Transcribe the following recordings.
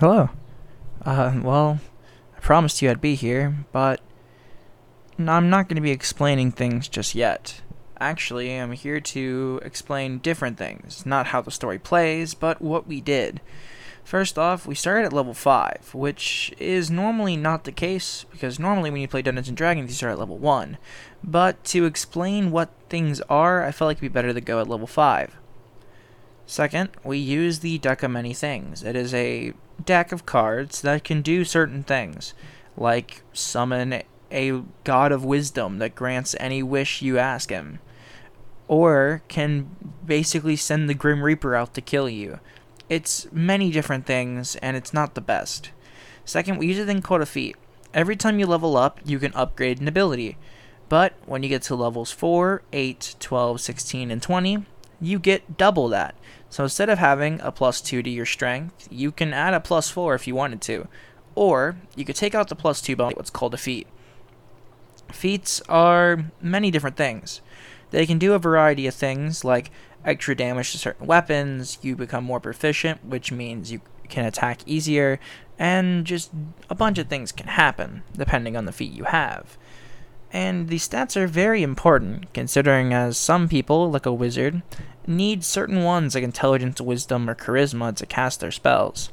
Hello. Uh, well, I promised you I'd be here, but I'm not going to be explaining things just yet. Actually, I'm here to explain different things. Not how the story plays, but what we did. First off, we started at level 5, which is normally not the case, because normally when you play Dungeons & Dragons, you start at level 1. But to explain what things are, I felt like it'd be better to go at level 5. Second, we use the Deck of Many Things. It is a deck of cards that can do certain things, like summon a god of wisdom that grants any wish you ask him, or can basically send the Grim Reaper out to kill you. It's many different things, and it's not the best. Second, we use a thing called a feat. Every time you level up, you can upgrade an ability. But when you get to levels 4, 8, 12, 16, and 20, you get double that. So instead of having a plus 2 to your strength, you can add a plus 4 if you wanted to. Or you could take out the plus 2 bonus, what's called a feat. Feats are many different things. They can do a variety of things like extra damage to certain weapons, you become more proficient, which means you can attack easier, and just a bunch of things can happen depending on the feat you have. And the stats are very important, considering as some people, like a wizard, need certain ones like intelligence, wisdom, or charisma to cast their spells.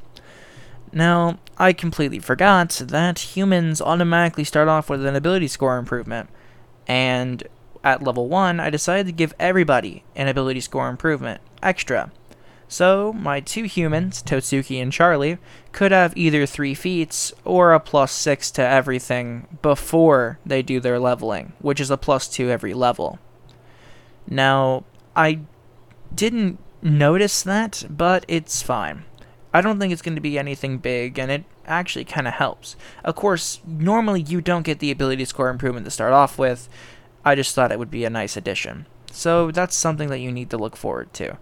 Now, I completely forgot that humans automatically start off with an ability score improvement, and at level 1, I decided to give everybody an ability score improvement, extra. So, my two humans, Totsuki and Charlie, could have either 3 feats or a plus 6 to everything before they do their leveling, which is a plus 2 every level. Now, I didn't notice that, but it's fine. I don't think it's going to be anything big, and it actually kind of helps. Of course, normally you don't get the ability score improvement to start off with. I just thought it would be a nice addition. So that's something that you need to look forward to.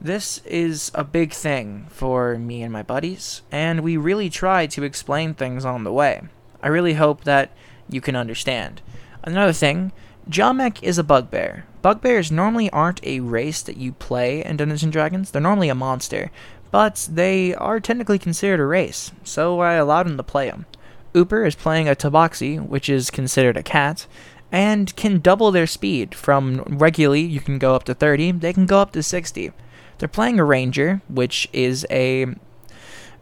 This is a big thing for me and my buddies, and we really try to explain things on the way. I really hope that you can understand. Another thing, Jamek is a bugbear. Bugbears normally aren't a race that you play in Dungeons and Dragons. They're normally a monster, but they are technically considered a race, so I allowed him to play them. Ooper is playing a Tabaxi, which is considered a cat, and can double their speed. From regularly, you can go up to 30, they can go up to 60. They're playing a ranger, which is a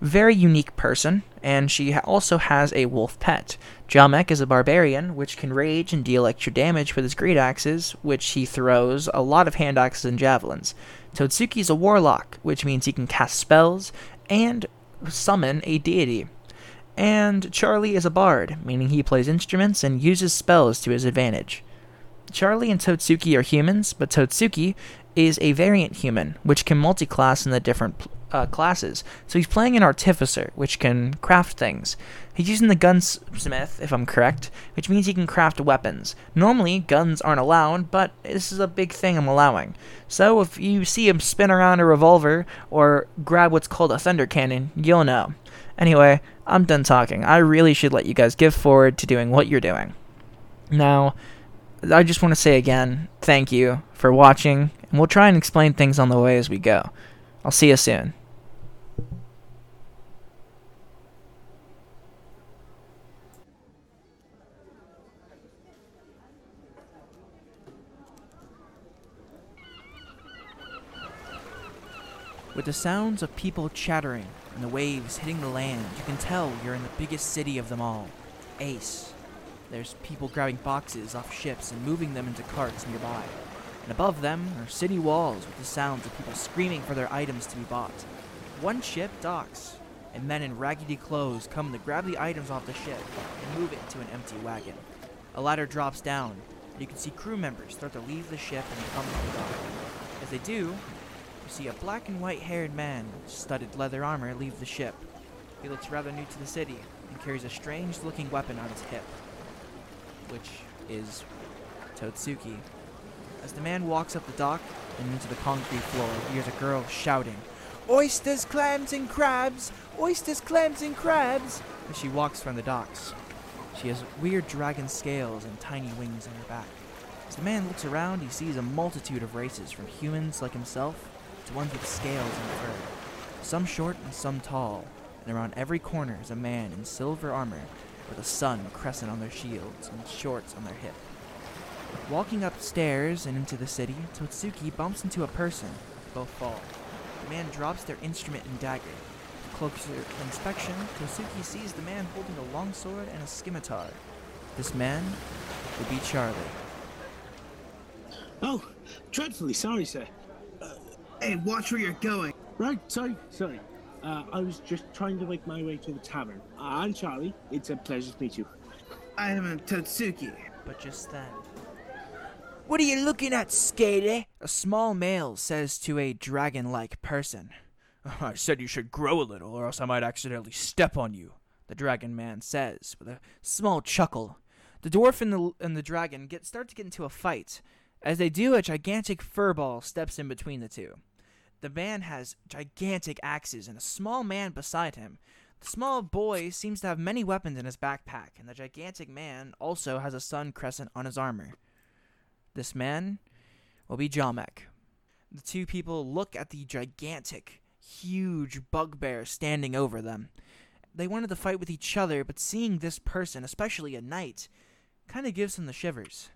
very unique person, and she also has a wolf pet. Jamek is a barbarian, which can rage and deal extra damage with his great axes, which he throws a lot of hand axes and javelins. Totsuki is a warlock, which means he can cast spells and summon a deity. And Charlie is a bard, meaning he plays instruments and uses spells to his advantage. Charlie and Totsuki are humans, but Totsuki is a variant human, which can multi-class in the different uh, classes. So he's playing an artificer, which can craft things. He's using the gunsmith, if I'm correct, which means he can craft weapons. Normally, guns aren't allowed, but this is a big thing I'm allowing. So if you see him spin around a revolver or grab what's called a thunder cannon, you'll know. Anyway, I'm done talking. I really should let you guys give forward to doing what you're doing. Now, I just want to say again, thank you for watching, and we'll try and explain things on the way as we go. I'll see you soon. With the sounds of people chattering and the waves hitting the land, you can tell you're in the biggest city of them all, Ace. There's people grabbing boxes off ships and moving them into carts nearby. And above them are city walls with the sounds of people screaming for their items to be bought. One ship docks, and men in raggedy clothes come to grab the items off the ship and move it to an empty wagon. A ladder drops down, and you can see crew members start to leave the ship and come to the dock. As they do, see a black and white haired man with studded leather armor leave the ship. He looks rather new to the city and carries a strange looking weapon on his hip, which is Totsuki. As the man walks up the dock and into the concrete floor, he hears a girl shouting, Oysters, clams, and crabs! Oysters, clams, and crabs! As she walks from the docks. She has weird dragon scales and tiny wings on her back. As the man looks around, he sees a multitude of races, from humans like himself ones with scales and fur. Some short and some tall, and around every corner is a man in silver armor with a sun crescent on their shields and shorts on their hip. Walking upstairs and into the city, Totsuki bumps into a person. Both fall. The man drops their instrument and dagger. Closer inspection, Totsuki sees the man holding a longsword and a scimitar. This man would be Charlie. Oh, dreadfully sorry, sir. Hey, watch where you're going. Right, sorry, sorry. Uh, I was just trying to make my way to the tavern. Uh, I'm Charlie. It's a pleasure to meet you. I am Totsuki. But just then. What are you looking at, Skater? A small male says to a dragon like person. I said you should grow a little, or else I might accidentally step on you, the dragon man says, with a small chuckle. The dwarf and the, and the dragon get start to get into a fight. As they do, a gigantic furball steps in between the two. The man has gigantic axes and a small man beside him. The small boy seems to have many weapons in his backpack, and the gigantic man also has a sun crescent on his armor. This man will be Jamek. The two people look at the gigantic, huge bugbear standing over them. They wanted to fight with each other, but seeing this person, especially at night, kind of gives them the shivers.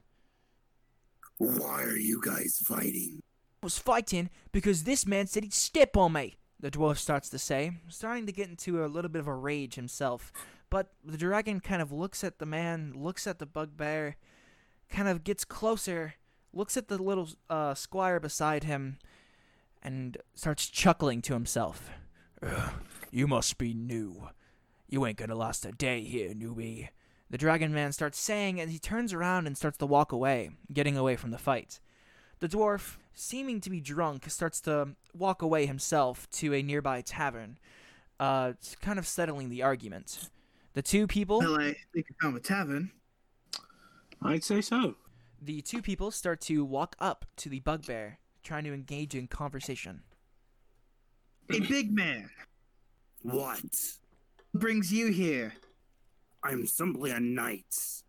Why are you guys fighting? Was fighting because this man said he'd step on me, the dwarf starts to say, starting to get into a little bit of a rage himself. But the dragon kind of looks at the man, looks at the bugbear, kind of gets closer, looks at the little uh, squire beside him, and starts chuckling to himself. You must be new. You ain't gonna last a day here, newbie. The dragon man starts saying as he turns around and starts to walk away, getting away from the fight. The dwarf, seeming to be drunk, starts to walk away himself to a nearby tavern, uh, kind of settling the argument. The two people, Well, I think I found a tavern. I'd say so. the two people start to walk up to the bugbear, trying to engage in conversation. Hey, big man. What? What brings you here? I'm simply a knight.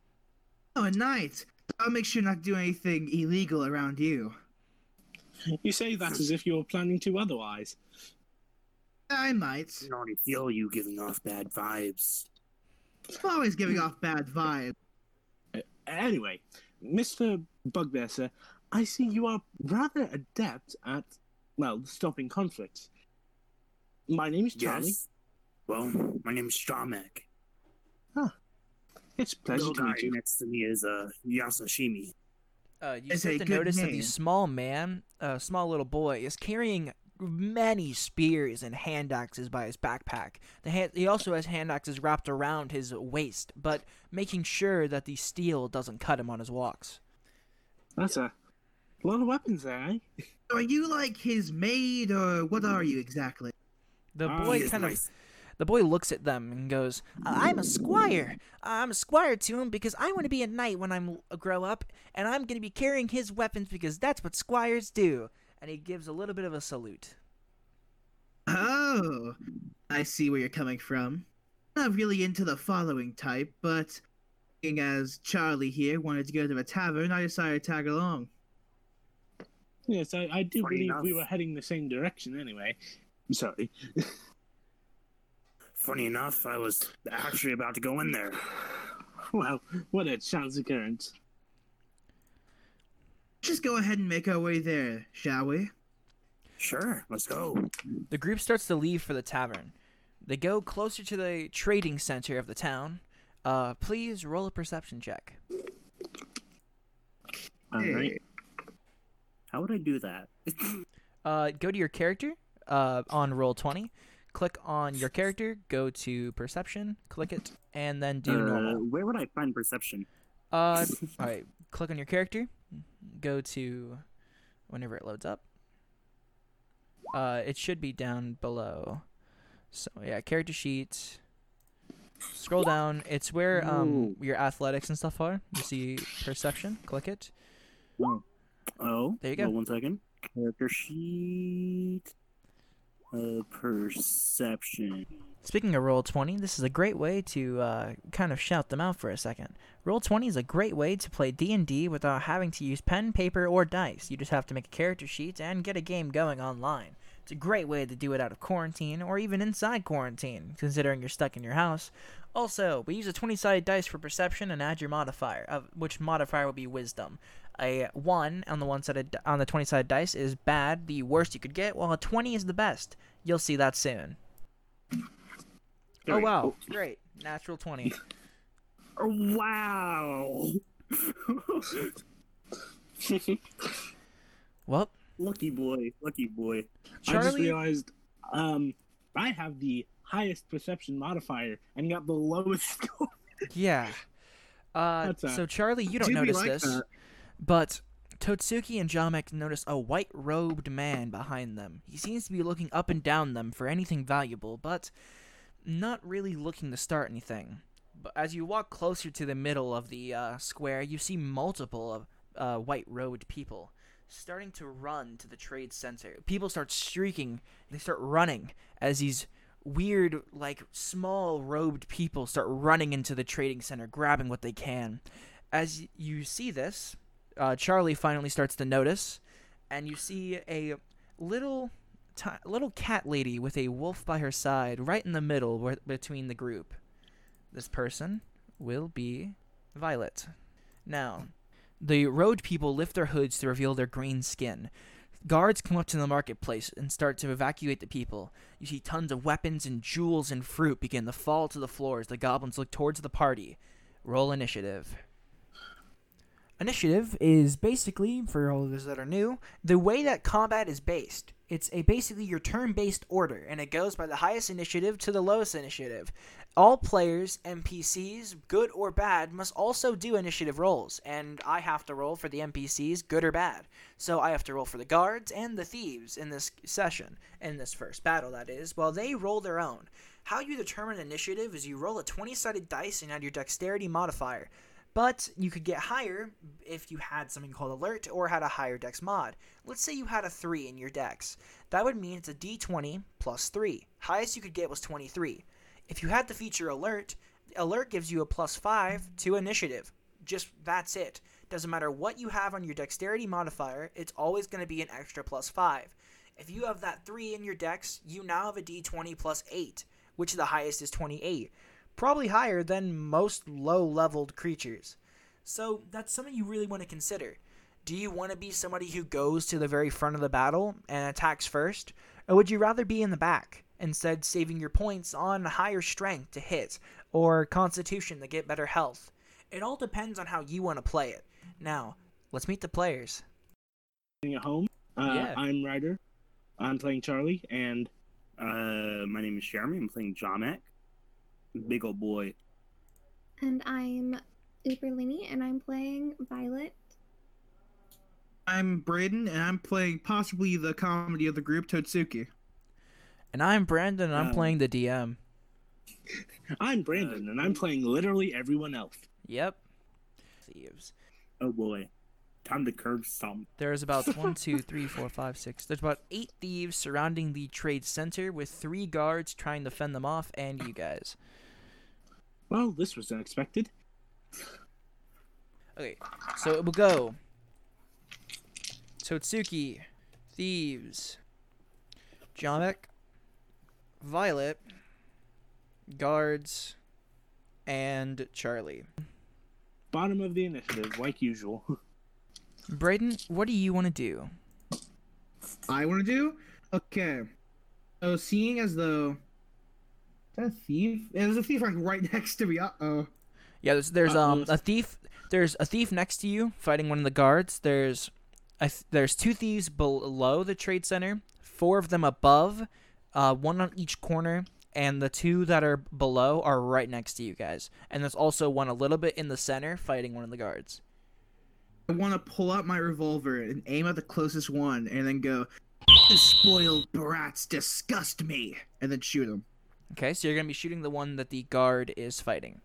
Oh, a knight. I'll make sure not to do anything illegal around you. You say that as if you were planning to otherwise. I might. I already feel you giving off bad vibes. I'm always giving off bad vibes. Anyway, Mr. Bugbear, sir, I see you are rather adept at, well, stopping conflicts. My name is Charlie. Yes? Well, my name's Stramek. It's a pleasure The to meet you. next to me is uh, Yasashimi. Uh, you It's start a to good notice that the name. small man, uh, small little boy, is carrying many spears and hand axes by his backpack. The hand, he also has hand axes wrapped around his waist, but making sure that the steel doesn't cut him on his walks. That's a lot of weapons there, eh? Are you like his maid, or what are you exactly? The Ah, boy He kind of nice. The boy looks at them and goes, "I'm a squire. I'm a squire to him because I want to be a knight when I'm uh, grow up, and I'm going to be carrying his weapons because that's what squires do." And he gives a little bit of a salute. Oh, I see where you're coming from. Not really into the following type, but being as Charlie here wanted to go to a tavern, I decided to tag along. Yes, I, I do Funny believe enough. we were heading the same direction anyway. I'm sorry. Funny enough, I was actually about to go in there. Wow, what a chance occurrence. Just go ahead and make our way there, shall we? Sure, let's go. The group starts to leave for the tavern. They go closer to the trading center of the town. Uh, please roll a perception check. All right. How would I do that? Uh, go to your character uh, on Roll20. Click on your character, go to perception, click it, and then do Uh, normal. Where would I find perception? Uh, all right, click on your character, go to whenever it loads up. Uh, it should be down below. So yeah, character sheet. Scroll down. It's where um your athletics and stuff are. You see perception. Click it. Oh, There you go. well, one second. Character sheet. Perception. Speaking of Roll20, this is a great way to uh, kind of shout them out for a second. Roll20 is a great way to play D&D without having to use pen, paper, or dice. You just have to make a character sheet and get a game going online. It's a great way to do it out of quarantine or even inside quarantine, considering you're stuck in your house. Also, we use a 20 sided dice for perception and add your modifier, uh, which modifier will be wisdom. A 1 on the one sided on the 20 sided dice is bad, the worst you could get, while a 20 is the best. You'll see that soon. Oh Alright, wow, great. Natural 20. Oh, wow. Well, lucky boy, lucky boy. I just realized um I have the highest perception modifier and got the lowest score. Yeah. Uh, That's, uh, so Charlie, you don't do notice like this, that. But Totsuki and Jamek notice a white-robed man behind them. He seems to be looking up and down them for anything valuable, but not really looking to start anything. But as you walk closer to the middle of the uh, square, you see multiple of uh, white-robed people starting to run to the trade center. People start streaking. They start running as these weird, like small robed people start running into the trading center, grabbing what they can. As you see this, uh, Charlie finally starts to notice, and you see a little, ti little cat lady with a wolf by her side, right in the middle between the group. This person will be Violet. Now, the road people lift their hoods to reveal their green skin. Guards come up to the marketplace and start to evacuate the people. You see tons of weapons and jewels and fruit begin to fall to the floor as the goblins look towards the party. Roll initiative. Initiative is basically, for all of those that are new, the way that combat is based. It's a basically your turn-based order, and it goes by the highest initiative to the lowest initiative. All players, NPCs, good or bad, must also do initiative rolls, and I have to roll for the NPCs, good or bad. So I have to roll for the guards and the thieves in this session, in this first battle, that is, while they roll their own. How you determine initiative is you roll a 20 sided dice and add your dexterity modifier. But you could get higher if you had something called alert or had a higher dex mod. Let's say you had a 3 in your dex. That would mean it's a d20 plus 3. Highest you could get was 23. If you had the feature alert, alert gives you a plus 5 to initiative. Just that's it. Doesn't matter what you have on your dexterity modifier, it's always going to be an extra plus 5. If you have that 3 in your dex, you now have a d20 plus 8, which the highest is 28 probably higher than most low leveled creatures. So that's something you really want to consider. Do you want to be somebody who goes to the very front of the battle and attacks first? Or would you rather be in the back, instead saving your points on higher strength to hit, or constitution to get better health? It all depends on how you want to play it. Now, let's meet the players. At home, uh, Yeah. I'm Ryder. I'm playing Charlie, and Uh, my name is Jeremy. I'm playing Jamek. Big old boy. And I'm Uberlini, and I'm playing Violet. I'm Braden, and I'm playing possibly the comedy of the group, Totsuki. And I'm Brandon, and I'm Um, playing the DM. I'm Brandon, and I'm playing literally everyone else. Yep. Thieves. Oh boy. Time to curb some. There's about one, two, three, four, five, six. There's about eight thieves surrounding the trade center with three guards trying to fend them off, and you guys. Well, this was unexpected. Okay, so it will go. Totsuki, thieves, Jamek, Violet, guards, and Charlie. Bottom of the initiative, like usual. Braden, what do you want to do? I want to do? Okay. So, seeing as though. That a thief? Yeah, there's a thief like right next to me. Uh oh. Yeah, there's there's Uh-oh. um a thief. There's a thief next to you fighting one of the guards. There's a th- there's two thieves below the trade center. Four of them above, uh, one on each corner, and the two that are below are right next to you guys. And there's also one a little bit in the center fighting one of the guards. I want to pull out my revolver and aim at the closest one and then go, The spoiled brats disgust me! And then shoot him. Okay, so you're gonna be shooting the one that the guard is fighting.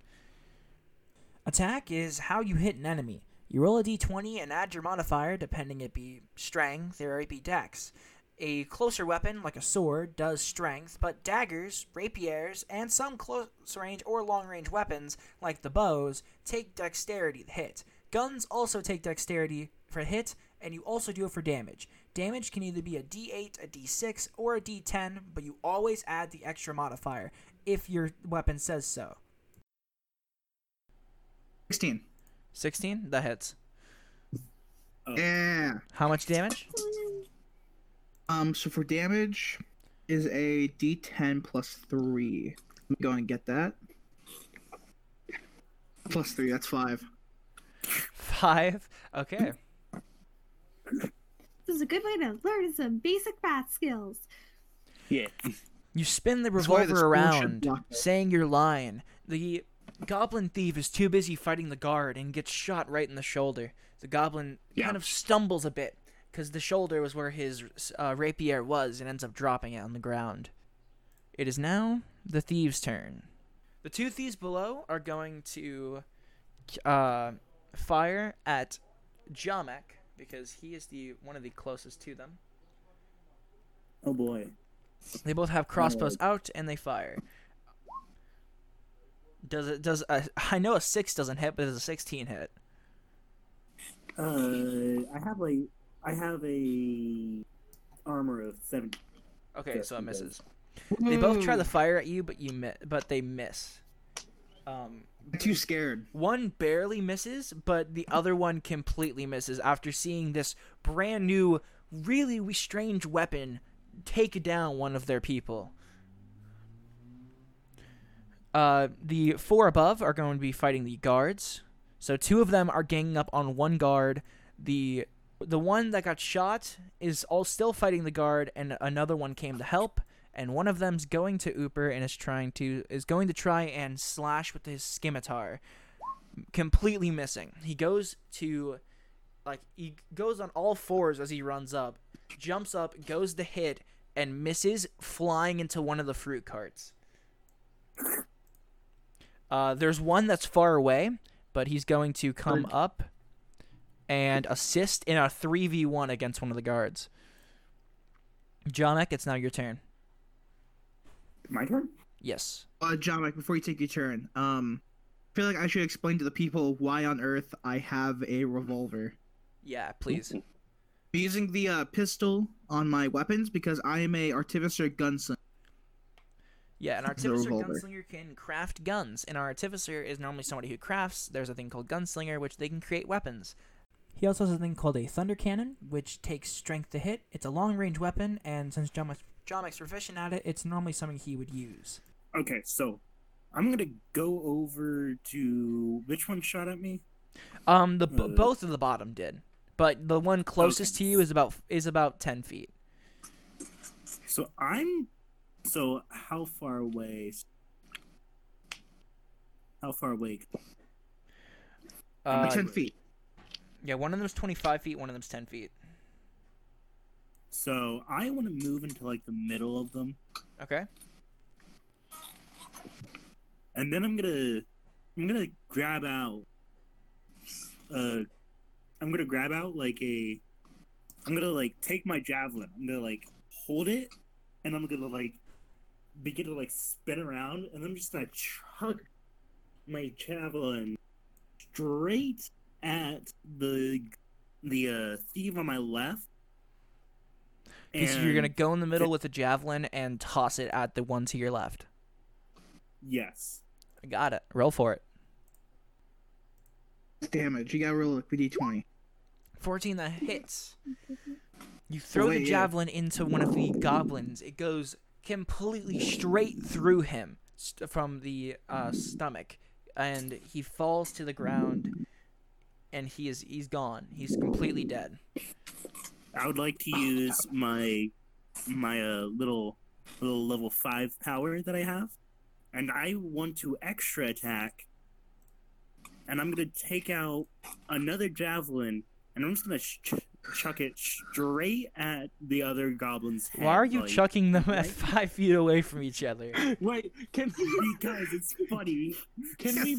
Attack is how you hit an enemy. You roll a d20 and add your modifier, depending it be strength or it be dex. A closer weapon, like a sword, does strength, but daggers, rapiers, and some close range or long range weapons, like the bows, take dexterity to hit. Guns also take dexterity for hit, and you also do it for damage. Damage can either be a d8, a d6, or a d10, but you always add the extra modifier if your weapon says so. 16. 16? That hits. Oh. Yeah. How much damage? Um, so for damage is a D10 plus three. Let me go and get that. Plus three, that's five. Five? Okay. This is a good way to learn some basic math skills. Yeah. You spin the That's why the revolver around, block it. saying your line. The goblin thief is too busy fighting the guard and gets shot right in the shoulder. The goblin Yeah. kind of stumbles a bit because the shoulder was where his uh, rapier was and ends up dropping it on the ground. It is now the thieves' turn. The two thieves below are going to uh, fire at Jamek because he is the one of the closest to them. Oh boy. They both have crossbows out and they fire. Does it does a, I know a 6 doesn't hit, but does a 16 hit? Uh, I have like I have a armor of seven. Okay, Yes, so it misses. They both try to fire at you, but you mi- but they miss. Um too scared. one barely misses, but the other one completely misses after seeing this brand new, really strange weapon take down one of their people. Uh, the four above are going to be fighting the guards. So two of them are ganging up on one guard. The the one that got shot is all still fighting the guard, and another one came to help. And one of them's going to Ooper and is trying to is going to try and slash with his scimitar completely missing. He goes to like he goes on all fours as he runs up, jumps up, goes to hit, and misses, flying into one of the fruit carts. Uh, there's one that's far away, but he's going to come up and assist in a 3v1 against one of the guards. Jomek, it's now your turn. My turn. Yes. Uh, John, Mike, before you take your turn, um, I feel like I should explain to the people why on earth I have a revolver. Yeah, please. I'm using the uh, pistol on my weapons because I am a artificer gunslinger. Yeah, an artificer gunslinger can craft guns. And an artificer is normally somebody who crafts. There's a thing called gunslinger, which they can create weapons. He also has a thing called a thunder cannon, which takes strength to hit. It's a long range weapon, and since John Jomek's proficient at it, it's normally something he would use. Okay, so I'm gonna go over to which one shot at me. Um, the b- Uh, both of the bottom did, but the one closest to you is about is about ten feet. So I'm. So how far away? How far away? Uh, Ten feet. yeah, one of them's twenty five feet, one of them's ten feet. So I want to move into like the middle of them, Okay. and then I'm gonna, I'm gonna grab out. Uh, I'm gonna grab out like a. I'm gonna like take my javelin. I'm gonna like hold it, and I'm gonna like begin to like spin around, and I'm just gonna chuck my javelin straight at the the uh, thief on my left. Okay, so you're gonna go in the middle with a javelin and toss it at the one to your left. Yes. I Got it. Roll for it. Damage. You gotta roll a d20. 14 that hits. You throw Wait, the yeah. javelin into one of the goblins. It goes completely straight through him st- from the uh, stomach, and he falls to the ground. And he is he's gone. He's completely dead. I would like to use my my uh, little little level five power that I have, and I want to extra attack. And I'm gonna take out another javelin, and I'm just gonna ch- chuck it straight at the other goblin's head. Why are you like- chucking them at five feet away from each other? Wait, can Because it's funny. can we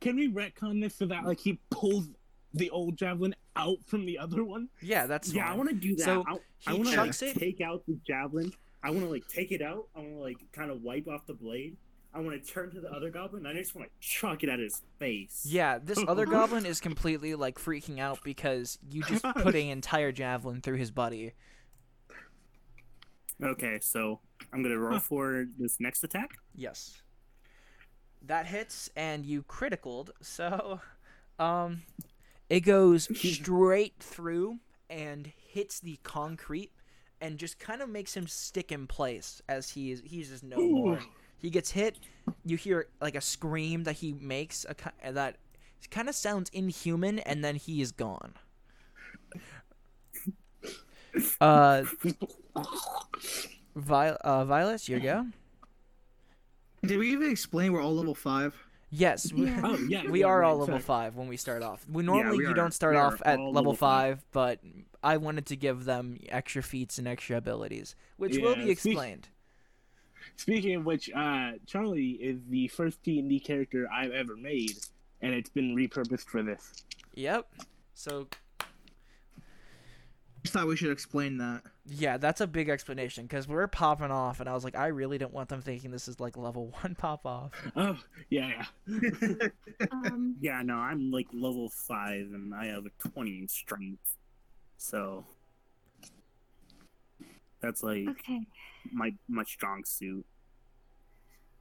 can we retcon this so that like he pulls the old javelin out from the other one? Yeah, that's yeah, I want to do that. So, I, I want to it- take out the javelin. I want to like take it out. I want to like kind of wipe off the blade. I want to turn to the other goblin. and I just want to chuck it at his face. Yeah, this other goblin is completely like freaking out because you just put an entire javelin through his body. Okay, so I'm gonna roll for this next attack. Yes. That hits and you criticaled, so um it goes straight through and hits the concrete and just kind of makes him stick in place as he is he's just no more. He gets hit, you hear like a scream that he makes a, that kind of sounds inhuman and then he is gone. Uh Vi- uh Violet, you go. Did we even explain we're all level five? Yes, we, Yeah. Oh yeah, we yeah, are right, all level sorry. five when we start off. We normally we you are- don't start off at level level five. five, but I wanted to give them extra feats and extra abilities, which will Yeah, be speak- explained. Speaking of which, uh, Charlie is the first D and D character I've ever made, and it's been repurposed for this. Yep. So Just thought we should explain that. yeah, that's a big explanation because we're popping off, and I was like, I really don't want them thinking this is like level one pop off. Oh yeah, yeah. Um, Yeah, no, I'm like level five and I have a 20 in strength. So that's like okay. my my strong suit.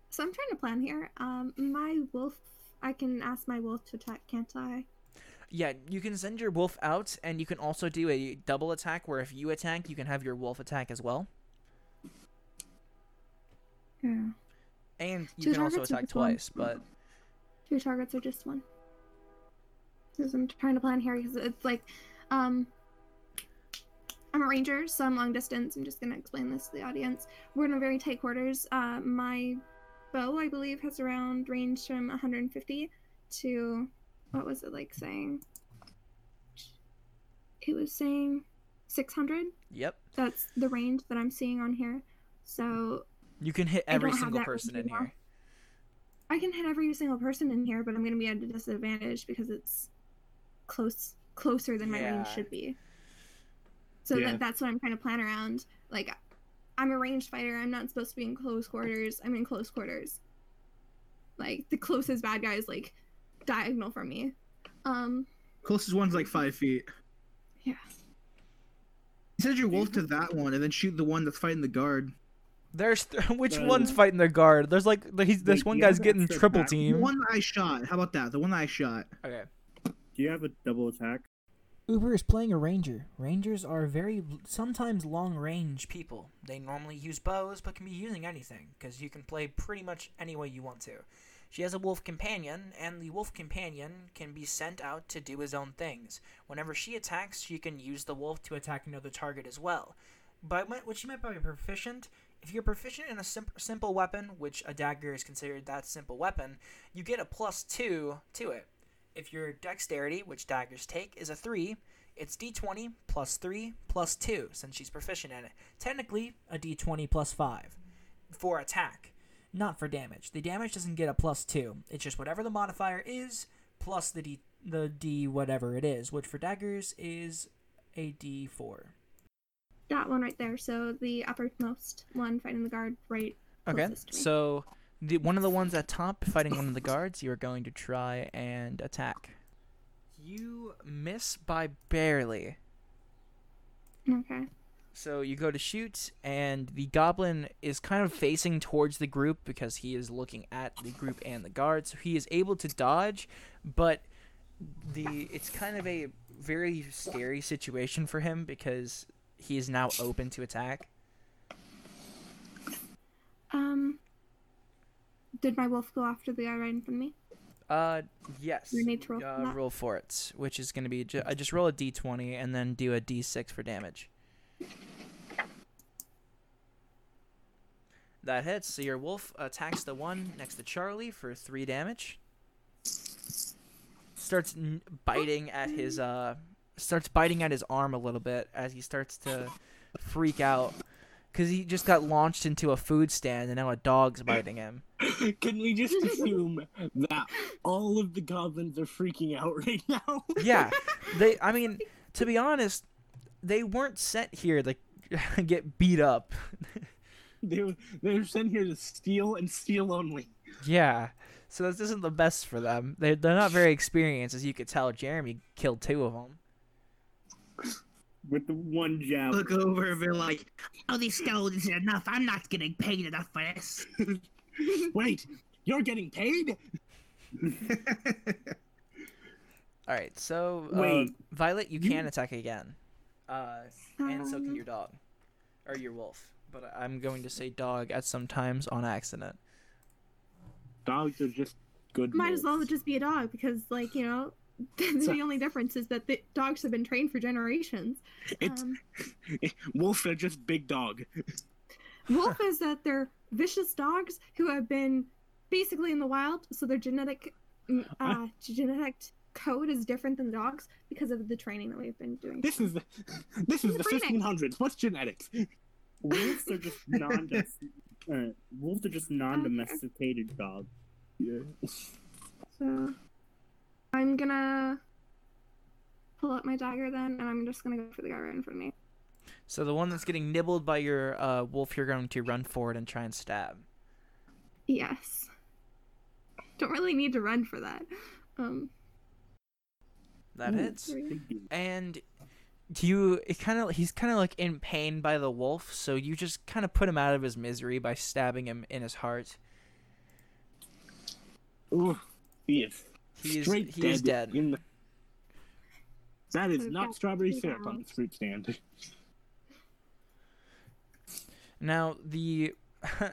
So I'm trying to plan here. Um, my wolf. I can ask my wolf to attack, can't I? Yeah, you can send your wolf out, and you can also do a double attack where if you attack, you can have your wolf attack as well, Yeah. and you Two can also attack just one? twice. But Two targets or just one? Because I'm trying to plan here because it's like, um, I'm a ranger, so I'm long distance. I'm just gonna explain this to the audience. We're in a very tight quarters. Uh, my bow, I believe, has around range from 150 to what was it like saying? It was saying 600. yep, That's the range that I'm seeing on here. So you can hit every single person in here. I can hit every single person in here, but I'm gonna be at a disadvantage because it's close closer than my range should be. So Yeah. that, that's what I'm trying to plan around. Like, I'm a ranged fighter. I'm not supposed to be in close quarters. I'm in close quarters. Like the closest bad guy is like diagonal from me. Um, Closest one's like five feet. Yeah. Send your wolf to that one and then shoot the one that's fighting the guard. There's th- which Uh, one's fighting the guard? There's like he's, this Wait, one guy's getting triple attack? The team. one that I shot. How about that? The one that I shot. Okay. Do you have a double attack? Uber is playing a ranger. Rangers are very Sometimes long range people. They normally use bows, but can be using anything because you can play pretty much any way you want to. She has a wolf companion, and the wolf companion can be sent out to do his own things. Whenever she attacks, she can use the wolf to attack another target as well. But what she meant by proficient, if you're proficient in a sim- simple weapon, which a dagger is considered that simple weapon, you get a plus two to it. If your dexterity, which daggers take, is a three, it's d20 plus 3 plus 2 since she's proficient in it. Technically, a d20 plus 5. for attack. Not for damage. The damage doesn't get a plus 2. It's just whatever the modifier is plus the d the d whatever it is, which for daggers is a d4. that one right there. So the uppermost one fighting the guard right. Okay, so the one of the ones at top fighting one of the guards, you are going to try and attack. You miss by barely. Okay. So you go to shoot, and the goblin is kind of facing towards the group because he is looking at the group and the guard. So he is able to dodge, but the it's kind of a very scary situation for him because he is now open to attack. Um. Did my wolf go after the guy right in front of me? Uh, yes. We need to roll for uh, roll for it, which is going to be ju- I just roll a d20 and then do a d6 for damage. That hits. So your wolf attacks the one next to Charlie for three damage. Starts n- biting at his uh, starts biting at his arm a little bit as he starts to freak out because he just got launched into a food stand and now a dog's biting him. Can we just assume that all of the goblins are freaking out right now? yeah they i mean to be honest they weren't sent here to get beat up they were they were sent here to steal and steal only. Yeah. So this isn't the best for them. They they're not very experienced, as you could tell. Jeremy killed two of them. with the one jab. Look over and be like, "Oh, these skeletons are enough. I'm not getting paid enough for this." Wait, you're getting paid? All right. So uh, Wait. Violet, you can attack again, uh, and so can your dog, or your wolf. But I'm going to say dog at some times on accident. Dogs are just good. Might as well just be a dog because, like, you know, the only difference is that the dogs have been trained for generations. It's Um, wolves are just big dog. wolf is that they're vicious dogs who have been basically in the wild, so their genetic mm, uh, genetic code is different than dogs because of the training that we've been doing. This is the this is the 1500s. What's genetics? Wolves are just non uh, wolves are just non-domesticated dogs. Yeah. So I'm gonna pull up my dagger then, and I'm just gonna go for the guy right in front of me. So the one that's getting nibbled by your uh, wolf, you're going to run forward and try and stab. Yes. Don't really need to run for that. Um, That Ooh. hits. three. Big deal. and you it kind of he's kind of like in pain by the wolf so you just kind of put him out of his misery by stabbing him in his heart Ooh, he is he is straight he dead. is dead In the... That is not strawberry syrup on rounds. the fruit stand. now the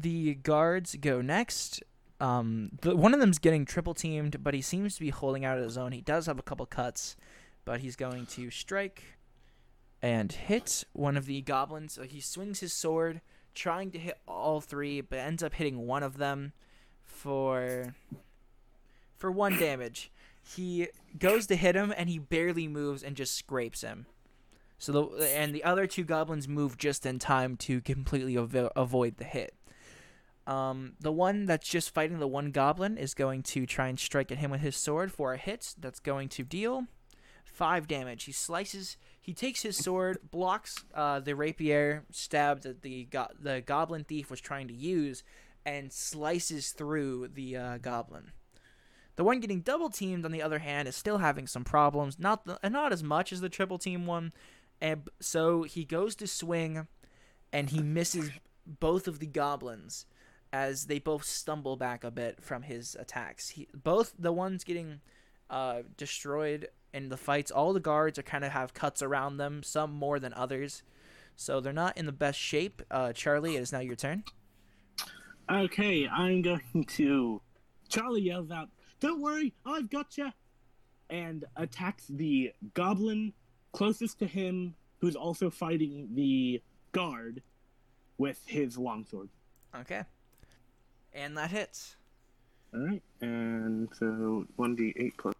the guards go next um the, one of them's getting triple teamed but he seems to be holding out of his zone. He does have a couple cuts but he's going to strike and hit one of the goblins. So he swings his sword trying to hit all three but ends up hitting one of them for for one damage. He goes to hit him and he barely moves and just scrapes him. So the and the other two goblins move just in time to completely avo- avoid the hit um, the one that's just fighting the one goblin is going to try and strike at him with his sword for a hit. That's going to deal five damage. He slices. He takes his sword, blocks uh, the rapier stab that the go- the goblin thief was trying to use, and slices through the uh, goblin. The one getting double teamed, on the other hand, is still having some problems. Not the, not as much as the triple team one, and so he goes to swing, and he misses both of the goblins as they both stumble back a bit from his attacks. He, both the ones getting uh, destroyed in the fights, all the guards are kind of have cuts around them, some more than others. So they're not in the best shape. Uh, Charlie, it is now your turn. Okay, I'm going to. Charlie yells out, "Don't worry, I've got you!" and attacks the goblin closest to him, who's also fighting the guard with his longsword. Okay. And that hits. All right, and so one d eight plus.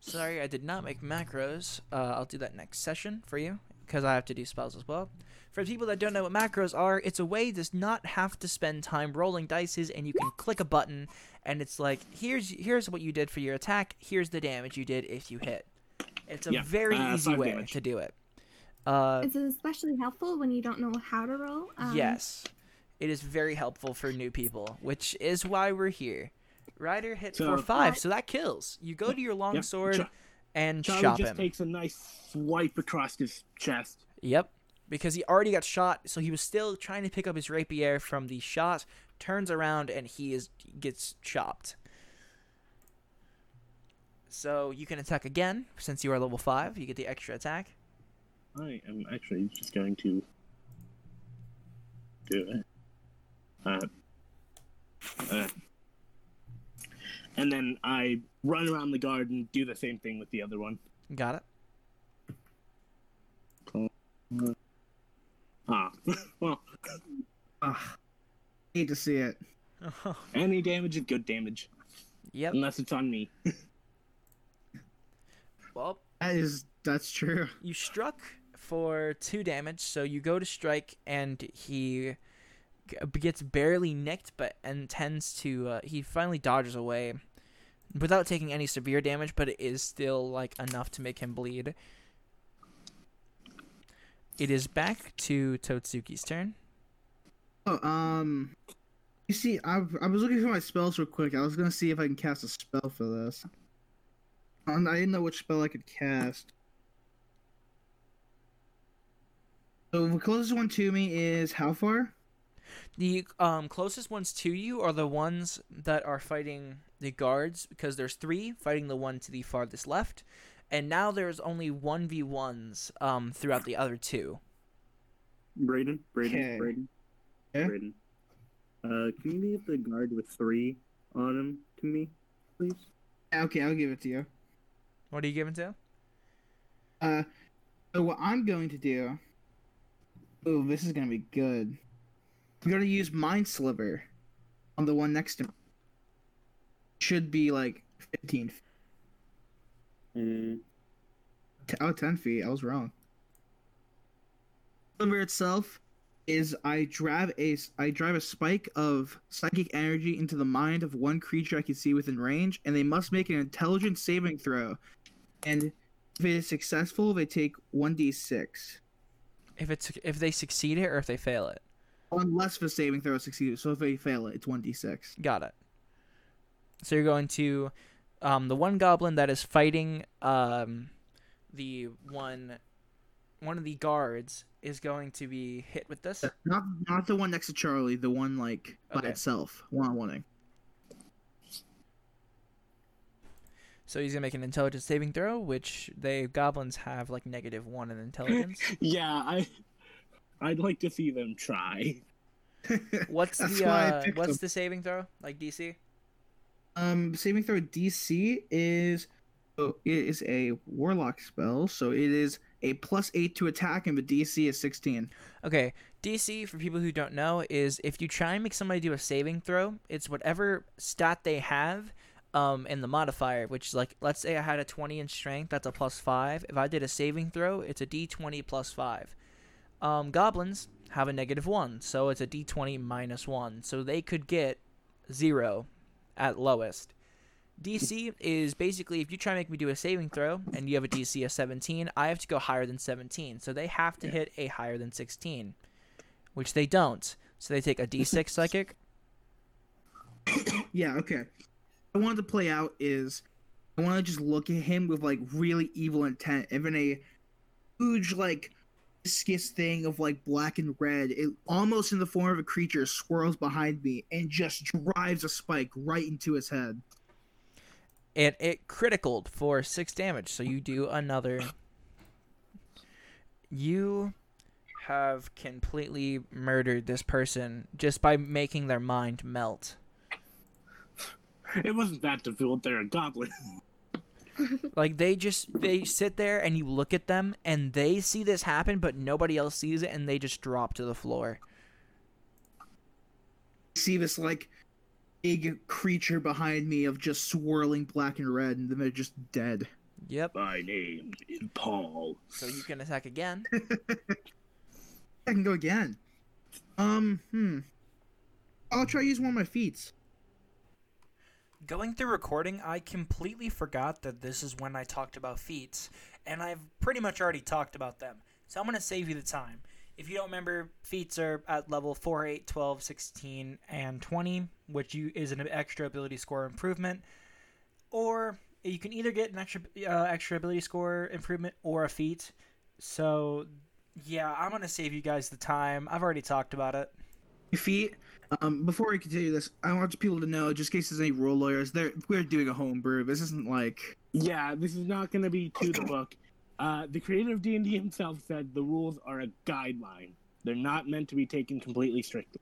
Sorry, I did not make macros. Uh, I'll do that next session for you because I have to do spells as well. For people that don't know what macros are, it's a way to not have to spend time rolling dices, and you can click a button, and it's like here's here's what you did for your attack. Here's the damage you did if you hit. It's a Yeah, very uh, easy way damage. to do it. Uh, It's especially helpful when you don't know how to roll. Um, yes, it is very helpful for new people, which is why we're here. Ryder hit So- for five, But- so that kills. You go to your longsword Yep, and Charlie just him. takes a nice swipe across his chest. Yep. Because he already got shot, so he was still trying to pick up his rapier from the shot, turns around and he is gets chopped. So you can attack again since you are level five. You get the extra attack. I am actually just going to do it. Uh, uh, and then I run around the garden, do the same thing with the other one. Got it. Ah, well, Ugh. Hate to see it. any damage is good damage, yep. unless it's on me. Well, That is that's true. you struck for two damage, so you go to strike, and he g- gets barely nicked, but intends to. Uh, he finally dodges away without taking any severe damage, but it is still like enough to make him bleed. It is back to Totsuki's turn. Oh, um, You see, I, I was looking for my spells real quick. I was gonna see if I can cast a spell for this. And I didn't know which spell I could cast. So the closest one to me is how far? The um, closest ones to you are the ones that are fighting the guards because there's three fighting the one to the farthest left, and now there's only one v ones um, throughout the other two. Braden, Braden, Okay. Braden, Yeah? Braden. Uh, can you leave the guard with three on him to me, please? Okay, I'll give it to you. What are you giving to? Uh, so what I'm going to do. Oh, this is gonna be good. I'm gonna use Mind Sliver on the one next to me. Should be like 15. feet. Mm, T- oh, 10 feet. I was wrong. Sliver itself is I drive a I drive a spike of psychic energy into the mind of one creature I can see within range, and they must make an intelligence saving throw. And if it is successful, they take 1d6. If it's if they succeed it or if they fail it. Unless the saving throw succeeds. So if they fail it, it's 1d6. Got it. So you're going to um, the one goblin that is fighting um, the one one of the guards is going to be hit with this. Not not the one next to Charlie, the one like by Okay. itself, one on one. So he's gonna make an intelligence saving throw, which they goblins have like negative one in intelligence. Yeah, I, I'd like to see them try. What's That's the uh, what's them. the saving throw like DC? Um, saving throw DC is oh, it is a warlock spell, so it is a plus eight to attack, and the DC is sixteen. Okay, DC for people who don't know is if you try and make somebody do a saving throw, it's whatever stat they have um in the modifier, which is like let's say I had a 20 in strength, that's a plus 5. If I did a saving throw, it's a d20 plus 5. Um goblins have a negative 1, so it's a d20 minus 1. So they could get 0 at lowest. DC is basically if you try to make me do a saving throw and you have a DC of 17, I have to go higher than 17. So they have to hit a higher than 16, which they don't. So they take a D6 psychic. Yeah, okay. I wanted to play out is I want to just look at him with like really evil intent, then a huge like viscous thing of like black and red, it almost in the form of a creature, swirls behind me and just drives a spike right into his head. And it criticaled for 6 damage. So you do another. You have completely murdered this person just by making their mind melt. It wasn't that difficult. They're a goblin. Like they just they sit there and you look at them and they see this happen but nobody else sees it and they just drop to the floor. see this like big creature behind me of just swirling black and red, and then they're just dead. Yep. My name is Paul. So you can attack again. I can go again. Um, hmm. I'll try use one of my feats. Going through recording, I completely forgot that this is when I talked about feats, and I've pretty much already talked about them. So I'm going to save you the time. If you don't remember, feats are at level 4, 8, 12, 16, and 20, which you, is an extra ability score improvement. Or you can either get an extra uh, extra ability score improvement or a feat. So, yeah, I'm going to save you guys the time. I've already talked about it. Feat. Um, before we continue this, I want people to know, just in case there's any rule lawyers, there we're doing a homebrew. This isn't like Yeah, this is not going to be to the book. Uh, the creator of D&D himself said the rules are a guideline. They're not meant to be taken completely strictly.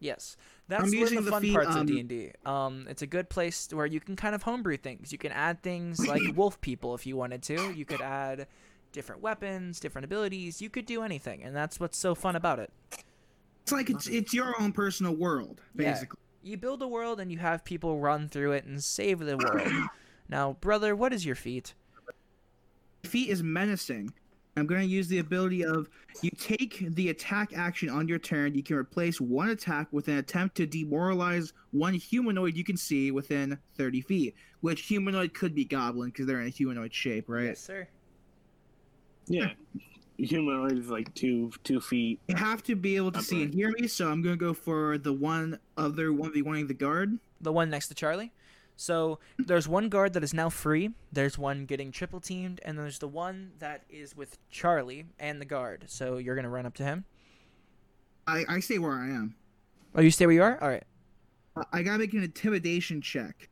Yes, that's I'm one of using the the fun feat, parts um, of D and D. Um, it's a good place where you can kind of homebrew things. You can add things like wolf people if you wanted to. You could add different weapons, different abilities. You could do anything, and that's what's so fun about it. It's like it's it's your own personal world, Yeah. basically. You build a world, and you have people run through it and save the world. now, brother, what is your feat? Feat is menacing. I'm going to use the ability of you take the attack action on your turn. You can replace one attack with an attempt to demoralize one humanoid you can see within 30 feet. Which humanoid could be goblin because they're in a humanoid shape, right? Yes, sir. Yeah. humanoid is like two two feet. You have to be able to see and hear me, so I'm gonna go for the one other one v one the guard. the one next to Charlie. So there's one guard that is now free. There's one getting triple teamed, and there's the one that is with Charlie and the guard. So you're gonna run up to him. I I stay where I am. Oh, you stay where you are. All right. I- I gotta make an intimidation check.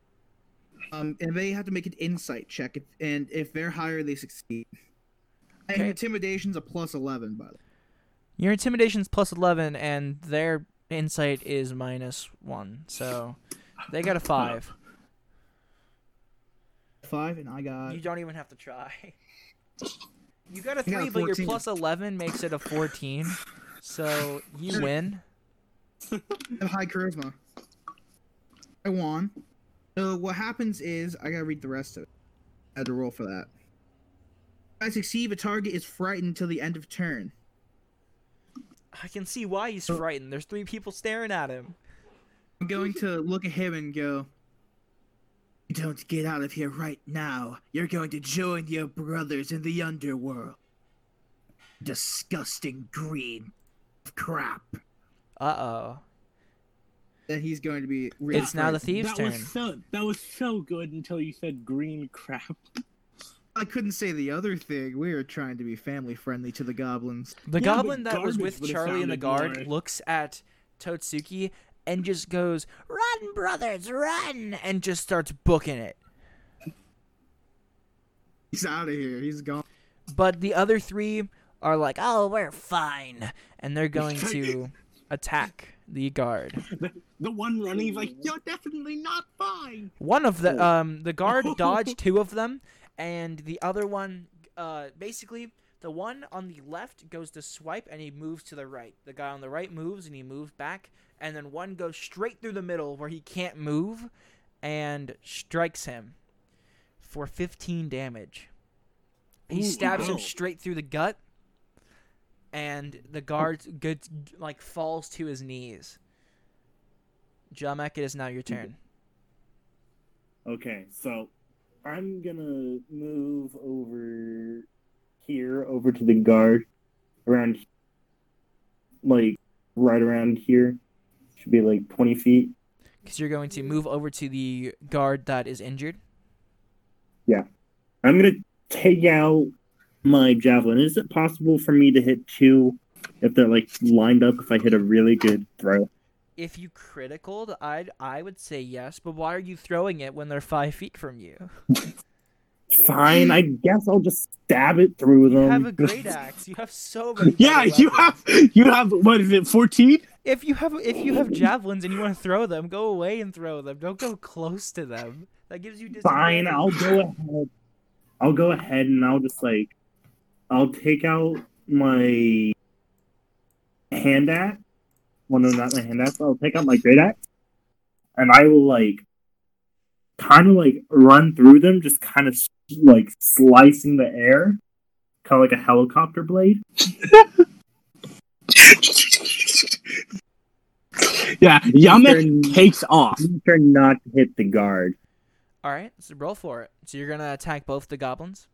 Um, and they have to make an insight check, if- and if they're higher, they succeed. And Okay. intimidation's a plus eleven, by the way. Your intimidation's plus eleven, and their insight is minus one. So they got a five. Five, and I got. You don't even have to try. You got a I got a three, but your plus eleven makes it a fourteen. So you win. I have high charisma. I won. So what happens is I gotta read the rest of it. I had to roll for that. I succeed, the target is frightened until the end of turn. I can see why he's frightened. There's three people staring at him. I'm going to look at him and go. "You Don't get out of here right now. You're going to join your brothers in the underworld. Disgusting green crap. Uh oh. Then he's going to be. Really It's now the frightened. thieves' that turn. was so that was so good until you said green crap. I couldn't say the other thing. We were trying to be family friendly to the goblins. The Yeah, goblin that was with Charlie and the guard more- looks at Totsuki and just goes, "Run, brothers, run!" and just starts booking it. He's out of here. He's gone. But the other three are like, "Oh, we're fine," and they're going to attack the guard. The, the one running, he's like, "You're definitely not fine." One of the um the guard dodged two of them, and the other one uh basically the one on the left goes to swipe and he moves to the right. The guy on the right moves and he moves back, and then one goes straight through the middle where he can't move, and strikes him for 15 damage. He Ooh, stabs him straight through the gut, and the guard gets like falls to his knees. Jamek, it is now your turn. Okay, so I'm gonna move over here, over to the guard, around, like, right around here. Should be like 20 feet. Because you're going to move over to the guard that is injured. Yeah. I'm gonna take out my javelin. Is it possible for me to hit two if they're like lined up? If I hit a really good throw, If you criticaled, I'd I would say yes, but why are you throwing it when they're five feet from you? fine. I guess I'll just stab it through them. You have a great axe. You have so many. Yeah, you have you have what is it? Fourteen? If you have if you have javelins and you want to throw them, go away and throw them. Don't go close to them. That gives you Fine. I'll go ahead. I'll go ahead and I'll just like I'll take out my hand axe. Well, no, not my hand axe. I'll take out my great axe, and I will like kind of like run through them, just kind of like slicing the air, kind of like a helicopter blade. yeah, Yamek takes off. Make sure not to hit the guard. All right, so roll for it. So you're gonna attack both the goblins.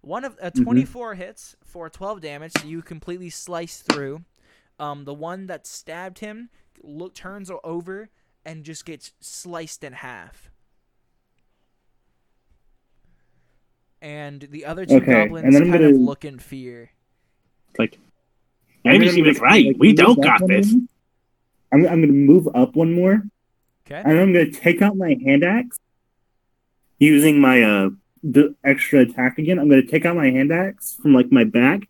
One of uh, Mhm. 24 hits for 12 damage. So you completely slice through. Um, the one that stabbed him look turns over and just gets sliced in half. And the other two Okay, and goblins then I'm kind of gonna- look in fear. Like, I'm maybe gonna she was right. like, We don't got this. more. I'm, I'm gonna move up one more. Okay. and I'm gonna take out my hand axe using my uh the extra attack again. I'm gonna take out my hand axe from like my back.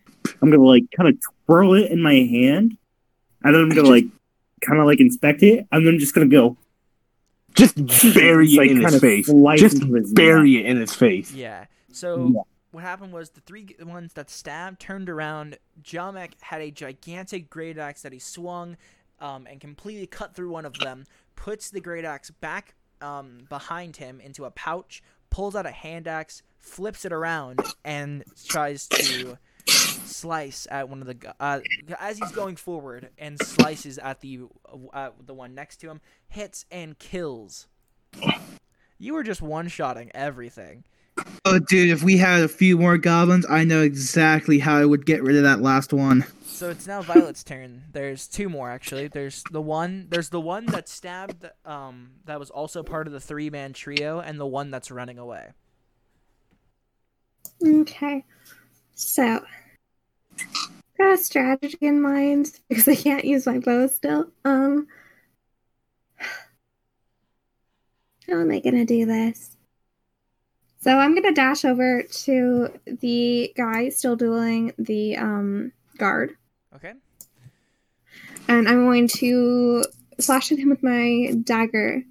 I'm gonna like kind of twirl it in my hand, and then I'm gonna like kind of like inspect it, and then I'm just gonna go Just bury it like, in his face. Just his bury it in his face. Yeah. So Yeah. what happened was the three ones that stabbed turned around. Jamek had a gigantic great axe that he swung, um, and completely cut through one of them. Puts the great axe back um, behind him into a pouch. Pulls out a hand axe, flips it around, and tries to slice at one of the uh, as he's going forward and slices at the uh, the one next to him. Hits and kills. You were just one shotting everything. Oh, dude, if we had a few more goblins, I know exactly how I would get rid of that last one. So it's now Violet's turn. There's two more actually. There's the one. There's the one that stabbed. Um, that was also part of the three man trio, and the one that's running away. Okay. So, got a strategy in mind because I can't use my bow still. Um, how am I gonna do this? So I'm gonna dash over to the guy still dueling the um guard, Okay. and I'm going to slash at him with my dagger.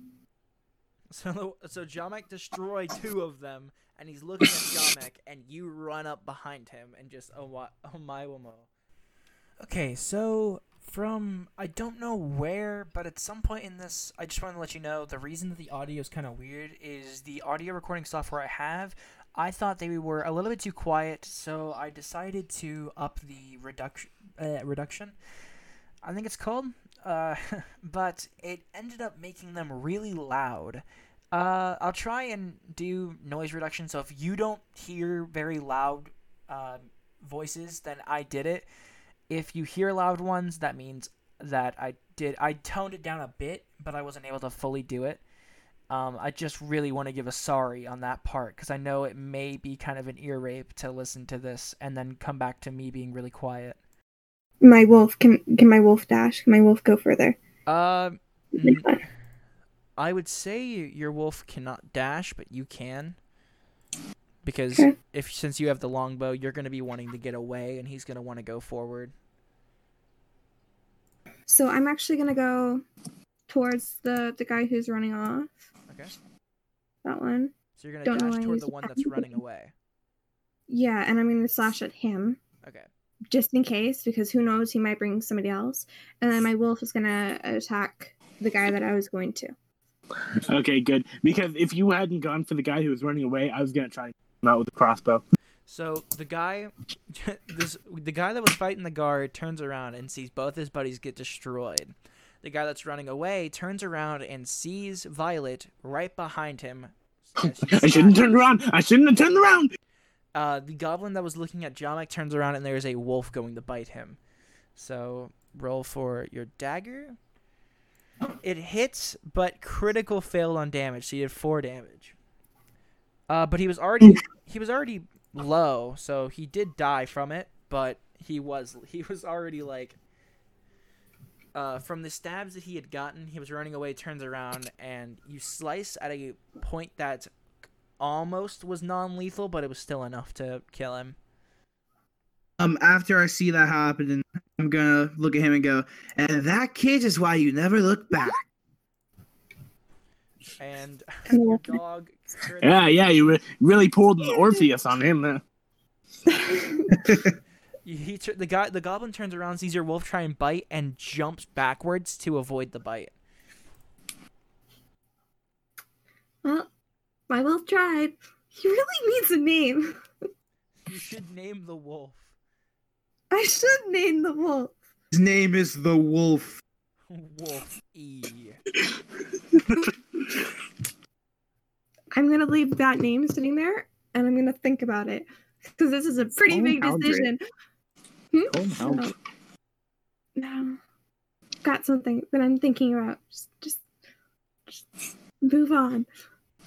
So so Jamek destroyed two of them, and he's looking at Jamek, and you run up behind him and just oh my oh my womo. Okay, so from I don't know where, but at some point in this, I just want to let you know the reason that the audio is kind of weird is the audio recording software I have. I thought they were a little bit too quiet, so I decided to up the reduction. Uh, reduction, I think it's called. Uh, but it ended up making them really loud. Uh, I'll try and do noise reduction. So if you don't hear very loud uh, voices, then I did it. If you hear loud ones, that means that I did. I toned it down a bit, but I wasn't able to fully do it. Um, I just really want to give a sorry on that part because I know it may be kind of an ear rape to listen to this and then come back to me being really quiet. My wolf can can my wolf dash? Can my wolf go further? Uh, n- that. I would say your wolf cannot dash, but you can. Because Okay. if since you have the longbow, you're going to be wanting to get away, and he's going to want to go forward. So I'm actually gonna go towards the the guy who's running off. Okay. That one. So you're going to dash toward the one that's running away. Yeah, and I'm gonna slash at him Okay. just in case, because who knows, he might bring somebody else. And then my wolf is gonna attack the guy that I was going to. Okay, good. Because if you hadn't gone for the guy who was running away, I was gonna try him out with a crossbow. So the guy, this the guy that was fighting the guard turns around and sees both his buddies get destroyed. The guy that's running away turns around and sees Violet right behind him. I shouldn't turn around. I shouldn't have turned around. Uh, the goblin that was looking at Jamek turns around and there's a wolf going to bite him. So roll for your dagger. It hits, but critical failed on damage, so he did four damage. Uh, but he was already he was already low, so he did die from it. But he was he was already like uh, from the stabs that he had gotten, he was running away, turns around, and you slice at a point that almost was non-lethal, but it was still enough to kill him. Um, after I see that happen, I'm gonna look at him and go, and that kid is why you never look back. And And your dog. Yeah, yeah, you re- really pulled an Orpheus on him there. He the guy the goblin turns around, sees your wolf try and bite, and jumps backwards to avoid the bite. well, my wolf tried. He really needs a name. You should name the wolf. I should name the wolf. His name is the Wolf. Wolf E. I'm gonna leave that name sitting there, and I'm gonna think about it because this is a pretty hmm? Oh, big Aldred. decision. Oh, no. No, got something that I'm thinking about. Just, just, just move on.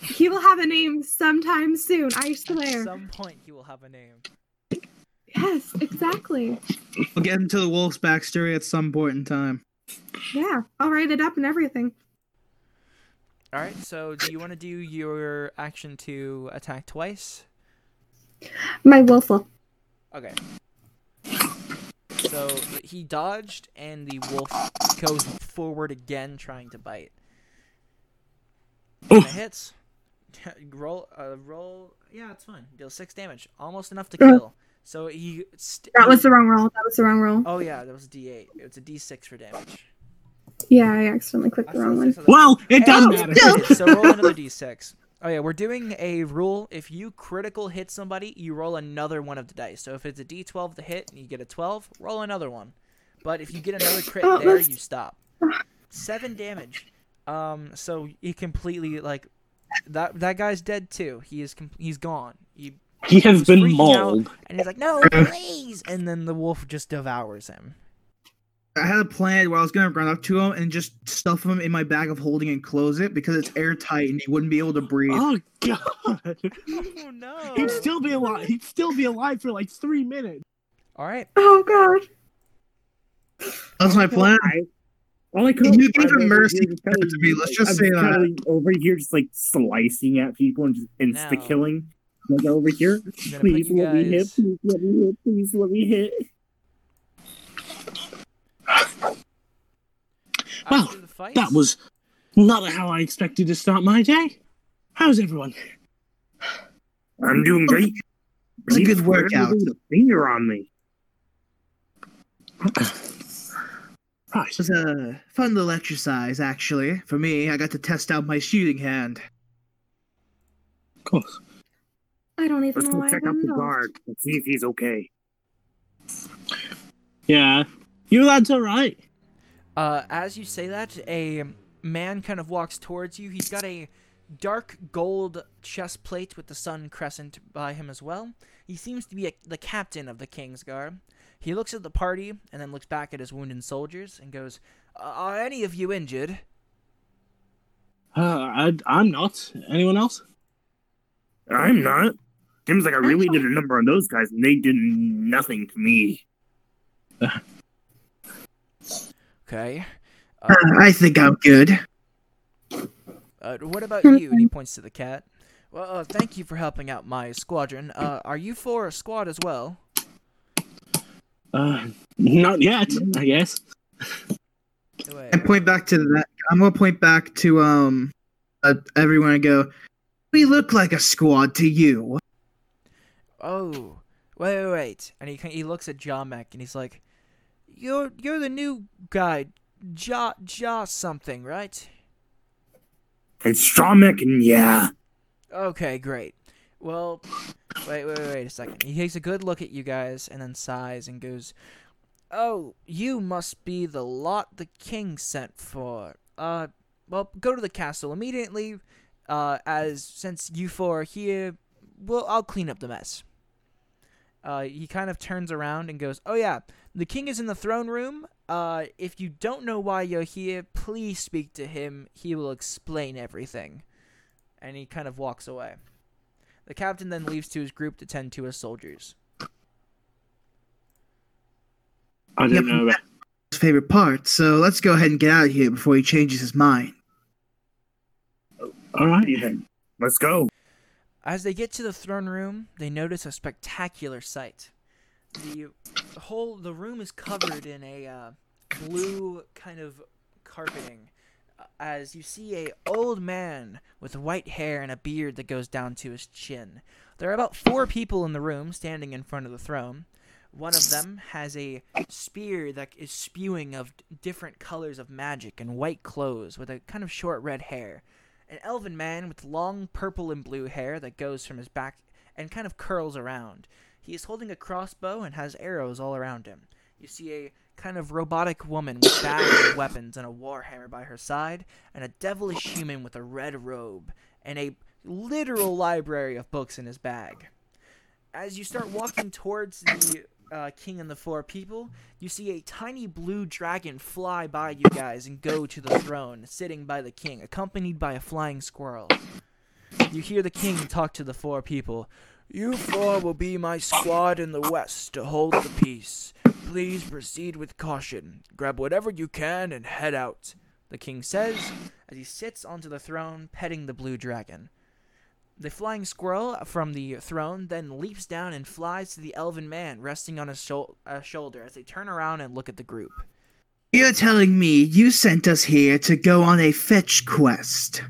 He will have a name sometime soon. I swear. At swear. some point, he will have a name. Yes, exactly. We'll get into the Wolf's backstory at some point in time. Yeah, I'll write it up and everything. All right. So, do you want to do your action to attack twice? My wolf. Okay. So he dodged, and the wolf goes forward again, trying to bite. And it hits. roll, uh, roll. Yeah, it's fine. Deal six damage, almost enough to kill. So he. St- That was the wrong roll. That was the wrong roll. Oh yeah, that was a D8. It's a D6 for damage. Yeah, I accidentally clicked I the wrong one. six Well, it doesn't matter. still. it So roll another D6. Oh yeah, we're doing a rule. If you critical hit somebody, you roll another one of the dice. So if it's a D12 to hit and you get a 12, roll another one. But if you get another crit Oh, there, that's- you stop. Seven damage. Um, so he completely like that that guy's dead too. He is com- he's gone. He He has been freaking out, mauled. and he's like, "No, please!" And then the wolf just devours him. I had a plan where I was gonna run up to him and just stuff him in my bag of holding and close it because it's airtight and he wouldn't be able to breathe. Oh god. Oh no! He'd still be alive. He'd still be alive for like three minutes. All right. Oh god. That's my plan. I, all I could You gave I'm him over mercy here just to me, let's just I'm say that. Over here, just like slicing at people and just insta No. killing. Like over here, I'm gonna put please let me hit. Please let me hit. Please let me hit. Well, After the fight, That was not how I expected to start my day. How's everyone? I'm doing great. It's a good Please, workout. the finger on me. Right. It was a fun little exercise, actually. For me, I got to test out my shooting hand. Of course. I don't even Let's know go why I check out the guard and see if he's okay. Yeah. You lads alright? Uh, as you say that, a man kind of walks towards you. He's got a dark gold chest plate with the sun crescent by him as well. He seems to be a, the captain of the King's Guard. He looks at the party and then looks back at his wounded soldiers and goes, "Uh, "Are any of you injured?" Uh, I, I'm not. Anyone else? I'm not. Seems like I really did a number on those guys, and they did nothing to me. Okay. Uh, I think I'm good. uh, what about you? And he points to the cat. Well, uh, thank you for helping out my squadron. Uh, are you for a squad as well? Uh, not yet, I guess. Wait, I point back to that. I'm gonna point back to um uh, everyone and go. We look like a squad to you. Oh, wait, wait, wait. And he he looks at Jamek and he's like, "You're you're the new guy, Ja Ja something, right?" It's Strawmick, and yeah. Okay, great. Well, wait, wait, wait, wait a second. He takes a good look at you guys and then sighs and goes, "Oh, you must be the lot the king sent for. Uh, well, go to the castle immediately. Uh, as since you four are here, well, I'll clean up the mess." Uh, he kind of turns around and goes, "Oh yeah, the king is in the throne room. Uh, if you don't know why you're here, please speak to him. He will explain everything." And he kind of walks away. The captain then leaves to his group to tend to his soldiers. I don't Yep. know. About... His favorite part. So let's go ahead and get out of here before he changes his mind. All right. Yeah. Let's go. As they get to the throne room, they notice a spectacular sight. The whole the room is covered in a uh, blue kind of carpeting. uh, As you see a old man with white hair and a beard that goes down to his chin. There are about four people in the room standing in front of the throne. One of them has a spear that is spewing of different colors of magic and white clothes with a kind of short red hair an elven man with long purple and blue hair that goes from his back and kind of curls around. He is holding a crossbow and has arrows all around him. You see a kind of robotic woman with bags of weapons and a warhammer by her side, and a devilish human with a red robe and a literal library of books in his bag. As you start walking towards the uh, king and the four people, you see a tiny blue dragon fly by you guys and go to the throne, sitting by the king, accompanied by a flying squirrel. You hear the king talk to the four people. You four will be my squad in the west to hold the peace. Please proceed with caution. Grab whatever you can and head out. The king says as he sits onto the throne, petting the blue dragon. The flying squirrel from the throne then leaps down and flies to the elven man resting on his shou- uh, shoulder as they turn around and look at the group. You're telling me you sent us here to go on a fetch quest.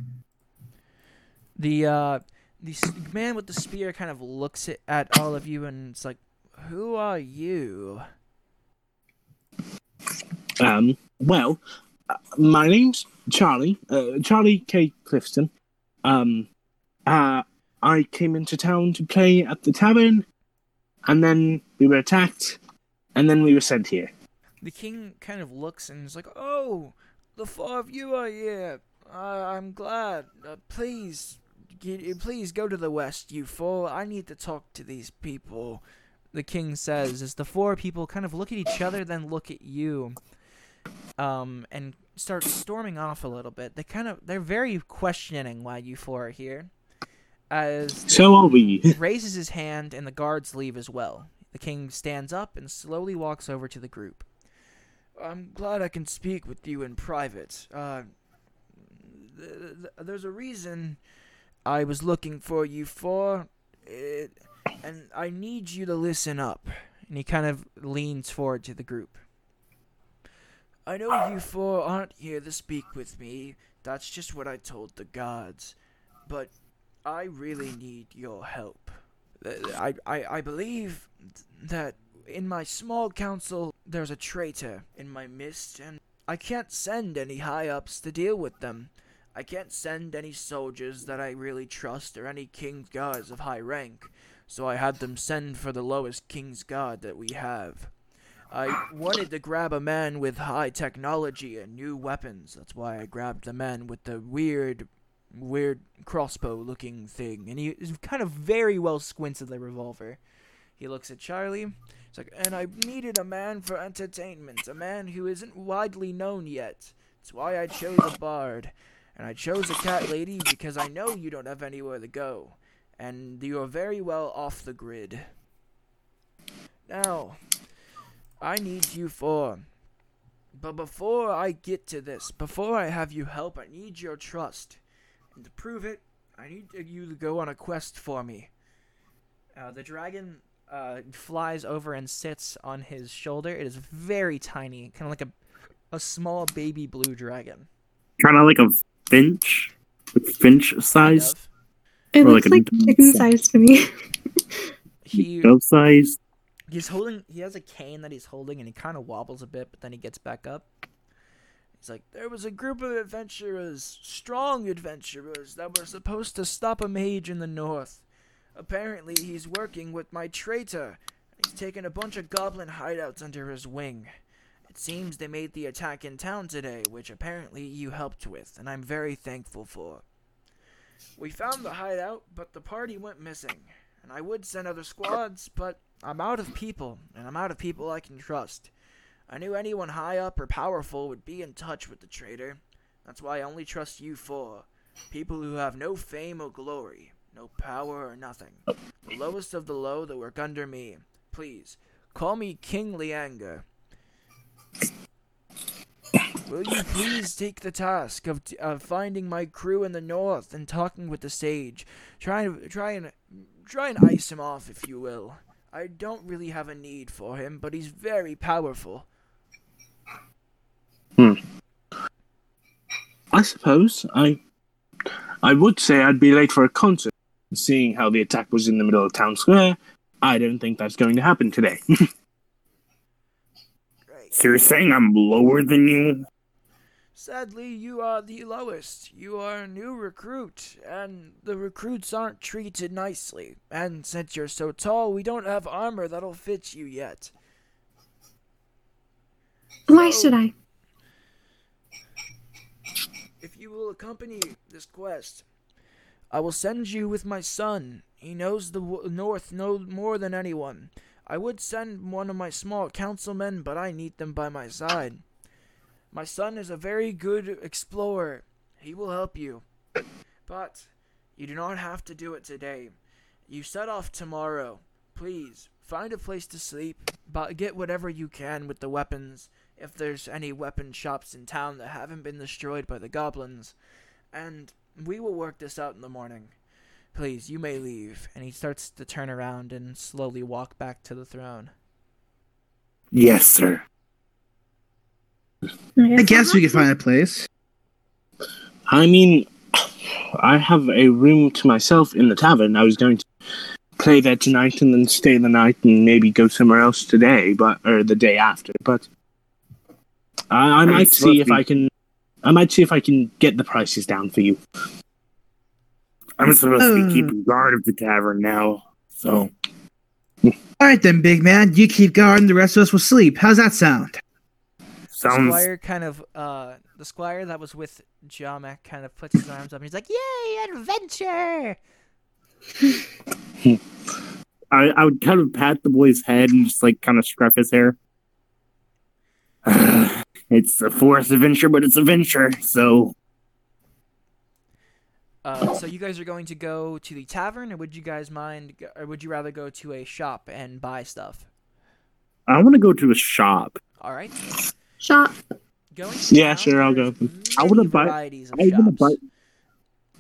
The uh, the man with the spear kind of looks at, at all of you and it's like, "Who are you?" Um. Well, uh, my name's Charlie. Uh, Charlie K. Clifton. Um. Uh. I came into town to play at the tavern, and then we were attacked, and then we were sent here. The king kind of looks and is like, "Oh, the four of you are here. Uh, I'm glad. Uh, please please go to the west, you fool. I need to talk to these people. The king says as the four people kind of look at each other, then look at you, um, and start storming off a little bit. They kind of they're very questioning why you four are here. As So are we. raises his hand and the guards leave as well. The king stands up and slowly walks over to the group. I'm glad I can speak with you in private. Uh, th- th- there's a reason I was looking for you for, it, and I need you to listen up. And he kind of leans forward to the group. I know you four aren't here to speak with me. That's just what I told the gods. But I really need your help. Uh, I, I, I believe that in my small council there's a traitor in my midst, and I can't send any high ups to deal with them. I can't send any soldiers that I really trust or any king's guards of high rank, so I had them send for the lowest king's guard that we have. I wanted to grab a man with high technology and new weapons. That's why I grabbed the man with the weird weird crossbow looking thing, and he is kind of very well squints at the revolver. He looks at Charlie. He's like, and I needed a man for entertainment, a man who isn't widely known yet. That's why I chose a bard. And I chose a cat lady because I know you don't have anywhere to go. And you are very well off the grid. Now, I need you for. But before I get to this, before I have you help, I need your trust. And to prove it, I need you to go on a quest for me. Uh, the dragon uh, flies over and sits on his shoulder. It is very tiny, kind of like a a small baby blue dragon. Kind of like a finch, like finch kind size, of. It Or looks like like a- chicken size to me. He dove size. he's holding. He has a cane that he's holding, and he kind of wobbles a bit, but then he gets back up. He's like, there was a group of adventurers, strong adventurers, that were supposed to stop a mage in the north. Apparently, he's working with my traitor. He's taken a bunch of goblin hideouts under his wing. It seems they made the attack in town today, which apparently you helped with, and I'm very thankful for. We found the hideout, but the party went missing. And I would send other squads, but I'm out of people, and I'm out of people I can trust. I knew anyone high up or powerful would be in touch with the traitor. That's why I only trust you four. People who have no fame or glory, no power or nothing. The lowest of the low that work under me. Please, call me King Lianga. Will you please take the task of, of finding my crew in the north and talking with the sage? Try and try and try and ice him off, if you will. I don't really have a need for him, but he's very powerful. Hmm. I suppose I I would say I'd be late for a concert. Seeing how the attack was in the middle of town square, I don't think that's going to happen today. So you're saying I'm lower than you? Sadly, you are the lowest. You are a new recruit, and the recruits aren't treated nicely. And since you're so tall, we don't have armor that'll fit you yet. Why So- should I? If you will accompany this quest, I will send you with my son. He knows the w- North no more than anyone. I would send one of my small councilmen, but I need them by my side. My son is a very good explorer. He will help you. But you do not have to do it today. You set off tomorrow. Please, find a place to sleep, but get whatever you can with the weapons if there's any weapon shops in town that haven't been destroyed by the goblins. And we will work this out in the morning. Please, you may leave. And he starts to turn around and slowly walk back to the throne. Yes, sir. I guess we could find a place. I mean, I have a room to myself in the tavern. I was going to play there tonight and then stay the night and maybe go somewhere else today, but or the day after. But I, I might see if I can. I might see if I can get the prices down for you. I'm supposed to be keeping guard of the tavern now. So All right then, big man. You keep guard, and the rest of us will sleep. How's that sound? Sounds Squire kind of uh the squire that was with Jamek kind of puts his arms up and he's like, "Yay, adventure!" I, I would kind of pat the boy's head and just like kind of scruff his hair. it's a forest adventure, but it's a venture, so Uh, so you guys are going to go to the tavern, or would you guys mind, or would you rather go to a shop and buy stuff? I want to go to a shop. All right. Shop. Going. Yeah, sure, I'll go. I wanna buy- I want to shops. buy.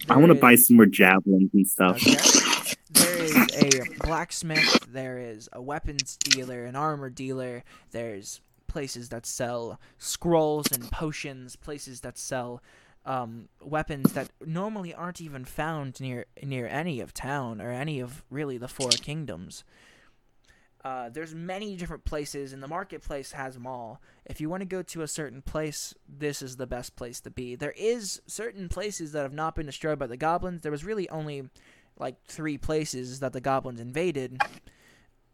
I want to There buy some more javelins and stuff. Okay. There is a blacksmith, there is a weapons dealer, an armor dealer, there's places that sell scrolls and potions, places that sell um, weapons that normally aren't even found near near any of town or any of really the four kingdoms. Uh, there's many different places, and the marketplace has them all. If you want to go to a certain place, this is the best place to be. There is certain places that have not been destroyed by the goblins. There was really only like three places that the goblins invaded,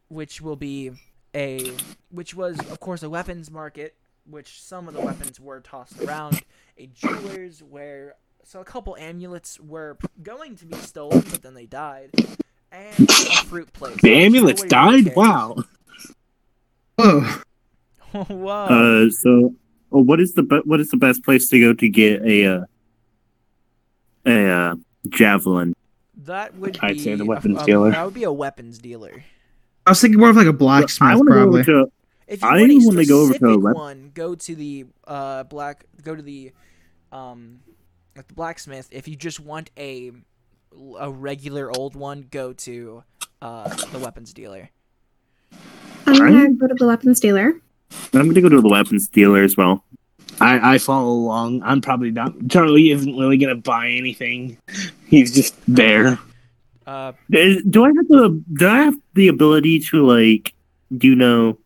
which will be a which was of course a weapons market, which some of the weapons were tossed around, a jewelers where so a couple amulets were going to be stolen, but then they died, and a fruit place. The amulets died? Wow. Oh, Whoa. Uh, so oh, what is the be- what is the best place to go to get a uh, a uh, javelin? that would I'd be say the weapons a- dealer. That would be a weapons dealer. I was thinking more of like a blacksmith, I want to go probably. to. If you I want a wanna go over to a specific one, go to the uh black. Go to the um, like the blacksmith. If you just want a a regular old one, go to uh the weapons dealer. I'm gonna go to the weapons dealer. I'm going to go to the weapons dealer as well. I, I follow along. I'm probably not. Charlie isn't really gonna buy anything. He's just there. Uh, Is- Do I have the Do I have the ability to like, do you know,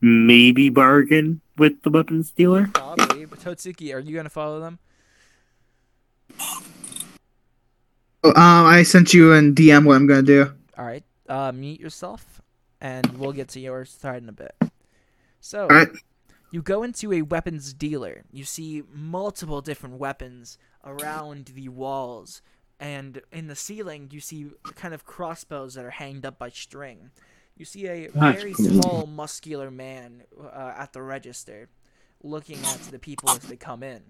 maybe bargain with the weapons dealer? probably. But Totsuki, are you gonna follow them? Oh, um, I sent you in DM what I'm gonna do. All right. Uh, mute yourself, and we'll get to your side in a bit. So, All right. you go into a weapons dealer. You see multiple different weapons around the walls, and in the ceiling, you see kind of crossbows that are hanged up by string. You see a very tall, muscular man uh, at the register, looking at the people as they come in.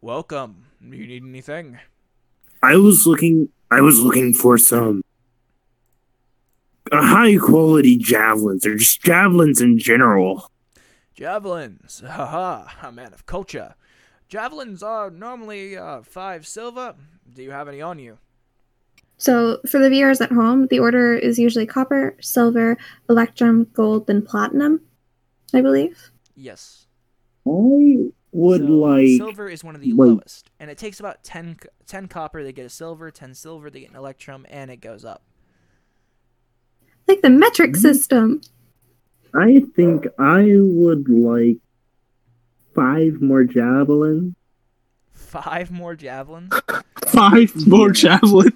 Welcome. Do you need anything? I was looking. I was looking for some uh, high quality javelins, or just javelins in general. Javelins. Haha, a man of culture. Javelins are normally uh, five silver. Do you have any on you? So for the viewers at home, the order is usually copper, silver, electrum, gold, then platinum, I believe. Yes. I would So, like. silver is one of the like- lowest, and it takes about 10, 10 copper. They get a silver, ten silver. They get an electrum, and it goes up. Like the metric hmm? system. I think I would like five more javelins. Five more javelins. Five more javelins.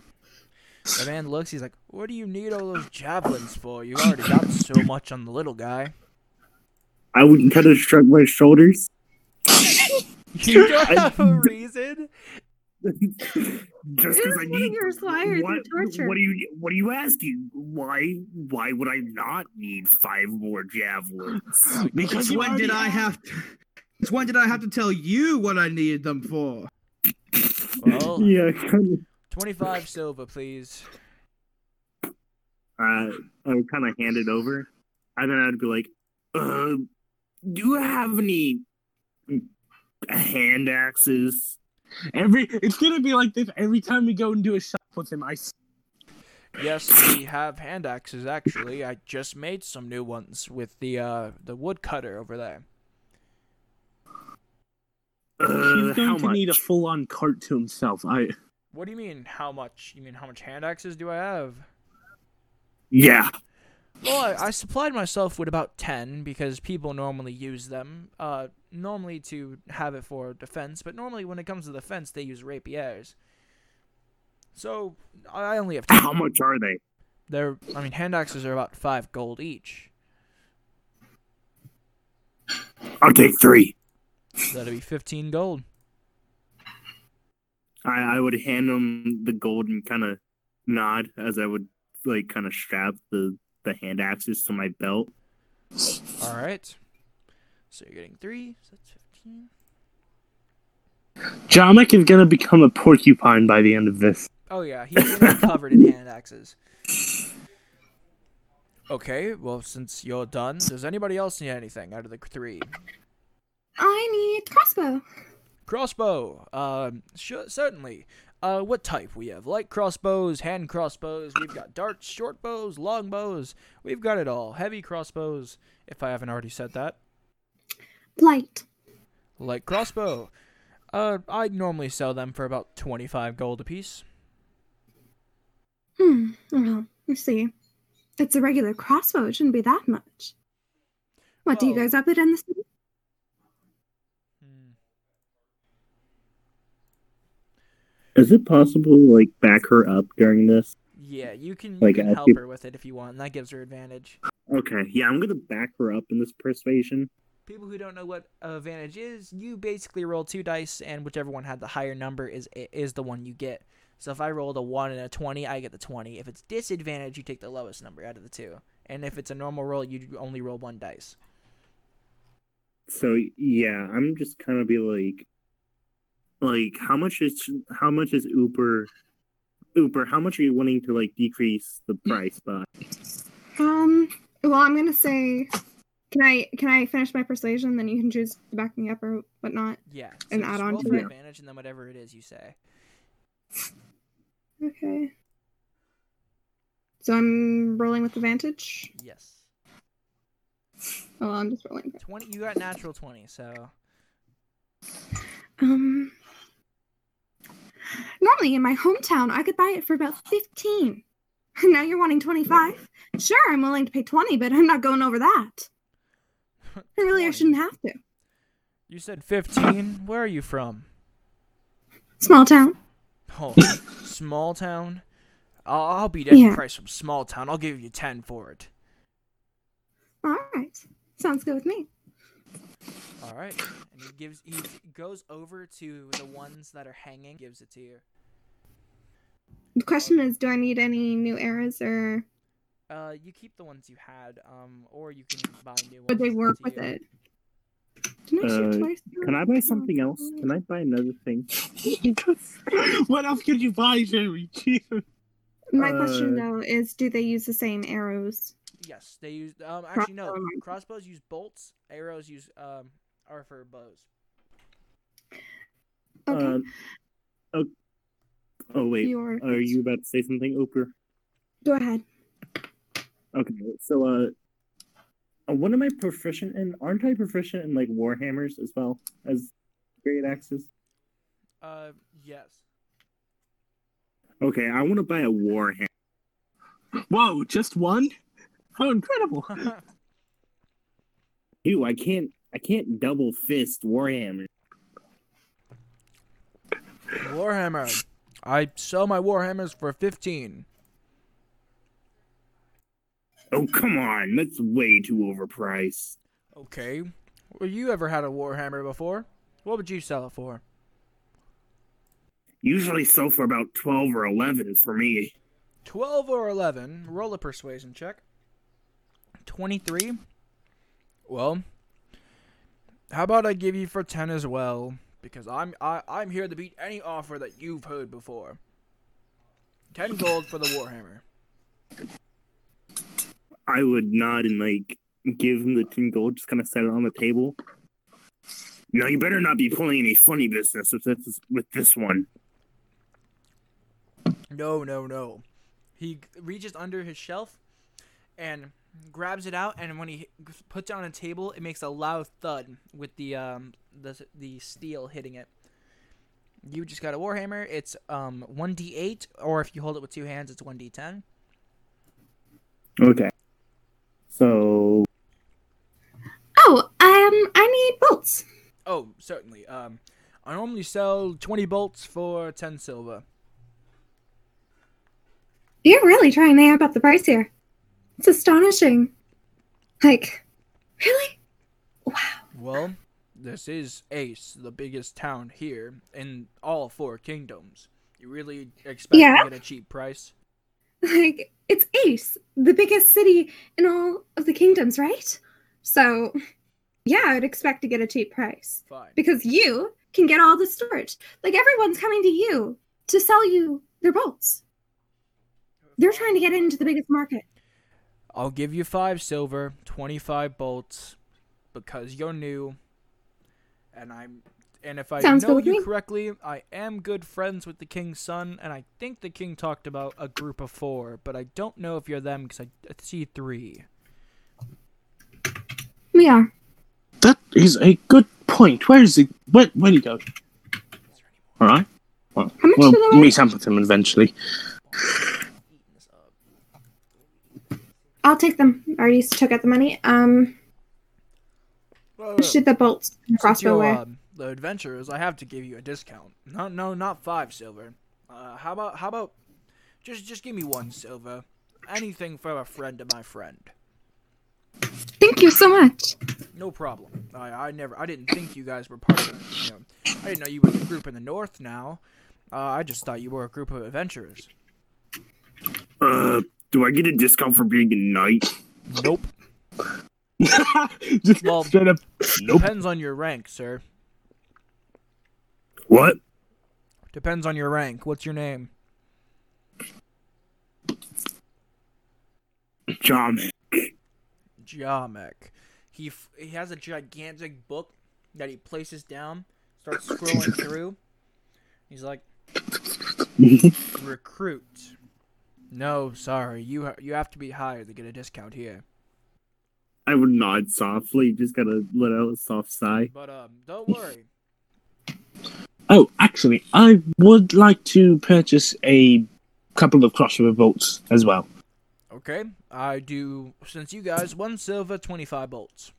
The man looks. He's like, "What do you need all those javelins for? You already got so much on the little guy. I wouldn't kind of shrug my shoulders. You don't have a reason." Just because I need your squires what, in torture. what are you what are you asking? Why why would I not need five more javelins? Because when did already I have? To, when did I have to tell you what I needed them for? Well, yeah, twenty-five silver, please. Uh, I would kind of hand it over, and then I'd be like, "Uh, do you have any hand axes?" Every it's gonna be like this every time we go into a shop with him. I. Yes, we have hand axes. Actually, I just made some new ones with the uh the woodcutter over there. Uh, he's going how to much? need a full-on cart to himself. I What do you mean? How much? You mean how much hand axes do I have? Yeah, Well, I, I supplied myself with about ten because people normally use them. Uh, normally to have it for defense, but normally when it comes to defense, they use rapiers. So I only have ten. how much are they? They're, I mean, hand axes are about five gold each. I'll take three. That'll be 15 gold. I, I would hand him the gold and kind of nod as I would like kind of strap the the hand axes to my belt. All right. So you're getting three. So that's 15. Jamek is gonna become a porcupine by the end of this. Oh yeah, he's gonna be covered in hand axes. Okay, well since you're done, does anybody else need anything out of the three? I need crossbow. Crossbow. Um, sh- certainly. Uh, what type we have? Light crossbows, hand crossbows. We've got darts, short bows, long bows. We've got it all. Heavy crossbows. If I haven't already said that. Light. Light crossbow. Uh, I normally sell them for about twenty-five gold apiece. Hmm. Well, let's see. It's a regular crossbow. It shouldn't be that much. What do you guys up it in the city? Is it possible to like back her up during this? Yeah, you can, you Like, can help her with it if you want, and that gives her advantage. Okay, yeah, I'm gonna back her up in this persuasion. People who don't know what advantage is, you basically roll two dice, and whichever one had the higher number is is the one you get. So if I rolled a one and a twenty, I get the twenty. If it's disadvantage, you take the lowest number out of the two. And if it's a normal roll, you only roll one dice. So yeah, I'm just kind of be like, like how much is how much is Uber, Uber? How much are you wanting to like decrease the price by? Um. Well, I'm gonna say, can I can I finish my persuasion? Then you can choose to back me up or whatnot. Yeah. So And add on to it. advantage, and then whatever it is you say. Okay. So I'm rolling with advantage. Yes. Oh, I'm just rolling. Twenty. You got natural twenty. So Um. Normally in my hometown, I could buy it for about fifteen. Now you're wanting twenty-five. Sure, I'm willing to pay twenty, but I'm not going over that. And really, I shouldn't have to. you said fifteen. Where are you from? Small town. Oh, small town. I'll, I'll beat any Yeah. price from small town. I'll give you ten for it. All right, sounds good with me. All right, and he gives he goes over to the ones that are hanging, gives it to you. The question is, do I need any new arrows, or Uh, you keep the ones you had, um, or you can buy new ones. would they work with you. it? Can I Uh. Can I buy something else? Can I buy another thing? what else could you buy, Jeremy? Jesus. My question Uh, though is, do they use the same arrows? Yes, they use. Um, actually no. Crossbows use bolts. Arrows use um are for bows. Okay. Um, oh, oh wait, Your are you about to say something, Uber? go ahead. Okay, so uh, uh, what am I proficient in? Aren't I proficient in like warhammers as well as great axes? Uh, yes. Okay, I want to buy a warhammer. Whoa, just one? How incredible! Ew, I can't, I can't double fist warhammer. Warhammer. I sell my warhammers for fifteen. Oh come on, that's way too overpriced. Okay. Well, you ever had a warhammer before? What would you sell it for? Usually sell for about twelve or eleven for me. 12 or 11. Roll a persuasion check. 23. Well, how about I give you for 10 as well? Because I'm I, I'm here to beat any offer that you've heard before. 10 gold for the Warhammer. I would nod and like give him the ten gold, just kind of set it on the table. No, you better not be pulling any funny business with this with this one. No, no, no. He reaches under his shelf and grabs it out, and when he puts it on a table, it makes a loud thud with the um the the steel hitting it. You just got a warhammer. It's um one d eight, or if you hold it with two hands, it's one d ten. Okay. So Oh, um, I need bolts. Oh, certainly. Um, I normally sell twenty bolts for ten silver. You're really trying to amp up the price here. It's astonishing. Like, really? Wow. Well, this is Ace, the biggest town here in all four kingdoms. You really expect Yeah. to get a cheap price? Like, it's Ace, the biggest city in all of the kingdoms, right? So, yeah, I'd expect to get a cheap price Fine. because you can get all the storage. Like, everyone's coming to you to sell you their bolts. They're trying to get into the biggest market. I'll give you five silver, twenty-five bolts, because you're new, and I'm. And if I Sounds good know with you me. correctly, I am good friends with the king's son, and I think the king talked about a group of four, but I don't know if you're them because I I see three. We are. That is a good point. Where is he? Where, where'd he go? All right. Well, How much we'll meet up with him eventually. I'll take them. I already took out the money. Um, shoot the bolts and crossbow you're away. uh, the adventurers, I have to give you a discount. No, no, not five silver. Uh, how about how about just just give me one silver? Anything for a friend of my friend. Thank you so much. No problem. I, I never I didn't think you guys were part of it. You know, I didn't know you were the group in the north now. Uh, I just thought you were a group of adventurers. Uh, do I get a discount for being a knight? Nope. Just Well, straight up. Nope. Depends on your rank, sir. What? Depends on your rank. What's your name? John. Jamek. He f- he has a gigantic book that he places down, starts scrolling through. He's like, recruit. No, sorry, you ha- you have to be higher to get a discount here. I would nod softly, just gotta let out a soft sigh. But um, don't worry. Oh, actually, I would like to purchase a couple of crossbow bolts as well. Okay, I do. Since you guys one silver, twenty five bolts.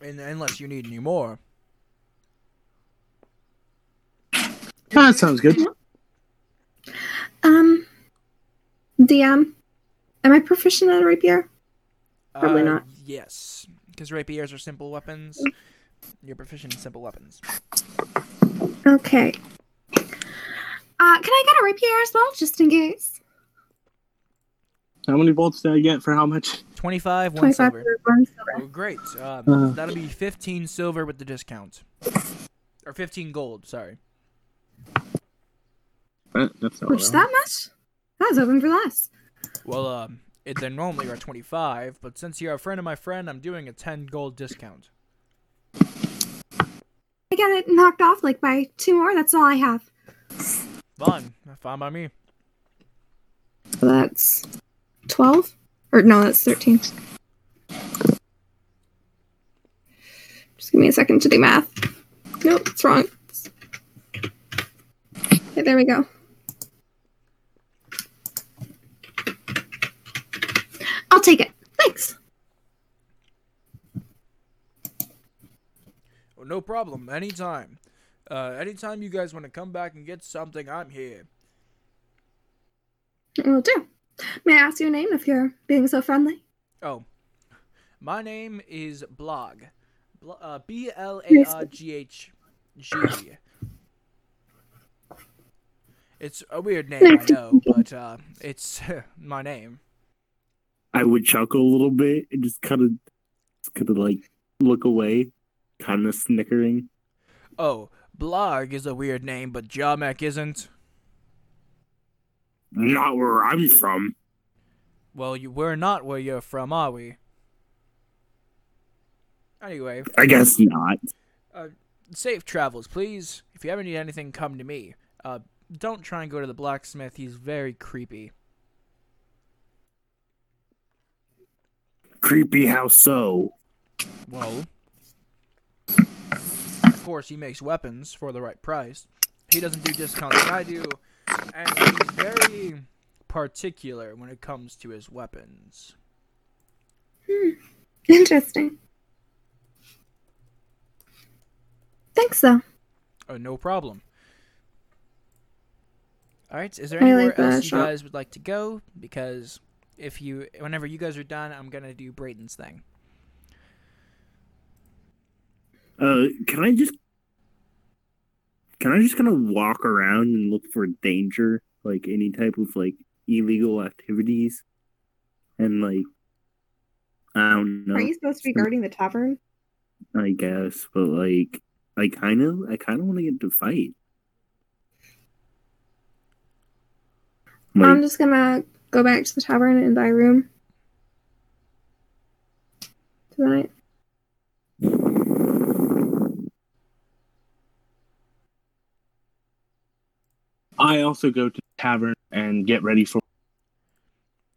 And unless you need any more. That sounds good. Um, DM, am I proficient at a rapier? Probably Uh, not. Yes, because rapiers are simple weapons. You're proficient in simple weapons. Okay. Uh, can I get a rapier as well, just in case? How many bolts did I get for how much? 25, one Twenty-five silver. for one silver. Oh, great. Uh, Uh. that'll be 15 silver with the discount. Or 15 gold, sorry. That's not Which that much? I was hoping for less. Well, um, it, they normally are 25, but since you're a friend of my friend, I'm doing a 10 gold discount. I got it knocked off like by two more. That's all I have. Fine. Fine by me. So that's twelve, or no, that's thirteen. Just give me a second to do math. Nope, it's wrong. Okay, there we go. I'll take it. Thanks. Oh, no problem. Anytime. Uh, anytime you guys want to come back and get something, I'm here. Will do. May I ask your name if you're being so friendly? Oh, my name is Blog. Bl- uh, B L A R G H G. It's a weird name, I know, but uh, it's my name. I would chuckle a little bit and just kind of, kind of like look away, kind of snickering. Oh, Blog is a weird name, but Jamek isn't. Not where I'm from. Well, you we're not where you're from, are we? Anyway, I guess not. Uh, safe travels, please. If you ever need anything, come to me. Uh, don't try and go to the blacksmith. He's very creepy. Creepy how so? Well, of course, he makes weapons for the right price. He doesn't do discounts like I do, and he's very particular when it comes to his weapons. Hmm. Interesting. Thanks, though. Oh, no problem. All right, is there I anywhere like the else you shop. guys would like to go? Because if you whenever you guys are done, I'm gonna do Brayden's thing. Uh, can I just can I just kind of walk around and look for danger, like any type of like illegal activities, and like I don't know. Aren't you supposed to be guarding the tavern? I guess, but like I kind of I kind of want to get to fight. Like, I'm just gonna go back to the tavern and buy a room tonight. I also go to the tavern and get ready for.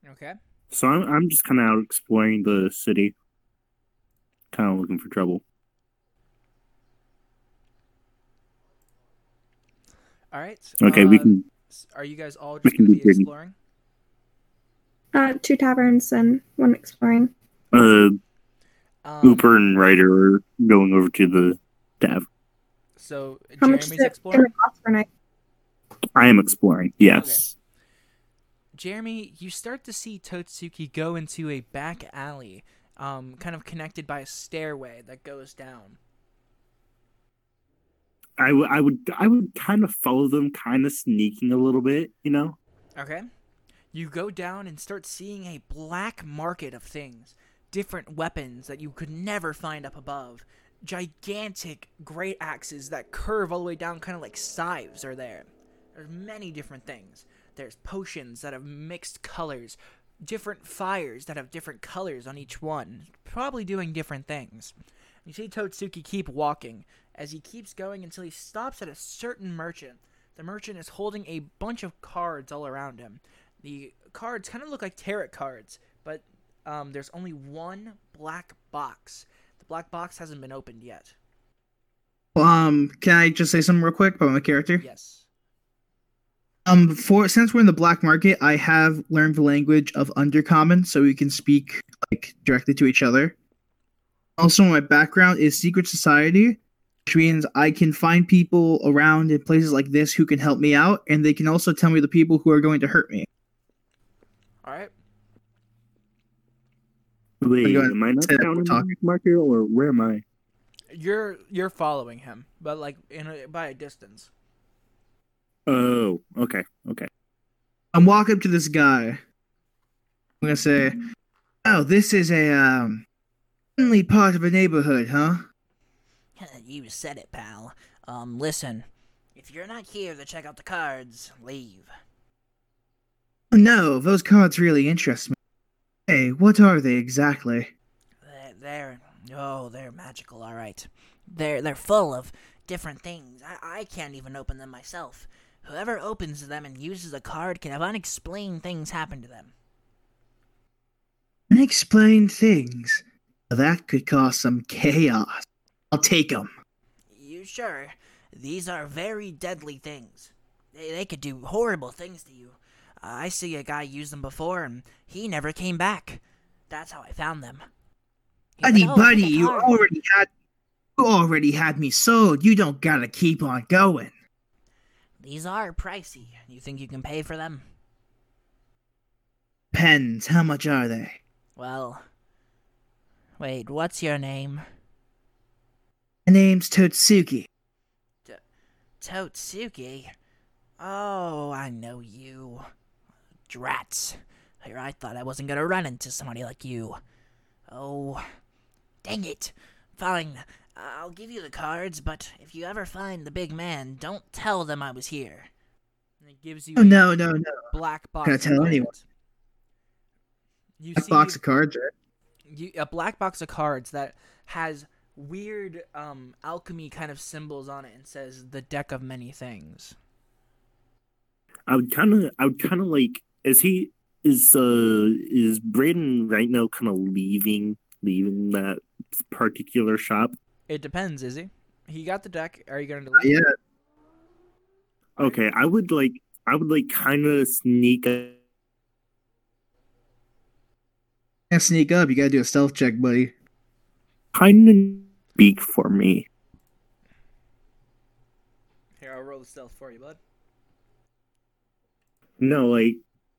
Okay. so I'm I'm just kind of out exploring the city, kind of looking for trouble. All right. Okay, we uh, can s- Are you guys all we just can gonna be exploring? Uh, two taverns and one exploring. uh Um, Hooper and Ryder are going over to the tavern. So How much is Jeremy's it exploring. gonna cost per night? I am exploring. Yes. Jeremy, you start to see Totsuki go into a back alley, um, kind of connected by a stairway that goes down. I, w- I would I would kind of follow them, kind of sneaking a little bit, you know. Okay. You go down and start seeing a black market of things. Different weapons that you could never find up above. Gigantic great axes that curve all the way down, kind of like scythes, are there. There's many different things. There's potions that have mixed colors, different fires that have different colors on each one, probably doing different things. You see Totsuki keep walking as he keeps going until he stops at a certain merchant. The merchant is holding a bunch of cards all around him. The cards kind of look like tarot cards, but um, there's only one black box. The black box hasn't been opened yet. Um, can I just say something real quick about my character? Yes. Um, for since we're in the black market, I have learned the language of Undercommon, so we can speak like directly to each other. Also, my background is secret society, which means I can find people around in places like this who can help me out, and they can also tell me the people who are going to hurt me. All right. Wait, go am I not down in the talking. black market, or where am I? You're you're following him, but like in a, by a distance. Oh, okay, okay. I'm walking up to this guy. I'm gonna say, "Oh, this is a um, friendly part of a neighborhood, huh?" you said it, pal. Um, listen. If you're not here to check out the cards, leave. No, those cards really interest me. Hey, what are they exactly? They're, they're oh, they're magical, all right. They're they're full of different things. I I can't even open them myself. Whoever opens them and uses a card can have unexplained things happen to them. Unexplained things. That could cause some chaos. I'll take them. You sure? These are very deadly things. They, they could do horrible things to you. Uh, I see a guy use them before, and he never came back. That's how I found them. He Buddy, said, "Oh, buddy, you already had you already had me sold. You don't gotta keep on going. These are pricey. You think you can pay for them? Pens, how much are they? Well, wait, what's your name? My name's Totsuki. Totsuki? Oh, I know you. Drats. Here, I thought I wasn't gonna run into somebody like you. Oh, dang it. Fine, I'll give you the cards, but if you ever find the big man, don't tell them I was here. And it gives you Oh a no, no, no. black box. Gonna of tell anyone. You Black box of cards, right? you, a black box of cards that has weird um alchemy kind of symbols on it and says the deck of many things. I would kind of, I would kind of like, is he, is uh, is Braden right now kind of leaving, leaving that particular shop? It depends, is he? He got the deck. Are you going to Not delete? yet. Okay, I would like, I would like kind of sneak. a- Can't sneak up. You gotta do a stealth check, buddy. Kind of speak for me. Here, I'll roll the stealth for you, bud. No, like,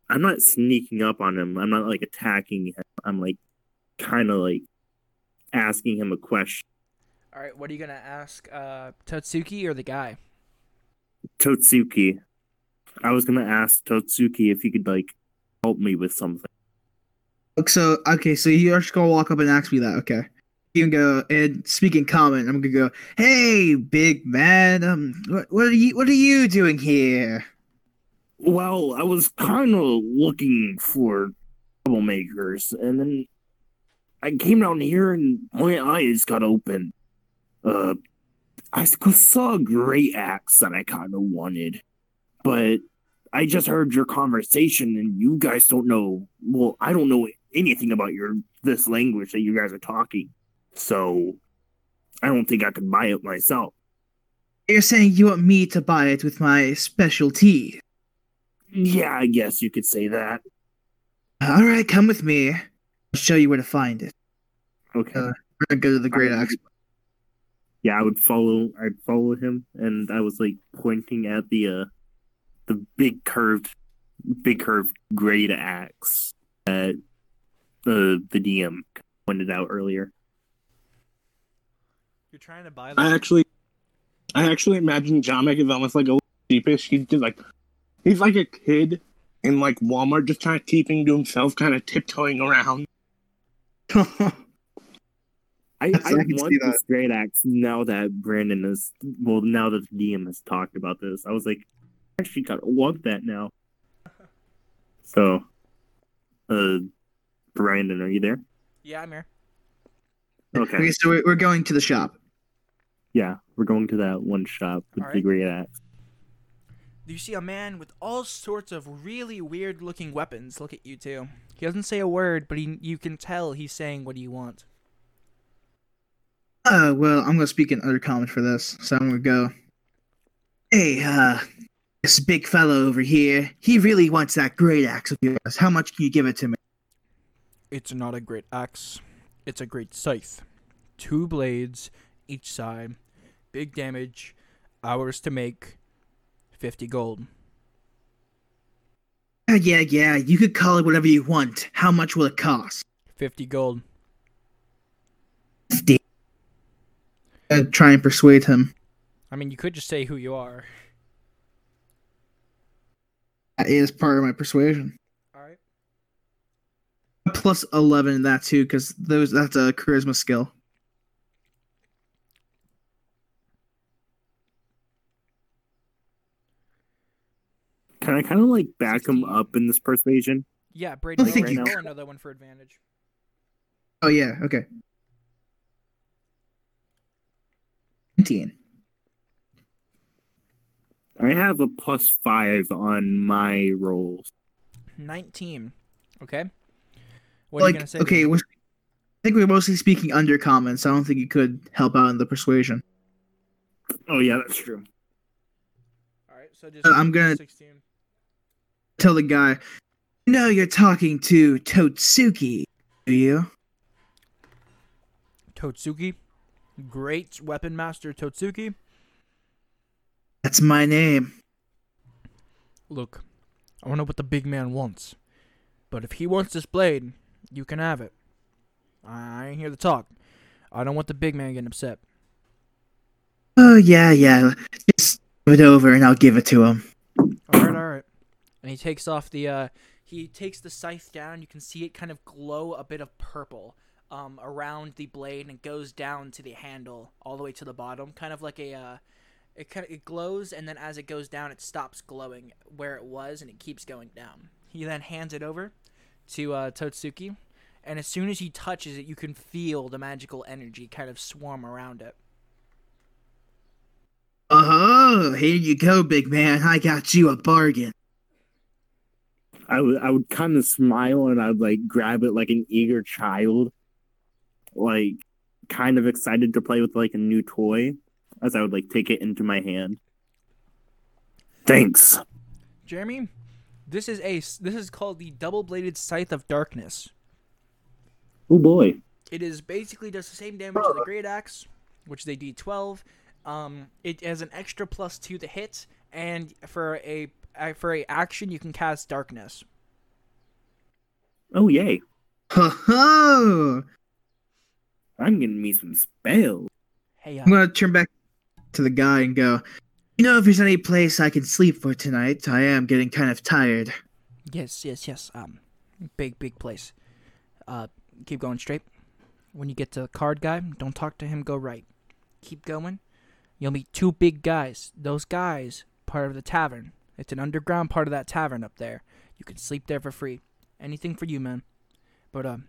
I'm not sneaking up on him. I'm not like attacking him. I'm like kind of like asking him a question. All right, what are you gonna ask, uh, Totsuki or the guy? Totsuki. I was gonna ask Totsuki if he could like help me with something. So okay, so you're just gonna walk up and ask me that, okay? You can go and speak in common. I'm gonna go, hey, big man, um, what, what are you, what are you doing here? Well, I was kind of looking for troublemakers, and then I came down here and my eyes got open. Uh, I saw a great axe that I kind of wanted, but I just heard your conversation, and you guys don't know. Well, I don't know anything about your this language that you guys are talking, so I don't think I could buy it myself. You're saying you want me to buy it with my specialty? Yeah, I guess you could say that. All right, come with me. I'll show you where to find it. Okay. Uh, We're gonna go to the Great Axe. yeah, I would follow. I'd follow him, and I was like pointing at the uh, the big curved, big curved great axe that the the DM pointed out earlier. You're trying to buy I actually, I actually imagine Jamek is almost like a sheepish. He's just like, he's like a kid in like Walmart, just kind of keeping to himself, kind of tiptoeing around. I, That's- I, I can want see this great axe now that Brandon is well. Now that the DM has talked about this, I was like, I actually kind of want that now. So, uh, Brandon, are you there? Yeah, I'm here. Okay. Okay, so we're, we're going to the shop. Yeah, we're going to that one shop with the Alright. great axe. You see a man with all sorts of really weird looking weapons look at you too. He doesn't say a word, but he, you can tell he's saying what do you want. Uh, well, I'm gonna speak in other comments for this, so I'm gonna go. Hey, uh, this big fellow over here, he really wants that great axe of yours. How much can you give it to me? It's not a great axe. It's a great scythe. Two blades each side. Big damage. Hours to make. 50 gold. Yeah, yeah, you could call it whatever you want. How much will it cost? 50 gold. Fifty. Uh, try and persuade him. I mean, you could just say who you are. That is part of my persuasion. Alright. Plus eleven in that too, because those that's a charisma skill. Can I kind of like back him up in this persuasion? Yeah, Brady, I think roll, you roll could. another one for advantage. Oh yeah, okay. Nineteen. I have a plus five on my rolls. 19. Okay. What are you going to say? okay, we're, I think we're mostly speaking Undercommon. So I don't think you could help out in the persuasion. Oh yeah, that's true. Alright, so just Uh, I'm gonna- 16. Tell the guy, no, you're talking to Totsuki, do you? Totsuki. Great weapon master Totsuki. That's my name. Look, I don't know what the big man wants. But if he wants this blade, you can have it. I ain't here to talk. I don't want the big man getting upset. Oh yeah, yeah. Just give it over, and I'll give it to him. And he takes off the uh he takes the scythe down, you can see it kind of glow a bit of purple um around the blade and it goes down to the handle all the way to the bottom, kind of like a uh it kind of it glows and then as it goes down it stops glowing where it was and it keeps going down. He then hands it over to uh Totsuki and as soon as he touches it you can feel the magical energy kind of swarm around it. uh-huh. here you go, big man. I got you a bargain. I would I would kind of smile and I'd like grab it like an eager child, like kind of excited to play with like a new toy, as I would like take it into my hand. Thanks. Jeremy, this is a this is called the double-bladed scythe of darkness. Oh boy. It is basically does the same damage as the great axe, which is a D12. Um, it has an extra plus two to hit, and for a for a action you can cast darkness. Oh yay! Ho ho! I'm getting me some spells. Hey, uh, I'm gonna turn back to the guy and go. You know, if there's any place I can sleep for tonight, I am getting kind of tired. yes, yes, yes. Um, big, big place. Uh, keep going straight. When you get to the card guy, don't talk to him. Go right. Keep going. You'll meet two big guys. Those guys, part of the tavern. It's an underground part of that tavern up there. You can sleep there for free. Anything for you, man. But um,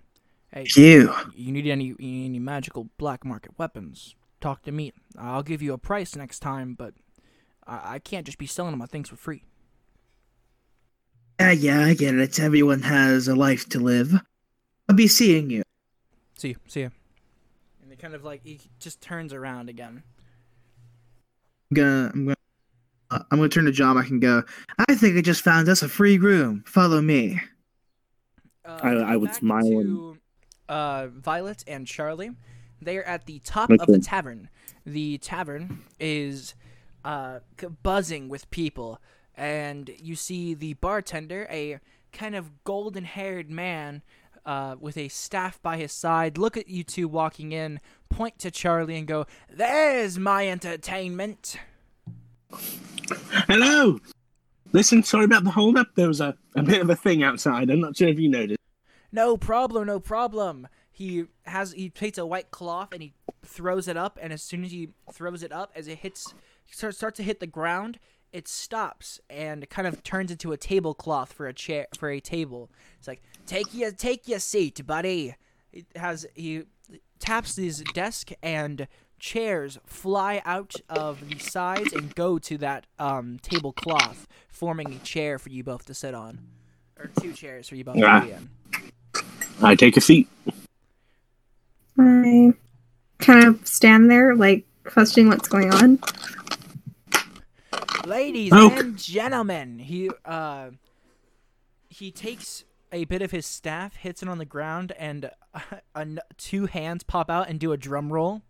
hey, You. you need any any magical black market weapons? Talk to me. I'll give you a price next time, but I, I can't just be selling my things for free. Yeah, yeah, I get it. Everyone has a life to live. I'll be seeing you. See you. See you. And it kind of like he just turns around again. I'm gonna, I'm gonna, uh, I'm gonna turn to John. I can go. I think I just found us a free room. Follow me. Uh, I- I would smile To, uh, Violet and Charlie, they are at the top of the tavern. The tavern is uh, buzzing with people, and you see the bartender, a kind of golden-haired man. Uh, with a staff by his side, look at you two walking in, point to Charlie, and go, "There's my entertainment." Hello. Listen, sorry about the hold up. There was a, a bit of a thing outside. I'm not sure if you noticed. No problem, no problem. He has he takes a white cloth and he throws it up, and as soon as he throws it up, as it hits starts starts to hit the ground, it stops and kind of turns into a tablecloth for a chair for a table. It's like take your take your seat, buddy. It has he taps his desk and chairs fly out of the sides and go to that um tablecloth, forming a chair for you both to sit on, or two chairs for you both Ah. to be in. I take a seat. I kind of stand there, like questioning what's going on. Ladies Oh. and gentlemen, he uh he takes a bit of his staff, hits it on the ground, and uh, an- two hands pop out and do a drum roll,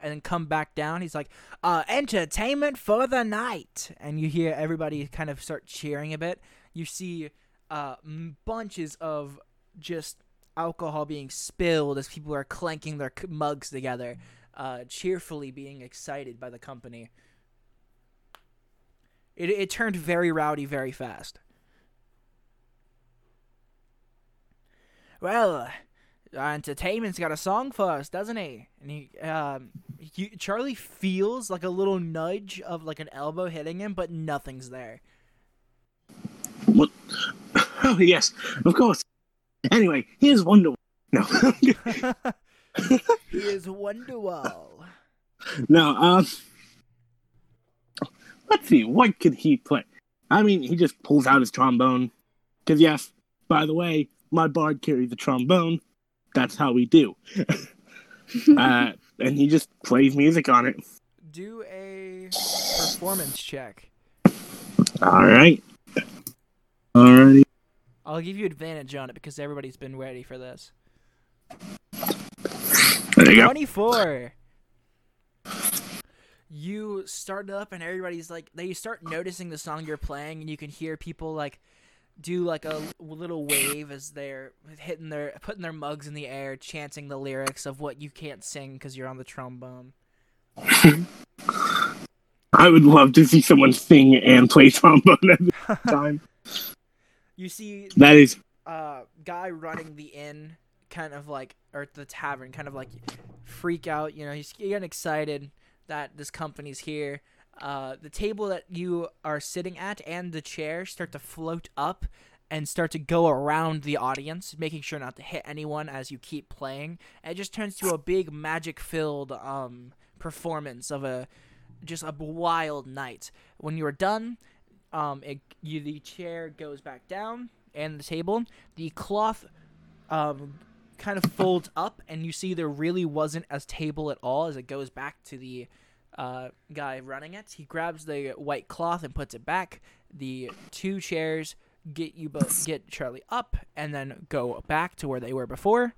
and then come back down. He's like, uh, "Entertainment for the night," and you hear everybody kind of start cheering a bit. You see uh, bunches of just alcohol being spilled as people are clanking their mugs together, uh, cheerfully being excited by the company. It, it turned very rowdy very fast. Well, uh, entertainment's got a song for us, doesn't he? And he, um, you, Charlie feels like a little nudge of like an elbow hitting him, but nothing's there. What? Oh yes, of course. Anyway, here's Wonder. No, he is Wonderwall. no. Um, let's see. What could he play? I mean, he just pulls out his trombone. Cause yes, by the way, my bard carries a trombone. That's how we do. uh, and he just plays music on it. Do a performance check. All right. Alrighty. I'll give you advantage on it because everybody's been ready for this. There you go. 24. You start up and everybody's like they start noticing the song you're playing and you can hear people like do like a little wave as they're hitting their putting their mugs in the air chanting the lyrics of what you can't sing cuz you're on the trombone. I would love to see someone sing and play trombone at the same time. You see That is uh guy running the inn kind of like or the tavern kind of like freak out you know he's getting excited that this company's here uh the table that you are sitting at and the chair start to float up and start to go around the audience making sure not to hit anyone as you keep playing. And it just turns to a big magic filled um performance of a just a wild night. When you're done um it, you the chair goes back down and the table. The cloth um kind of folds up and you see there really wasn't a table at all as it goes back to the uh, guy running it he grabs the white cloth and puts it back the two chairs get you both get charlie up and then go back to where they were before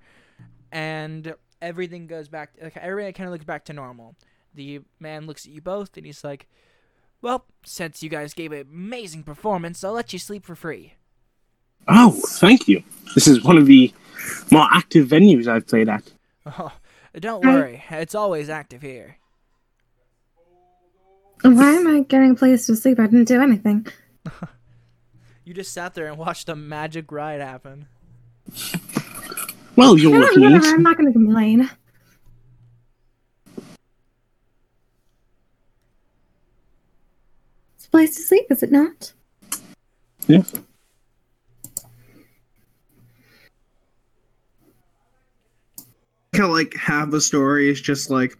and everything goes back okay, everything kind of looks back to normal the man looks at you both and he's like well, since you guys gave an amazing performance, I'll let you sleep for free. Oh, thank you. This is one of the more active venues I've played at. Oh, don't worry, it's always active here. Why am I getting a place to sleep? I didn't do anything. You just sat there and watched a magic ride happen. Well, you're I don't know. I'm not going to complain. It's a place to sleep, is it not? Yeah. Kind of like half the story is just like,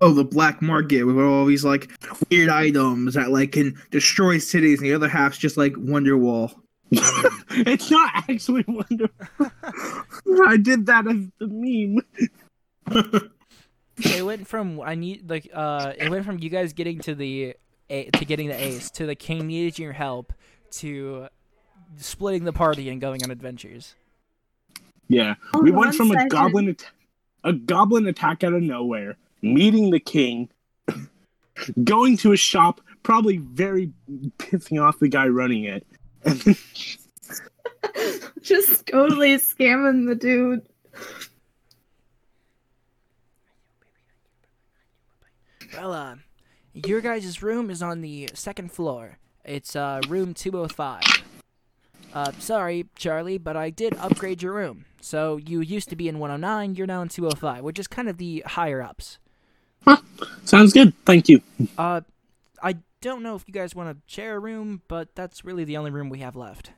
oh, the black market with all these like weird items that like can destroy cities, and the other half's just like Wonderwall. it's not actually Wonder. I did that as the meme. it went from I need like uh it went from you guys getting to the a- to getting the ace to the king needed your help to splitting the party and going on adventures. Yeah, All we went one from a goblin at- a goblin attack out of nowhere, meeting the king, going to a shop, probably very pissing off the guy running it, Just totally scamming the dude. Well, uh, your guys' room is on the second floor. It's uh room 205. Uh, sorry, Charlie, but I did upgrade your room. So you used to be in 109, you're now in 205, which is kind of the higher ups. sounds good. Thank you. Uh, I don't know if you guys want to share a room, but that's really the only room we have left.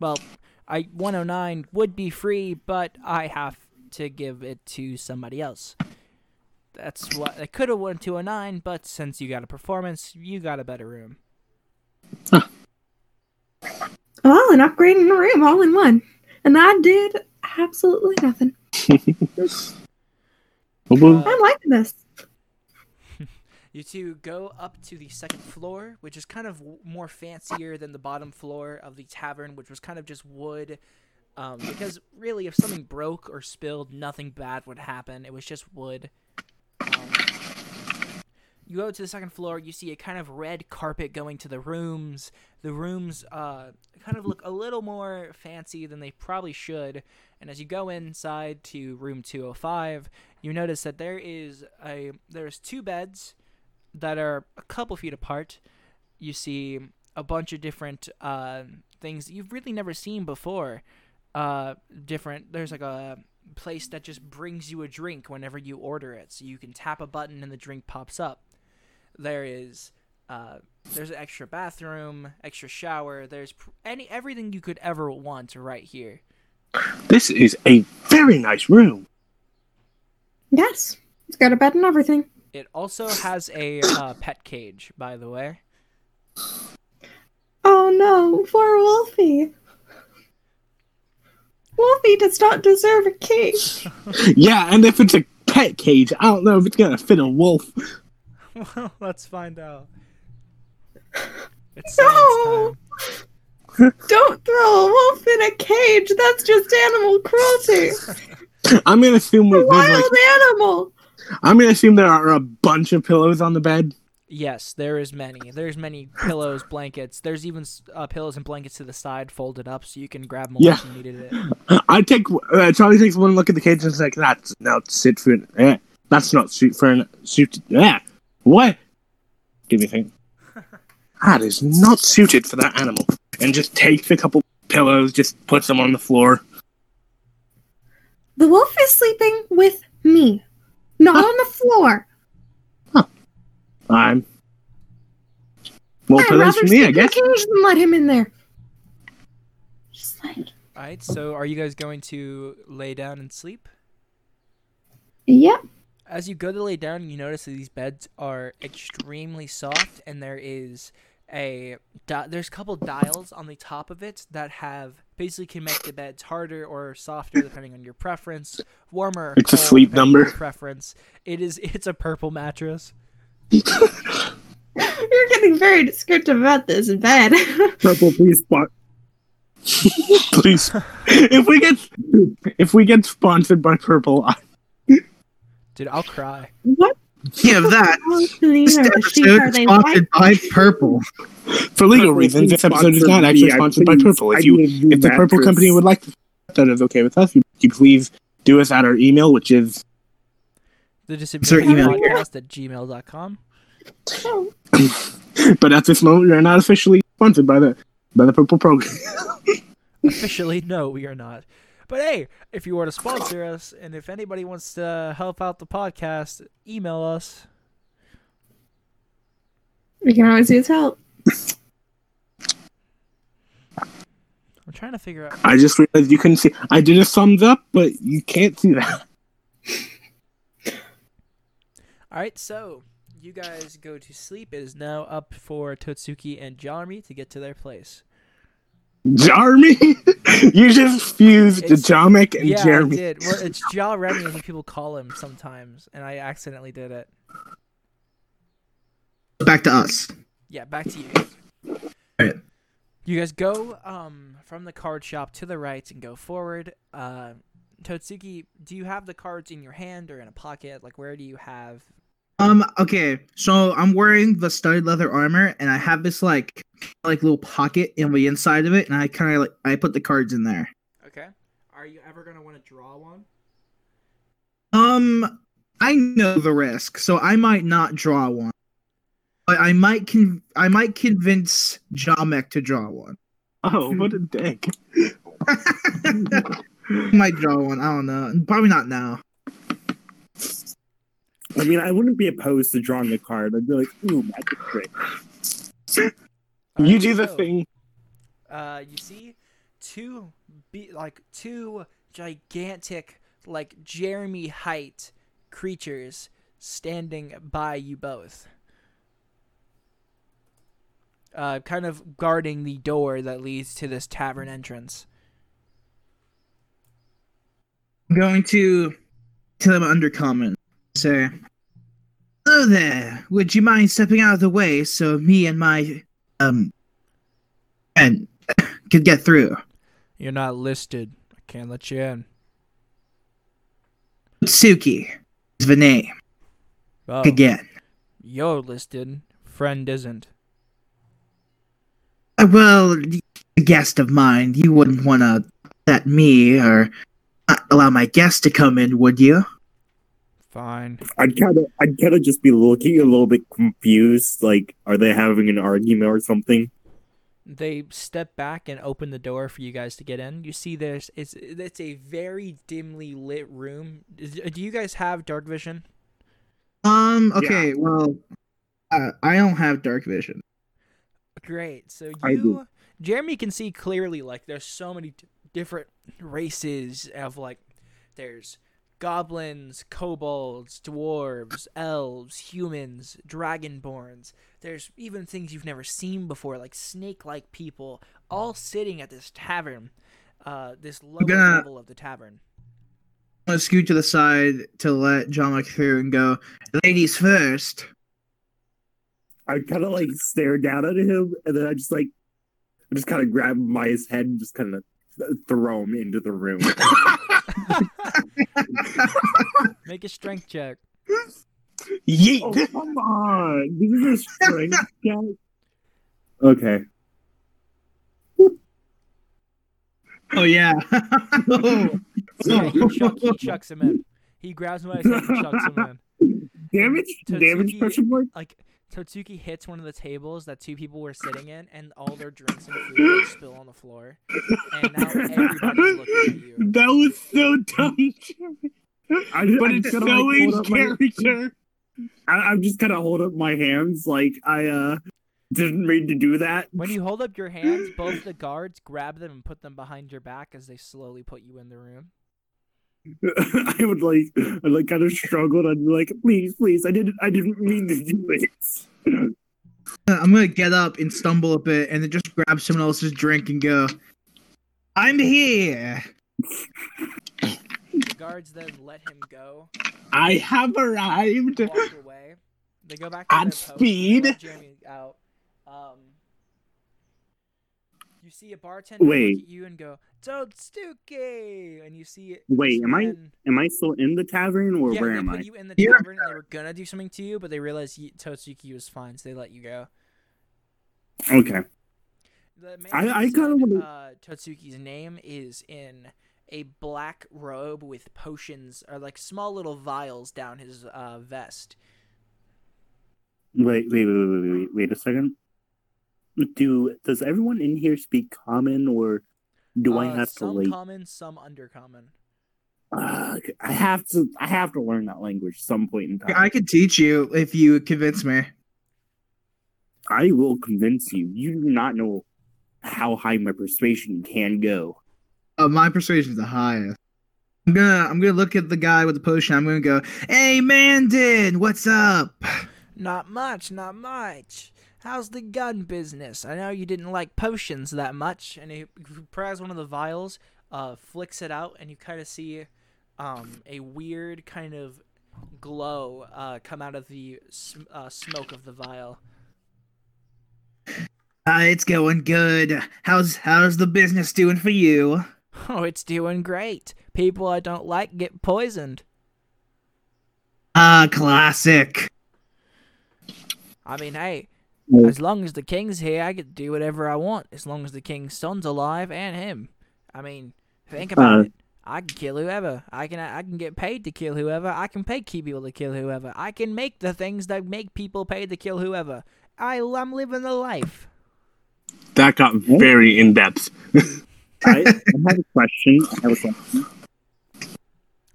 Well, I 109 would be free, but I have to give it to somebody else. That's what I could have won 209, but since you got a performance, you got a better room. Oh, and upgrading the room all in one. And I did absolutely nothing. Well, I'm liking this. You two go up to the second floor, which is kind of more fancier than the bottom floor of the tavern, which was kind of just wood. Um, because really, if something broke or spilled, nothing bad would happen. It was just wood. Um, you go to the second floor, you see a kind of red carpet going to the rooms. The rooms uh, kind of look a little more fancy than they probably should. And as you go inside to room 205, you notice that there is a there's two beds that are a couple feet apart. You see a bunch of different uh, things you've really never seen before. Uh, different. There's like a place that just brings you a drink whenever you order it, so you can tap a button and the drink pops up. There is. Uh, there's an extra bathroom, extra shower. There's pr- any everything you could ever want right here. this is a very nice room. Yes. It's got a bed and everything. It also has a uh, pet cage, by the way. Oh no, poor Wolfie. Wolfie does not deserve a cage. Yeah, and if it's a pet cage, I don't know if it's gonna fit a wolf. well, let's find out. It's No! Don't throw a wolf in a cage. That's just animal cruelty. I'm gonna assume A there's like, wild animal. I'm gonna assume there are a bunch of pillows on the bed. Yes, there is many. There's many pillows, blankets. There's even uh, pillows and blankets to the side, folded up, so you can grab them Yeah. when you needed it. I take uh, Charlie takes one look at the cage and is like, "That's not sit for an. Eh, that's not suit for an suit. Yeah, what? Give me a thing. That is not suited for that animal." And just takes a couple pillows, just puts them on the floor. The wolf is sleeping with me, not on the floor. I'm. More I'd rather for me, sleep I in a cage than let him in there. Just like, All right, so are you guys going to lay down and sleep? yep. As you go to lay down, you notice that these beds are extremely soft, and there is a di- there's a couple dials on the top of it that have basically can make the beds harder or softer depending on your preference, warmer. Or It's a sleep depending on your number. Preference. It is. It's a purple mattress. You're getting very descriptive about this bed. Purple, please spot. please, if we get if we get sponsored by Purple, I, Dude, I'll cry. what? Yeah, that. This are the sheep, are episode they white? sponsored by Purple. For legal reasons, this episode is not actually sponsored by Purple. If you, need a new if the Purple mattress. company would like, to, that is okay with us. You, you please do us at our email, which is The Sir, Disability email. Podcast at gmail.com. But at this moment, we are not officially sponsored by the by the Purple program. Officially, no, we are not. But hey, if you were to sponsor us, and if anybody wants to help out the podcast, email us. we can always use help. I'm trying to figure out. I just realized you couldn't see. I did a thumbs up, but you can't see that. All right, so you guys go to sleep. It is now up for Totsuki and Jarmy to get to their place. Jarmy, you just fused It's- Jamek and yeah, Jeremy. I did. Well, it's Ja Remy, as people call him sometimes, and I accidentally did it. Back to us. Yeah, back to you. guys. Right. You guys go um from the card shop to the right and go forward. Uh, Totsuki, do you have the cards in your hand or in a pocket? Like, where do you have? Um. Okay. So I'm wearing the studded leather armor, and I have this like like little pocket in the inside of it, and I kind of like I put the cards in there. Okay. Are you ever gonna want to draw one? Um. I know the risk, so I might not draw one. But I might con- I might convince Jamek to draw one. Oh, what a dick! I might draw one. I don't know. Probably not now. I mean, I wouldn't be opposed to drawing a card. I'd be like, ooh, magic trick. You Alright, do the so, thing. Uh, you see two be like two gigantic like Jeremy height creatures standing by you both. Uh, kind of guarding the door that leads to this tavern entrance. I'm going to tell them under undercommon. Say, hello there. Would you mind stepping out of the way so me and my um and could get through? You're not listed. I can't let you in. Suki is the name. Oh, Again. you're listed. Friend isn't. Uh, Well, a guest of mine, you wouldn't want to let me or not allow my guest to come in, would you? Fine. I'd kind of, I'd kind of just be looking a little bit confused. Like, are they having an argument or something? They step back and open the door for you guys to get in. You see, there's it's it's a very dimly lit room. Do you guys have dark vision? Um. Okay. Well, uh, I don't have dark vision. Great. So you, Jeremy, can see clearly. Like, there's so many d- different races of like, there's goblins, kobolds, dwarves, elves, humans, dragonborns. There's even things you've never seen before, like snake-like people, all sitting at this tavern, uh, this lower gonna- level of the tavern. I'm gonna scoot to the side to let John look through and go. Ladies first. I kind of like stare down at him, and then I just like, I just kind of grab him by his head and just kind of throw him into the room. Make a strength check. Yeet. oh, come on! This is a strength check. Okay. Oh yeah. Yeah, he, chuck, he chucks him in. He grabs him by his head and chucks him in. Damage, damage Totsuki- question mark. like Totsuki hits one of the tables that two people were sitting in, and all their drinks and food like, spill on the floor. And now everybody's looking at you. That was so dumb, Jeremy. I, but I it's kinda, so like, in hold my- character. I, I'm just kind of hold up my hands like I uh didn't mean to do that. When you hold up your hands, both the guards grab them and put them behind your back as they slowly put you in the room. I would like, I like kind of struggled. I'd be like, please, please, I didn't, I didn't mean to do this. I'm gonna get up and stumble a bit, and then just grab someone else's drink and go. I'm here. The guards then let him go, I have arrived. walk away. They go back to At and they speed. Jeremy out. Um, you see a bartender Wait. look at you and go, Totsuki! And you see Wait, am I am I still in the tavern or yeah, where am put I? you in the You're- tavern and they were gonna do something to you, but they realized you, Totsuki was fine, so they let you go. Okay. I- I kinda wanna- uh, Totsuki's name is in a black robe with potions or like small little vials down his uh, vest. Wait, wait, wait, wait, wait, wait, wait a second. Do does everyone in here speak common or do I Uh, have to some like common, some undercommon. uh, I have to I have to learn that language some point in time. I could teach you if you convince me. I will convince you. You do not know how high my persuasion can go. Uh, my persuasion's the highest. I'm gonna I'm gonna look at the guy with the potion. I'm gonna go, "Hey, Mandin, what's up?" Not much, not much. How's the gun business? I know you didn't like potions that much. And he grabs one of the vials, uh, flicks it out, and you kind of see um, a weird kind of glow uh, come out of the sm- uh, smoke of the vial. Uh, it's going good. How's how's the business doing for you? Oh, it's doing great. People I don't like get poisoned. Ah, classic. I mean, hey, as long as the king's here, I get to do whatever I want. As long as the king's son's alive and him. I mean, think about Uh, it. I can kill whoever. I can. I can get paid to kill whoever. I can pay key people to kill whoever. I can make the things that make people pay to kill whoever. I, I'm living the life. That got very in depth. I, I have a question. I have a question.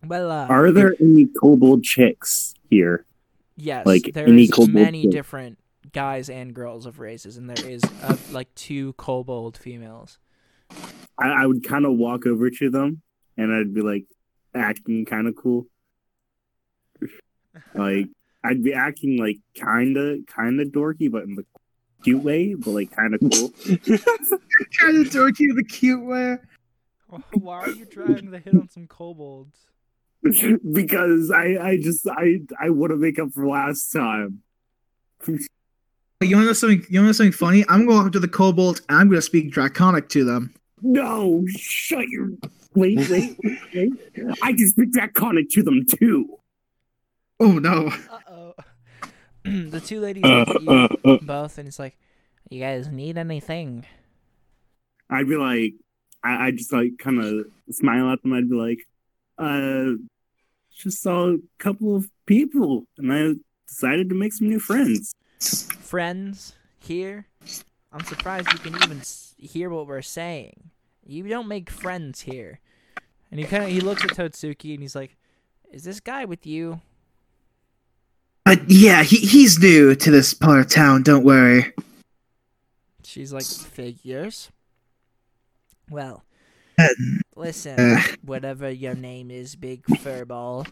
Well, uh, Are there any kobold chicks here? yes, like, there any is kobold many kid? different guys and girls of races, and there is uh, like two kobold females. I, I would kind of walk over to them and I'd be like acting kind of cool. Like I'd be acting like kind of kind of dorky, but in the cute way, but like kind of cool. kinda dorky, you the cute way. Why are you trying to hit on some kobolds? because I I just I I want to make up for last time. You want to know something? You want to know something funny? I'm going to walk up to the kobold and I'm going to speak draconic to them. No, shut your wait wait wait. I can speak draconic to them too. Oh no! Uh oh. the two ladies Uh, look at you uh, uh. both, and it's like, you guys need anything? I'd be like, I I just like kind of smile at them. I'd be like, uh, just saw a couple of people, and I decided to make some new friends. Friends here? I'm surprised you can even hear what we're saying. You don't make friends here. And he kind of he looks at Totsuki and he's like, "Is this guy with you?" Uh, yeah, he he's new to this part of town. Don't worry. She's like, "Figures." Well, listen, uh, whatever your name is, Big Furball.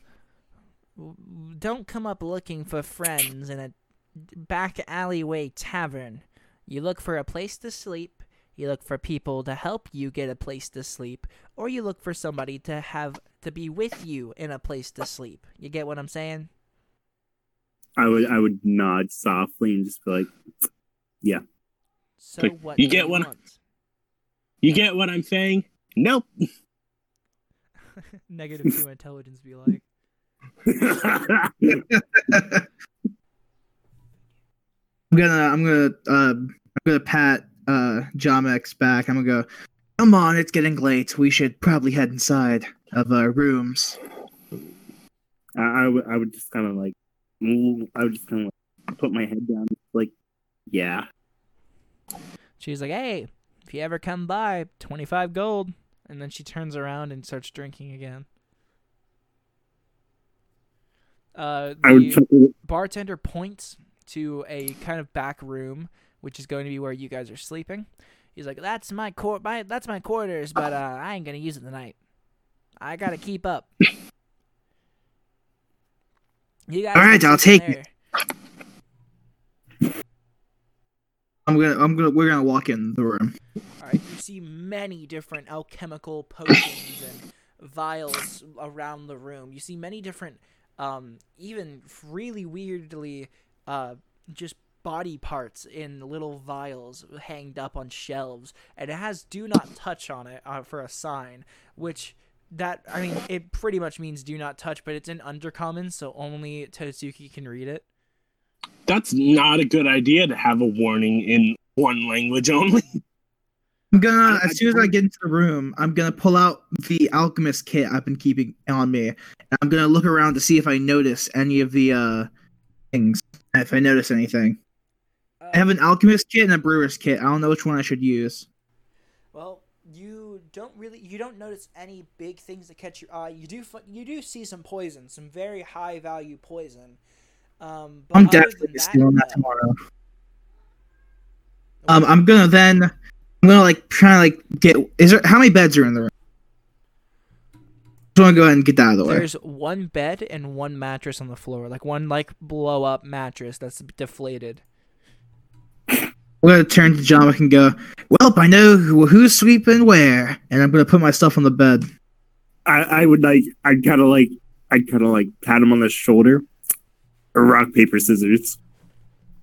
w- Don't come up looking for friends in a back alleyway tavern. You look for a place to sleep, you look for people to help you get a place to sleep, or you look for somebody to have to be with you in a place to sleep. You get what I'm saying? I would I would nod softly and just be like, "Yeah." So Okay, what you get what- want? You get what I'm saying? Nope. Negative two intelligence be like. I'm gonna I'm gonna uh, I'm gonna pat uh Jamek's back. I'm gonna go. Come on, it's getting late. We should probably head inside of our rooms. I, I would just kind of like, I would just kind of like put my head down, like, yeah. She's like, "Hey, if you ever come by, twenty-five gold." And then she turns around and starts drinking again. Uh, I would the bartender points to a kind of back room, which is going to be where you guys are sleeping. He's like, "That's my court. My, that's my quarters, but uh, I ain't gonna use it tonight. I gotta keep up." You guys All right, I'll take in it. I'm gonna I'm gonna we're gonna walk in the room. All right, you see many different alchemical potions and vials around the room. You see many different, um, even really weirdly, uh, just body parts in little vials hanged up on shelves, and it has "Do Not Touch" on it uh, for a sign, which that I mean it pretty much means "Do Not Touch," but it's in Undercommon, so only Totsuki can read it. That's not a good idea to have a warning in one language only. I'm gonna I- I as soon as I get into the room, I'm gonna pull out the alchemist kit I've been keeping on me. And I'm gonna look around to see if I notice any of the uh things. If I notice anything. I have an alchemist kit and a brewer's kit. I don't know which one I should use. Well, you don't really you don't notice any big things that catch your eye. You do you do see some poison, some very high value poison. Um, I'm definitely stealing that tomorrow. Um, I'm gonna then I'm gonna like try to like get is there how many beds are in the room? Just wanna go ahead and get that out of the way. There's one bed and one mattress on the floor, like one like blow up mattress that's deflated. I'm gonna turn to John and go, Well, I know who, who's sweeping where, and I'm gonna put my stuff on the bed. I, I would like I'd kind of like I'd kind of like pat him on the shoulder. Rock paper scissors.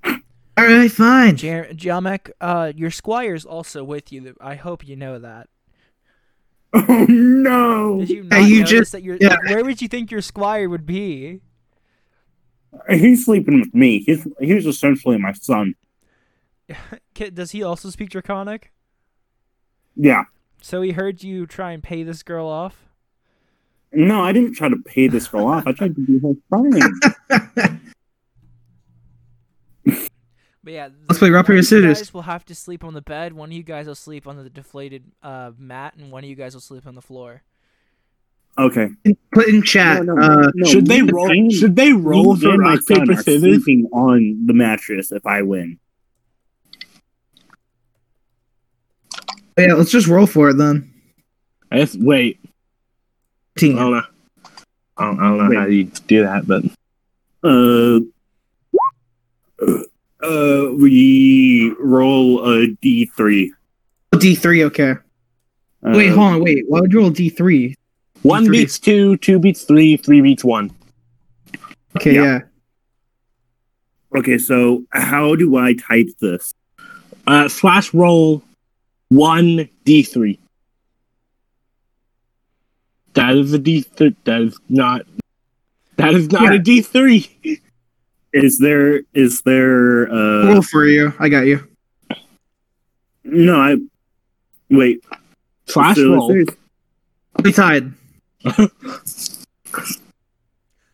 All right, fine. Jer- Jamek, uh, your squire's also with you. I hope you know that. Oh no! Did you Hey, not you notice just- that your yeah. where would you think your squire would be? He's sleeping with me. He's he's essentially my son. Does he also speak Draconic? Yeah. So he heard you try and pay this girl off. No, I didn't try to pay this girl off. I tried to be her friend. But yeah, Let's play rock, one paper, of you scissors. guys will have to sleep on the bed. One of you guys will sleep on the deflated uh, mat, and one of you guys will sleep on the floor. Okay. Put in chat. No, no, uh, no, should they me roll? and- Should they roll me for and my rock paper scissors? sleeping on the mattress if I win. yeah, let's just roll for it then. I guess, wait, I Team. don't know. I don't, I don't know Wait. how you do that, but Uh, uh, we roll a D three. D three, okay. Wait, Uh, hold on, wait. Why would you roll D three? one Three. beats two, two beats three, three beats one. Okay, Yeah. yeah. Okay, so how do I type this? Uh, slash roll one d three. That is a d th- That is not. That is not Yeah. a d three. Is there is there uh roll for you. I got you. no I wait Slash so is roll. there- We tied.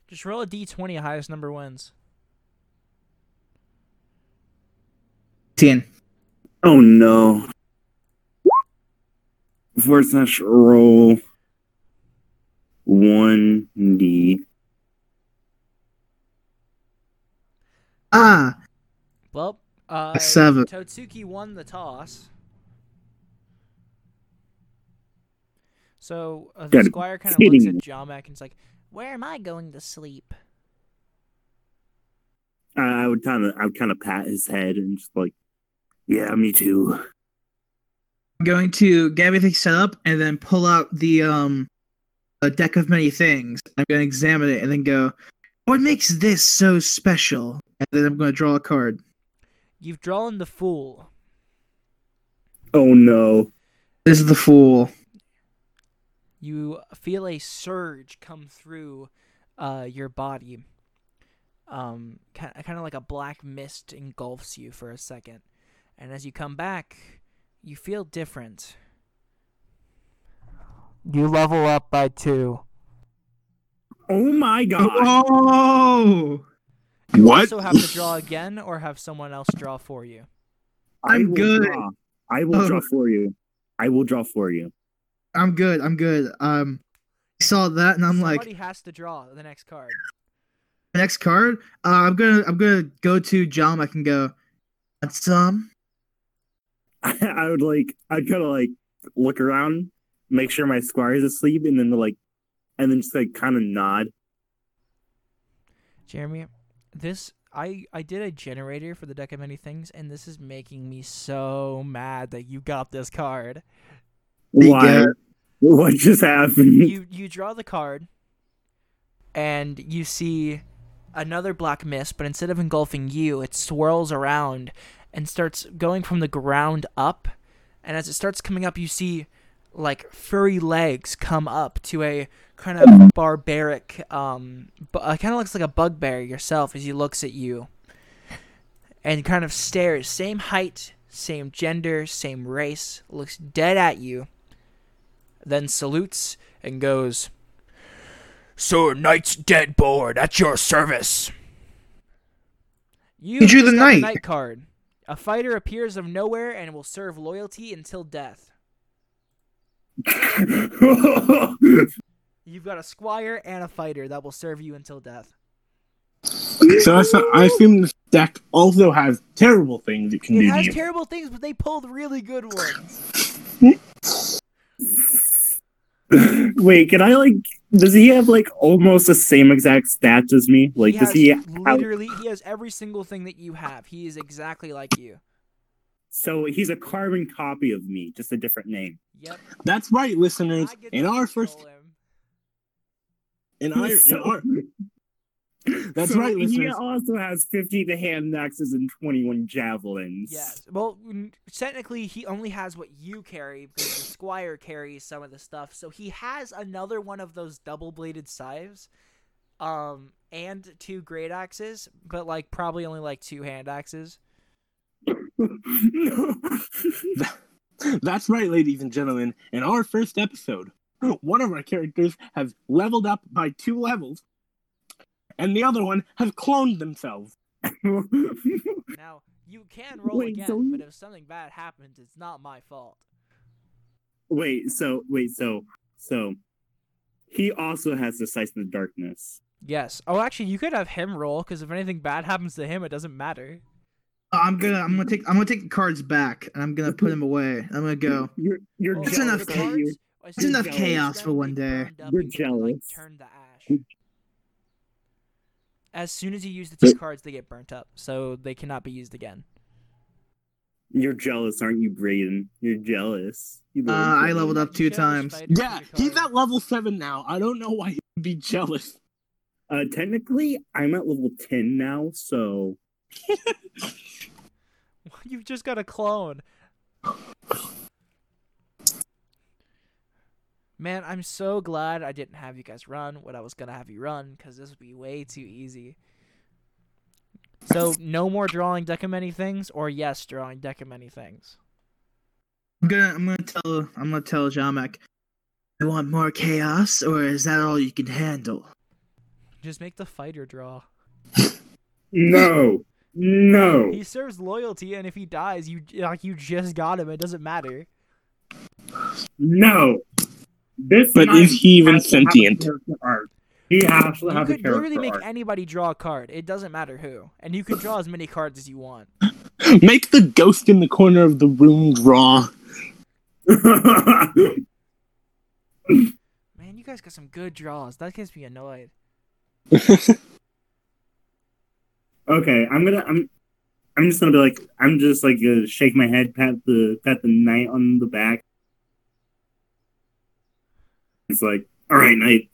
Just roll a d20. Highest number wins. Ten. Oh no. Forward slash roll one D. Ah, Well, uh, seven. Totsuki won the toss. So uh, the Good. squire kind of looks Kidding. at Jamek and is like, Where am I going to sleep? I I would kind of I would kind of pat his head and just like, yeah, me too. I'm going to get everything set up and then pull out the um a deck of many things. I'm going to examine it and then go, what makes this so special? And then I'm going to draw a card. "You've drawn the fool." Oh no. This is the fool. You feel a surge come through uh, your body. Um, kind kind of like a black mist engulfs you for a second, and as you come back, you feel different. You level up by two. Oh my god. Oh, You What? also have to draw again, or have someone else draw for you. I I'm will good. Draw. I will Oh. draw for you. I will draw for you. I'm good. I'm good. Um, I saw that and I'm like, Somebody has to draw the next card. next card. Uh, I'm gonna I'm gonna go to John. I can go. Want some? I would like I'd kind of like look around, make sure my squire is asleep, and then like, and then just like kind of nod. Jeremy, this I I did a generator for the deck of many things, and this is making me so mad that you got this card. They Why? What just happened? you you draw the card, and you see another black mist, but instead of engulfing you, it swirls around and starts going from the ground up. And as it starts coming up, you see like furry legs come up to a kind of barbaric, um, bu- uh, kind of looks like a bugbear yourself as he looks at you and kind of stares. Same height, same gender, same race, looks dead at you, then salutes and goes, Sir Knight's dead board at your service. You He drew the knight. knight card. A fighter appears of nowhere and will serve loyalty until death. You've got a squire and a fighter that will serve you until death. So I, I assume this deck also has terrible things it can It do has to you. terrible things, but they pulled really good ones. Wait, can I like? Does he have like almost the same exact stats as me? Like, he does has he? Have, literally he has every single thing that you have. He is exactly like you. So he's a carbon copy of me, just a different name. Yep. That's right, listeners. In our first, him. in our, in our, That's so right, He also has fifty the hand axes and twenty-one javelins. Yes. Well, technically, he only has what you carry because the squire carries some of the stuff. So he has another one of those double-bladed scythes, um, and two great axes, but like probably only like two hand axes. no. That's right, ladies and gentlemen. In our first episode, one of our characters has leveled up by two levels, and the other one has cloned themselves. Now you can roll Wait, again, so but if something bad happens, it's not my fault. wait, so wait, so so he also has the sight of the darkness. Yes. Oh, actually, you could have him roll because if anything bad happens to him, it doesn't matter. I'm gonna I'm gonna take I'm gonna take the cards back and I'm gonna put them away. I'm gonna go. You're you're Well, It's enough the you- cards- it's soon as enough you chaos for one day. You're and get, like, jealous. turn to ash. As soon as you use the two cards, they get burnt up, so they cannot be used again. You're jealous, aren't you, Brayden? You're jealous. You Uh, I leveled up two You should have times. Yeah, he's at level seven now. I don't know why he'd be jealous. Uh, technically, I'm at level ten now, so You've just got a clone. Man, I'm so glad I didn't have you guys run what I was gonna have you run, because this would be way too easy. So, no more drawing deck of many things, or yes, drawing deck of many things. I'm gonna I'm gonna tell I'm gonna tell Jamek. You want more chaos, or is that all you can handle? Just make the fighter draw. no, no. He serves loyalty, and if he dies, you like you just got him. It doesn't matter. No. This But is he even sentient? He has to have a character arc. He has to You could literally make arc. anybody draw a card. It doesn't matter who, and you can draw as many cards as you want. Make the ghost in the corner of the room draw. Man, you guys got some good draws. That gets me annoyed. okay, I'm gonna I'm I'm just gonna be like I'm just like gonna shake my head, pat the pat the knight on the back. It's like, all right, knight,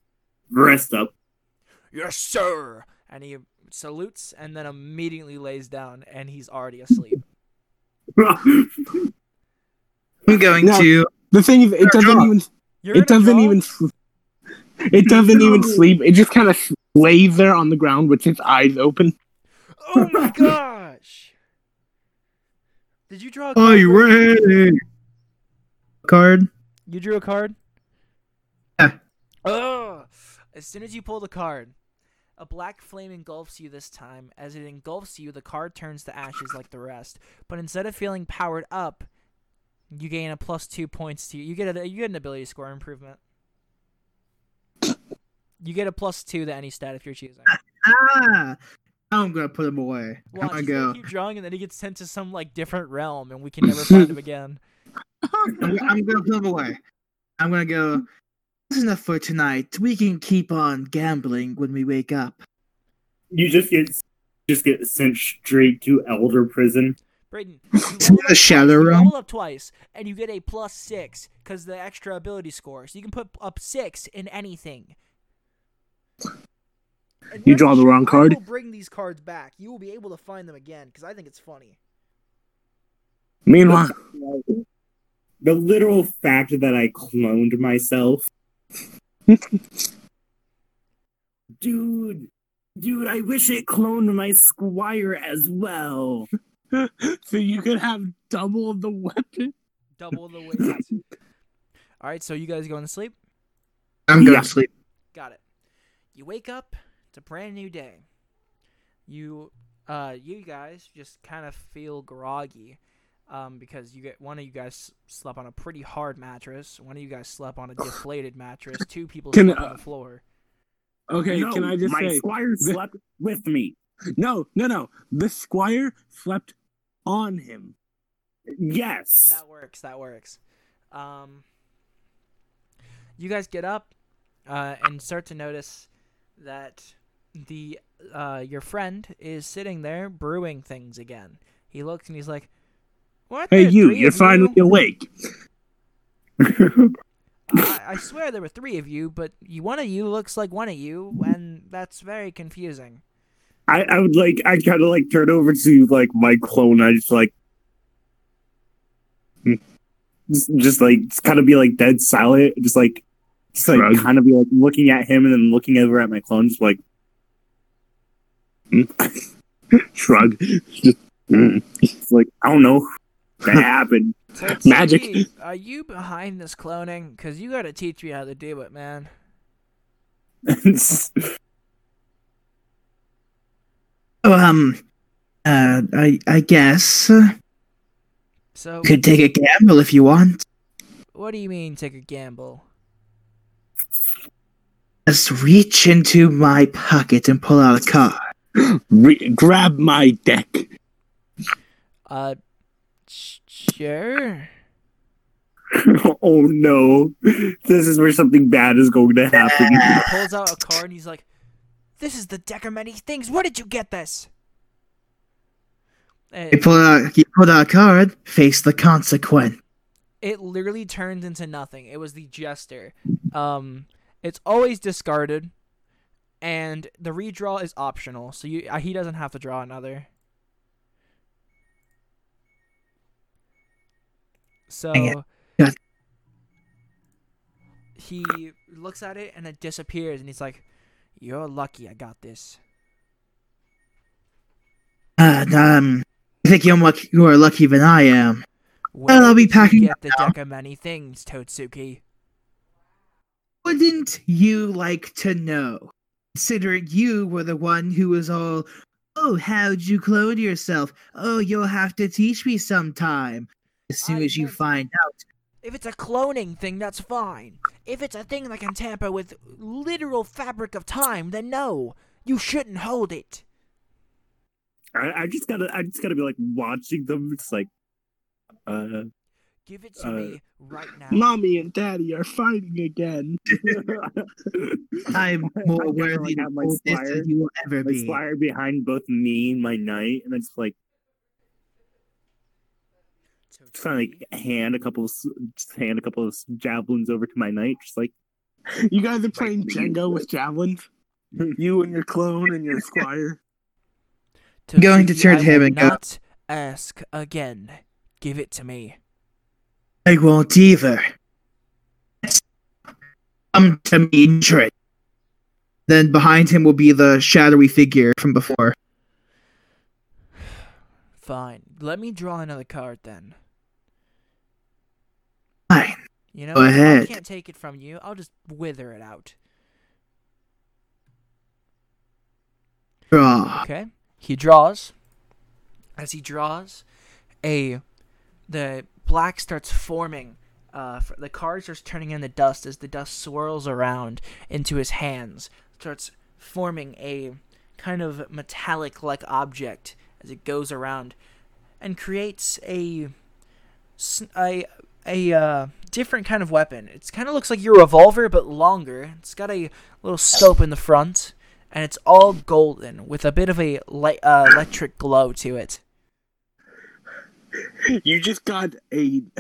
rest up. Yes, sir. And he salutes and then immediately lays down, and he's already asleep. I'm going No. to The thing is, it doesn't even. You're It doesn't even. It doesn't even sleep. It just kind of lays there on the ground with its eyes open. Oh my gosh! Did you draw a card? Are you ready? Card. You drew a card? Yeah. Ugh. As soon as you pull the card, a black flame engulfs you this time. As it engulfs you, the card turns to ashes like the rest. But instead of feeling powered up, you gain a plus two points to you get a you get an ability score improvement. You get a plus two to any stat if you're choosing. Ah. Now I'm gonna put him away. Watch, I'm gonna gonna go. keep drawing, and then he gets sent to some like different realm, and we can never find him again. I'm, I'm gonna put him away. I'm gonna go. That's enough for tonight. We can keep on gambling when we wake up. you just get just get sent straight to elder prison. Brayden, you level the up twice, Shadow you Realm? level up twice, and you get a plus six because the extra ability score. So you can put up six in anything. And You draw the wrong card? I will bring these cards back. You will be able to find them again because I think it's funny. Meanwhile, The literal fact that I cloned myself. dude, dude, I wish it cloned my squire as well. so you could have double the weapon. Double the weight. All right, so you guys going to sleep? I'm going Yeah. to sleep. Got it. You wake up. It's a brand new day. You, uh, you guys just kind of feel groggy, um, because you get one of you guys slept on a pretty hard mattress. One of you guys slept on a deflated mattress. Two people Can, slept uh, on the floor. Okay, no, can I just my say squire the- slept with me. no, no, no. The squire slept on him. Yes. That works. That works. Um, you guys get up, uh, and start to notice that the uh your friend is sitting there brewing things again. He looks and he's like, "What? Hey, you, you're finally awake. I, I swear there were three of you, but you, one of you looks like one of you, and that's very confusing." I, I would like I kind of like turn over to like my clone. I just like hmm. just, just like kind of be like dead silent, just like just like kind of be like looking at him and then looking over at my clone, just like Shrug. Just, mm. it's like I don't know that happened. Totsuki, Magic. Are you behind this cloning? Cause you gotta teach me how to do it, man. Oh, um, uh, I, I guess So, you could take a gamble if you want. what do you mean take a gamble? Just reach into my pocket and pull out a card. Re- grab my deck. Uh, sure. oh no, this is where something bad is going to happen. He pulls out a card and he's like, "This is the deck of many things. Where did you get this?" Uh, You pull out, you pull out a card. Face the consequence. it literally turns into nothing. It was the jester. Um, it's always discarded, and the redraw is optional, so you uh, he doesn't have to draw another. So Dang it. Yes. he looks at it and it disappears, and he's like, "You're lucky, I got this." Uh, um, I think you're lucky. much more lucky than I am. Well, I'll be you packing get the deck of many things, Totsuki. Wouldn't you like to know? Considering you were the one who was all, oh, how'd you clone yourself? Oh, you'll have to teach me sometime. As soon I as you find out. If it's a cloning thing, that's fine. If it's a thing that can tamper with literal fabric of time, then no, you shouldn't hold it. I, I just gotta I just gotta be like watching them. It's like, uh, Give it to Uh, me right now. Mommy and Daddy are fighting again. I'm more gotta, worthy like, of my this squire- than you will ever my be. squire behind both me and my knight, and I just like just kind of like hand a couple of just hand a couple of javelins over to my knight, just like You guys are playing Like, Jenga with javelins. You and your clone and your squire. I'm going to turn to him will and go- not ask again. Give it to me. I won't either. Come to me, Trid. Then behind him will be the shadowy figure from before. Fine. Let me draw another card then. Fine. You know, Go what? I can't take it from you. I'll just wither it out. Draw. Okay. He draws. As he draws, a the black starts forming. Uh, the card starts turning into dust as the dust swirls around into his hands. Starts forming a kind of metallic-like object as it goes around, and creates a a uh, different kind of weapon. It kind of looks like your revolver but longer. It's got a little scope in the front and it's all golden with a bit of a light, uh, electric glow to it. You just got a.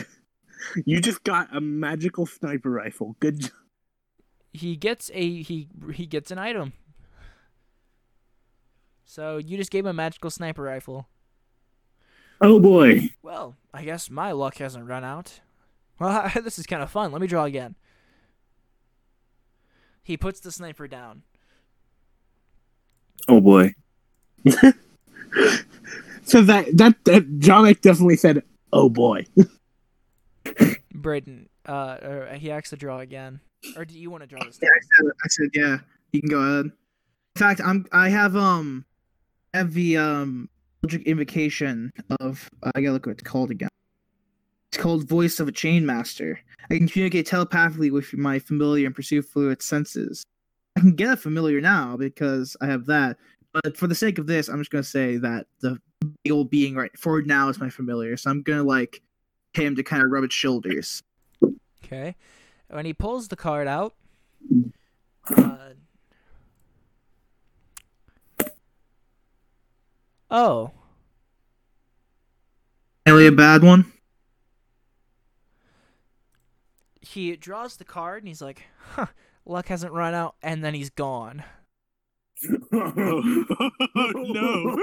You just got a magical sniper rifle. Good job. He gets a he he gets an item. So you just gave him a magical sniper rifle. Oh boy. Well, I guess my luck hasn't run out. Well, this is kind of fun. Let me draw again. He puts the sniper down. Oh boy. So that that that John Wick definitely said, "Oh boy." Braden, uh, he asks to draw again. Or do you want to draw this Yeah. I said, I said yeah. You can go ahead. In fact, I'm I have um I have the um Eldritch invocation of I gotta look what it's called again. It's called Voice of a Chain Master. I can communicate telepathically with my familiar and pursue fluid senses. I can get a familiar now because I have that. But for the sake of this, I'm just gonna say that the old being right for now is my familiar. So I'm gonna like him to kind of rub its shoulders. Okay. When he pulls the card out, uh, oh, Really a bad one? he draws the card and he's like, "Huh, luck hasn't run out," and then he's gone. Oh no!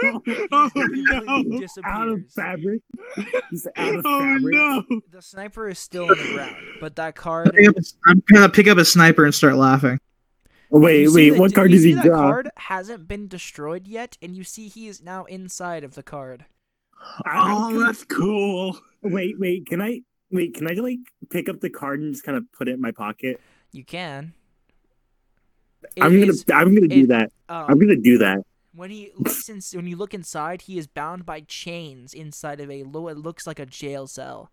Oh no! Disappears. out of fabric. He's out of Oh fabric. no! The sniper is still on the ground, but that card. Pick up a- I'm gonna pick up a sniper and start laughing. Oh, wait, wait. that- What card does see he that draw? card hasn't been destroyed yet, and you see he is now inside of the card. Oh, that's cool. Wait, wait. Can I? Wait, can I like pick up the card and just kind of put it in my pocket? You can. I'm gonna. is, I'm gonna do it- that. um, I'm gonna do that. When he looks in, when you look inside, he is bound by chains inside of a lo- it looks like a jail cell.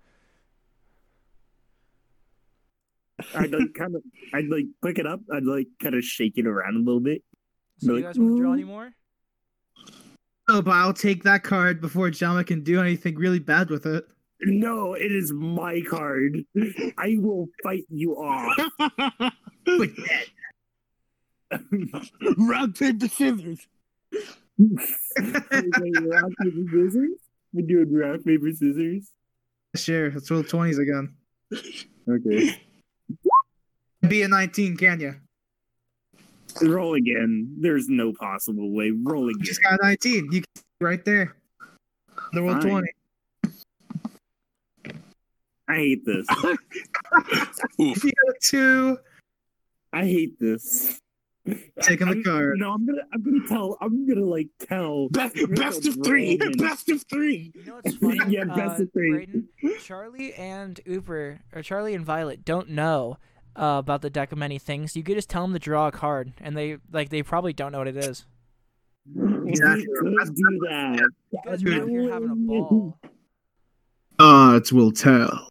I'd like kind of. I'd like pick it up. I'd like kind of shake it around a little bit. So you Like, guys want to draw anymore? Oh, but I'll take that card before Jama can do anything really bad with it. No, it is my card. I will fight you off. But dead. Rock paper scissors. Wait, rock paper scissors. We're doing rock paper scissors. Sure, let's roll twenties again. Okay. Be a nineteen, can you? Roll again. There's no possible way. Roll You just got nineteen. You can see right there. The roll Fine. twenty. I hate this. If you got a two, I hate this. Taking the I'm- card. No, I'm gonna. I'm gonna tell. I'm gonna like tell. Best, best of three. Roman. Best of three. You know what's funny? Yeah, best uh, of three. Braden, Charlie and Uber, or Charlie and Violet, don't know uh, about the deck of many things. You could just tell them to draw a card, and they like they probably don't know what it is. Exactly. We could do that. You guys are out here having a ball. Odds will tell.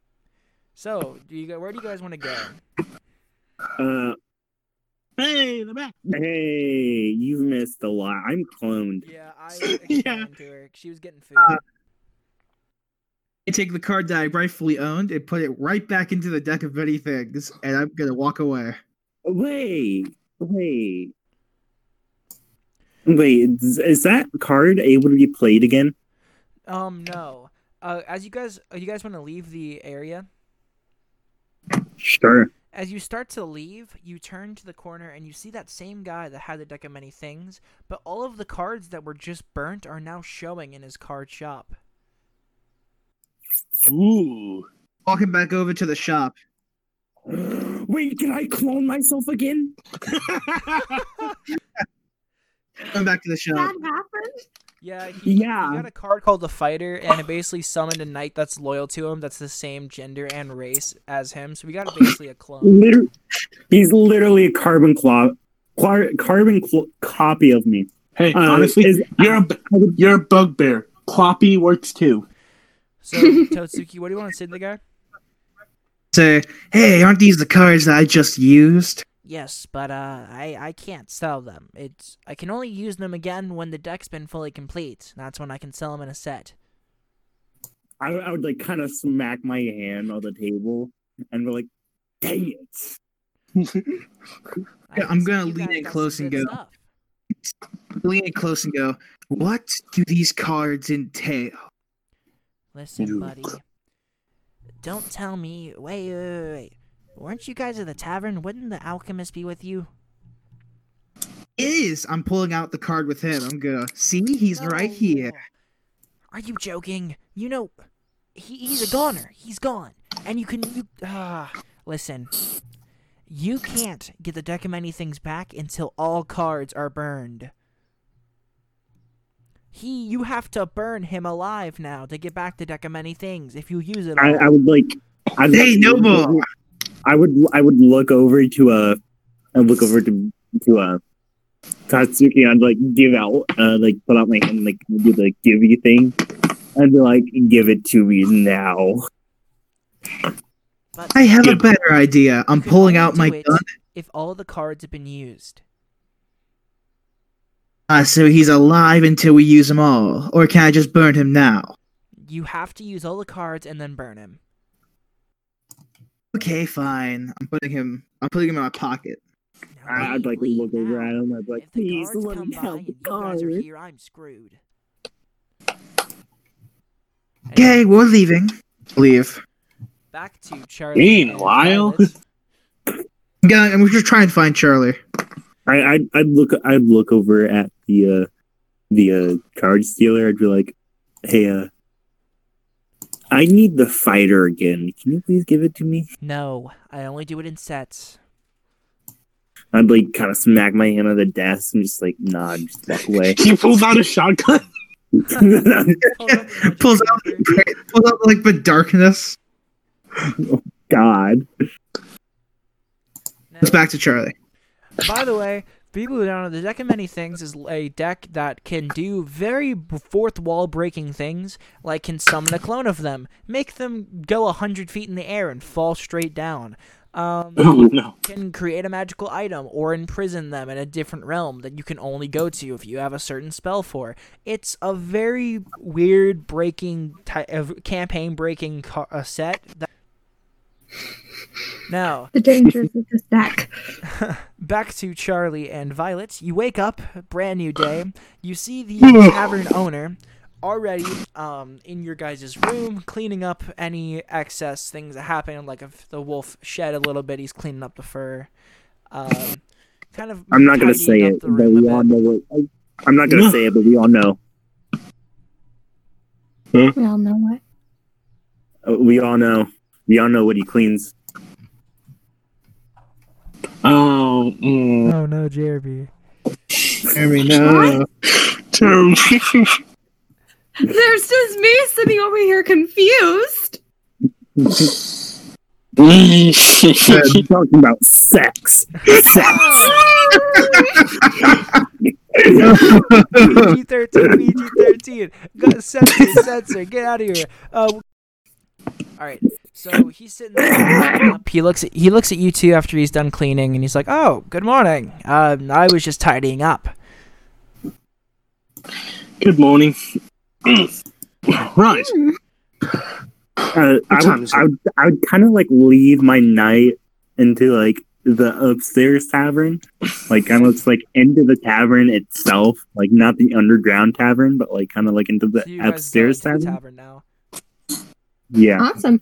So, do you go, where do you guys want to go? Uh, Hey, the back. hey, you've missed a lot. I'm cloned. Yeah, I Yeah. to her. She was getting food. Uh, I take the card that I rightfully owned and put it right back into the deck of many things, and I'm gonna walk away. Wait, wait, wait. Is, is that card able to be played again? um, no. Uh, as you guys, uh, you guys want to leave the area? Sure. As you start to leave, you turn to the corner and you see that same guy that had the deck of many things, but all of the cards that were just burnt are now showing in his card shop. Ooh. Walking back over to the shop. Wait, can I clone myself again? Going back to the shop. That happened. Yeah, he, Yeah. he got a card called the Fighter, and it basically summoned a knight that's loyal to him, that's the same gender and race as him. So we got basically a clone. Liter- he's literally a carbon clo- car- carbon cl- copy of me. Hey, Uh, honestly, is- you're a you're a bugbear. Cloppy works too. So Totsuki, what do you want to say to the guy? Say, hey, aren't these the cards that I just used? Yes, but uh, I I can't sell them. It's I can only use them again when the deck's been fully complete. That's when I can sell them in a set. I, I would like kind of smack my hand on the table and be like, "Dang it!" I Yeah, I'm gonna lean in close and go. stuff. Lean in close and go. What do these cards entail? Listen, buddy. Don't tell me. Wait, wait, wait, wait. Weren't you guys at the tavern? Wouldn't the alchemist be with you? is. I'm pulling out the card with him. I'm gonna see he's right here. Are you joking? You know, he, he's a goner. He's gone. And you can. You, ah, listen. You can't get the deck of many things back until all cards are burned. He, you have to burn him alive now to get back the deck of many things. If you use it, I, I would like. I'd Hey, like- Noble. I would I would look over to uh I look over to to uh Totsuki. I'd like give out uh like put out my hand like do the give you thing. I'd be like, give it to me now. but I have a Yeah. better idea. I'm you pulling out my it gun. If all the cards have been used. Uh, so he's alive until we use them all. Or can I just burn him now? You have to use all the cards and then burn him. Okay, fine. I'm putting him. I'm putting him in my pocket. Now I- I'd like leave look over at him. I'd like, if the please guards let come me help and the you are guard. here, I'm screwed. Okay, we're leaving. Leave. Back to Charlie. and Meanwhile- Violet. Yeah, and we're just trying to find Charlie. I I'd, I'd look I'd look over at the uh the uh card stealer. I'd be like, hey uh I need the fighter again. Can you please give it to me? No, I only do it in sets. I'd like kind of smack my hand on the desk and just like nod, just walk away. He pulls out a shotgun. Hold up, hold Pulls out, pulls out like the darkness. Oh, God. Let's back to Charlie. By the way, people who don't the deck of many things is a deck that can do very fourth wall breaking things, like can summon a clone of them, make them go a hundred feet in the air and fall straight down. Um, Oh no. can create a magical item or imprison them in a different realm that you can only go to if you have a certain spell for. It's a very weird breaking type of campaign breaking ca- uh, set. That... Now, The dangers of this deck. back to Charlie and Violet. You wake up, brand new day. You see the tavern owner already um, in your guys' room, cleaning up any excess things that happened. Like if the wolf shed a little bit, he's cleaning up the fur. Um, kind of. I'm not gonna say it, but we all know what I, I'm not gonna No. say it, but we all know. We all know what. Uh, We all know. We all know what he cleans. Oh, mm, Oh no, Jeremy. Jeremy, no. terrible. There's just me sitting over here confused. We're talking about sex. Sex. PG thirteen, PG thirteen. Got censor, censor. Get out of here. Uh, all right. So he's sitting there. up. He looks at he looks at you two after he's done cleaning, and he's like, "Oh, good morning. Um, I was just tidying up." Good morning. right. Hmm. Uh, I would, I would, I would kind of like leave my night into like the upstairs tavern, like kind of like into the tavern itself, like not the underground tavern, but like kind of like into the So you guys go upstairs into the tavern. tavern now. Yeah, Awesome.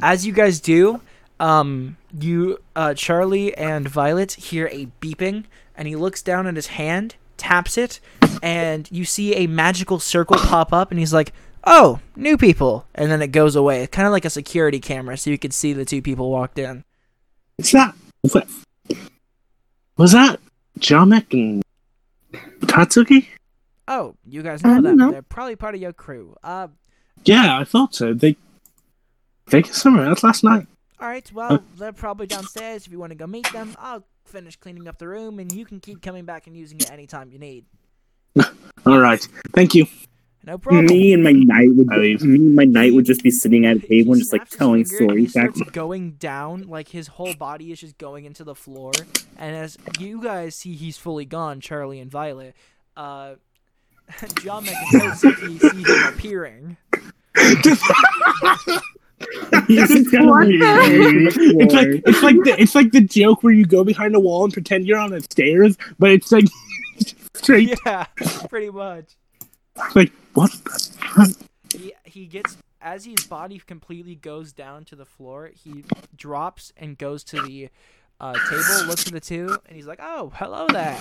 As you guys do, um, you, uh, Charlie and Violet hear a beeping, and he looks down at his hand, taps it, and you see a magical circle pop up, and he's like, "Oh, new people," and then it goes away, It's kind of like a security camera, so you could see the two people walked in. It's that what? Was that Jamek and Totsuki? Oh, you guys know don't them. know. They're probably part of your crew. Uh, Yeah, I thought so. They they got somewhere else last night. all right. Well, they're probably downstairs. If you want to go meet them, I'll finish cleaning up the room, and you can keep coming back and using it anytime you need. All right. Thank you. No problem. me and my knight would I leave. me and my knight would just be sitting at a table and just like telling stories He back. going down, like his whole body is just going into the floor. And as you guys see, he's fully gone. Charlie and Violet. Uh, John McIntyre see him appearing. He's just kind of What like, the- laying on the It's like it's like the it's like the joke where you go behind a wall and pretend you're on the stairs, but it's like straight. Yeah, pretty much. Like what? the- He he gets as his body completely goes down to the floor. He drops and goes to the uh, table, looks at the two, and he's like, "Oh, hello there.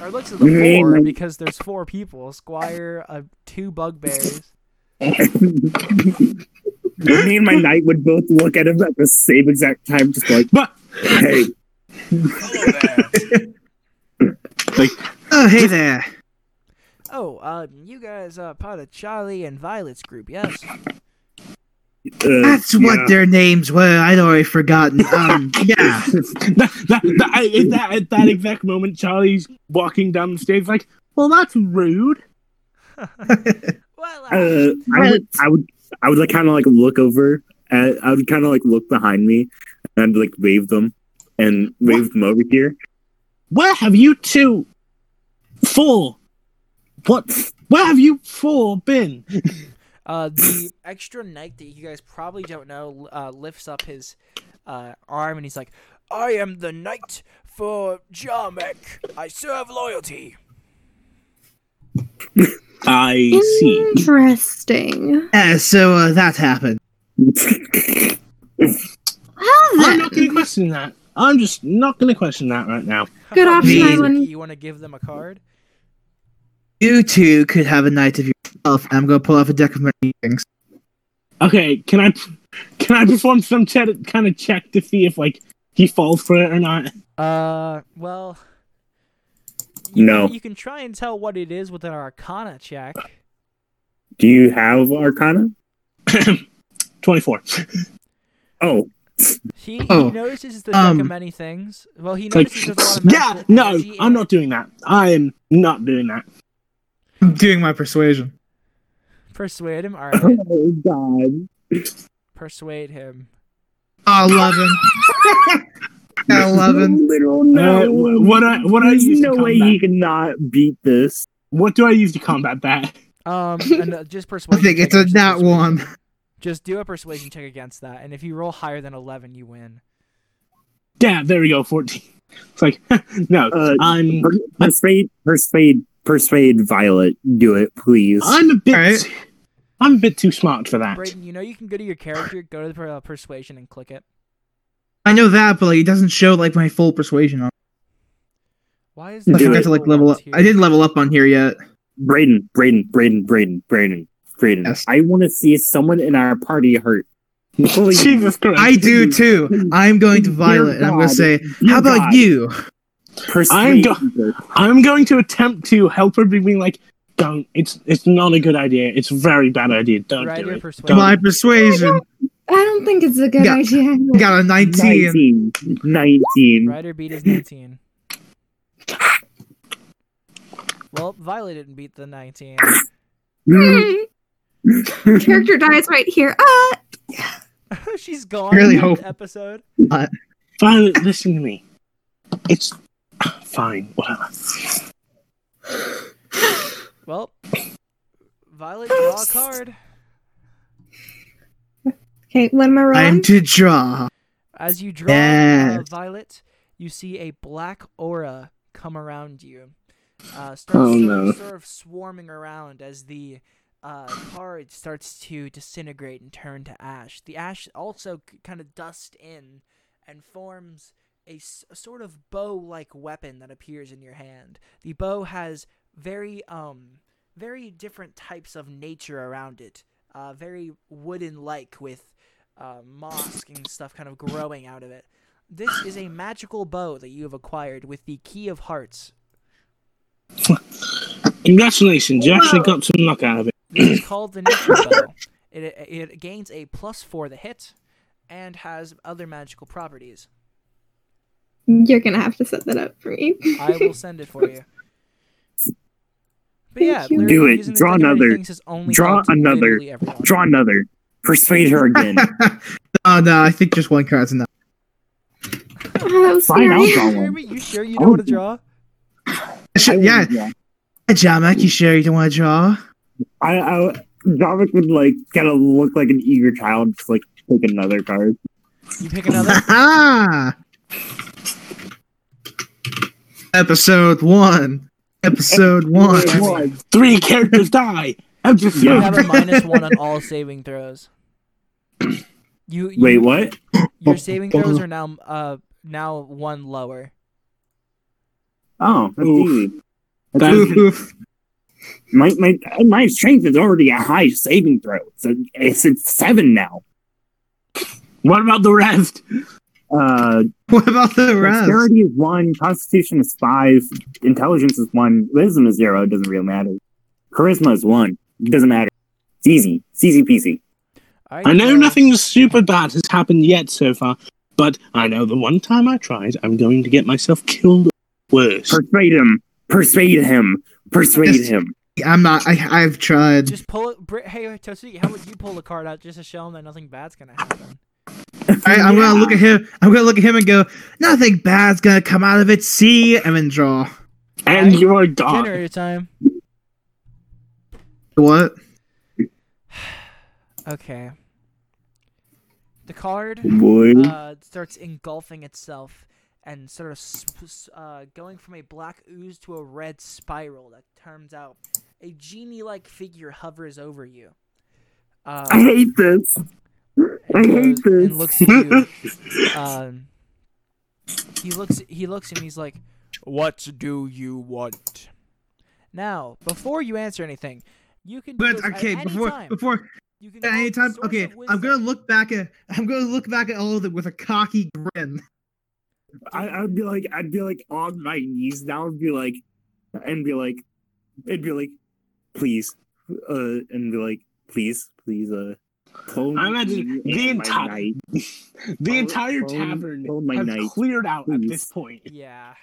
Or looks at the Me and four because there's four people. Squire, uh, two bugbears. Me and my knight would both look at him at the same exact time, just like, But hey, Oh, hey there. Oh, uh, you guys are part of Charlie and Violet's group, yes? uh, That's what yeah. their names were. I'd already forgotten. Um, yeah. that, that, that, I- at that, at that exact moment, Charlie's walking down the stairs like, well, that's rude. Well, uh, Uh, I would, I would, I would like kind of like look over. At, I would kind of like look behind me and like wave them and wave them over here. Where have you two four? What? Where have you four been? Uh, the extra knight that you guys probably don't know uh, lifts up his uh, arm and he's like, I am the knight for Jamek. I serve loyalty. I see. Interesting. Yeah, so uh, that happened. Well I'm not going to question that. I'm just not going to question that right now. Good option, Me- Ivan. You want to give them a card? You two could have a night of yourself. I'm going to pull off a deck of my things. Okay, can I can I perform some check, kind of check to see if like he falls for it or not? Uh, well, you No. Can, you can try and tell what it is with an Arcana check. Do you have Arcana? Twenty four. Oh, He, Oh, he notices the deck of um, many things. Well, he Like, notices there's a lot of yeah, no, energy I'm not doing that. I am not doing that. I'm doing my persuasion. Persuade him. All right, oh God! persuade him. Oh, 11. Got 11. Literal Uh, no. wh- what I what I use no to way combat, he cannot beat this. What do I use to combat that? Um, and uh, just I think it's a versus nat one. Just do a persuasion check against that, and if you roll higher than eleven, you win. Yeah, there we go. Fourteen. It's like no, Uh, I'm Persuade, persuade, persuade Violet. Do it, please. I'm a bit Alright. I'm a bit too smart for that. Brayden, you know you can go to your character, go to the uh, persuasion, and click it. I know that, but like, it doesn't show like my full persuasion on. Why is I the forgot to like level up. I didn't level up on here yet. Braden, Braden, Braden, Braden, Braden, Braden. Yes. I want to see someone in our party hurt. Please. Jesus Christ! I do too. I'm going to Dear Violet and I'm going to say, Dear "How about God. you?" Persuade I'm her. I'm going to attempt to help her, by being like, "Don't. It's it's not a good idea. It's a very bad idea. Don't Write do your it." persuasion. My persuasion I don't think it's a good Yeah. idea. got a 19. 19. 19. Ryder beat his 19. Well, Violet didn't beat the 19. Hmm. Character dies right here. Ah, She's gone Really hope- the episode. Violet, listen to me. It's fine. Whatever. Well, Violet, draw a card. Okay, what am I rolling? I'm to draw. As you draw uh, Violet, you see a black aura come around you. Uh, starts Oh, sort, no. of, sort of swarming around as the uh, card starts to disintegrate and turn to ash. The ash also kind of dusts in and forms a, s- a sort of bow-like weapon that appears in your hand. The bow has very um very different types of nature around it. Uh, very wooden-like with uh, moss and stuff kind of growing out of it. This is a magical bow that you have acquired with the Key of Hearts. Congratulations, you actually got some luck out of it. It is called the Nature Bow. It, it gains a plus four the hit and has other magical properties. You're gonna have to set that up for me. I will send it for you. But yeah, Thank you. literally Do it. using the Draw Think of Many another. Things has only Draw another. literally. Draw another. Persuade her again. oh no, I think just one card's enough. Oh, that was Fine, I'll scary. draw Jeremy, one. you sure you know want to draw? Sh- yeah, yeah, Jamek, you sure you don't want to draw? I, I, Dominic would like kind of look like an eager child, just like take another card. You pick another. Ah! Episode one. Episode one. Three characters die. I'm Episode. You have a minus one on all saving throws. You, you Wait, what? Your saving throws are now uh now one lower. Oh, that's Oof. easy. That's- Oof. My my my strength is already a high saving throw. So it's it's seven now. What about the rest? Uh, What about the rest? dexterity is one, constitution is five, intelligence is one, wisdom is zero. It doesn't really matter. Charisma is one. It doesn't matter. It's easy. It's easy peasy. I know nothing super bad has happened yet so far, but I know the one time I tried, I'm going to get myself killed worse. Persuade him. Persuade him. Persuade Yes. him. I'm not. I, I've tried. Just pull it. Br- hey, Totsuki, how would you pull the card out just to show him that nothing bad's gonna happen? I, I'm gonna look at him. I'm gonna look at him and go, "Nothing bad's gonna come out of it." See, and then draw. and Alright, you're gone. Generator time. What? Okay. The card uh, starts engulfing itself and sort of s- s- uh, going from a black ooze to a red spiral that turns out a genie-like figure hovers over you. Uh, I hate this. I hate this. and looks at you. Um, he looks. He looks and he's like, "What do you want?" Now, before you answer anything, you can. Do But this at okay, any before time. before you can at any time. Okay, I'm gonna look back at. I'm gonna look back at all of it with a cocky grin. I, I'd be like, I'd be like on my knees now and be like, and be like, it'd be like, please, uh, and be like, please, please, uh, clone I imagine the entire- The entire clone- tavern clone my has knight. cleared out at this point. Yeah.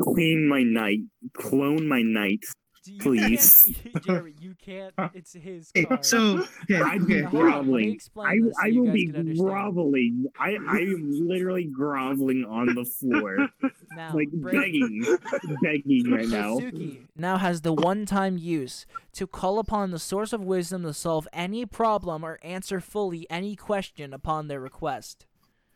Clean my knight, clone my knight. Do you Please. can't- Jeremy, you can't. It's his Okay, card. so okay, I'd okay. be Now, hold on, let me groveling. I, so I will be groveling. I, I am literally groveling on the floor, Now, like Brandon- begging, begging right now. Suzuki now has the one-time use to call upon the source of wisdom to solve any problem or answer fully any question upon their request.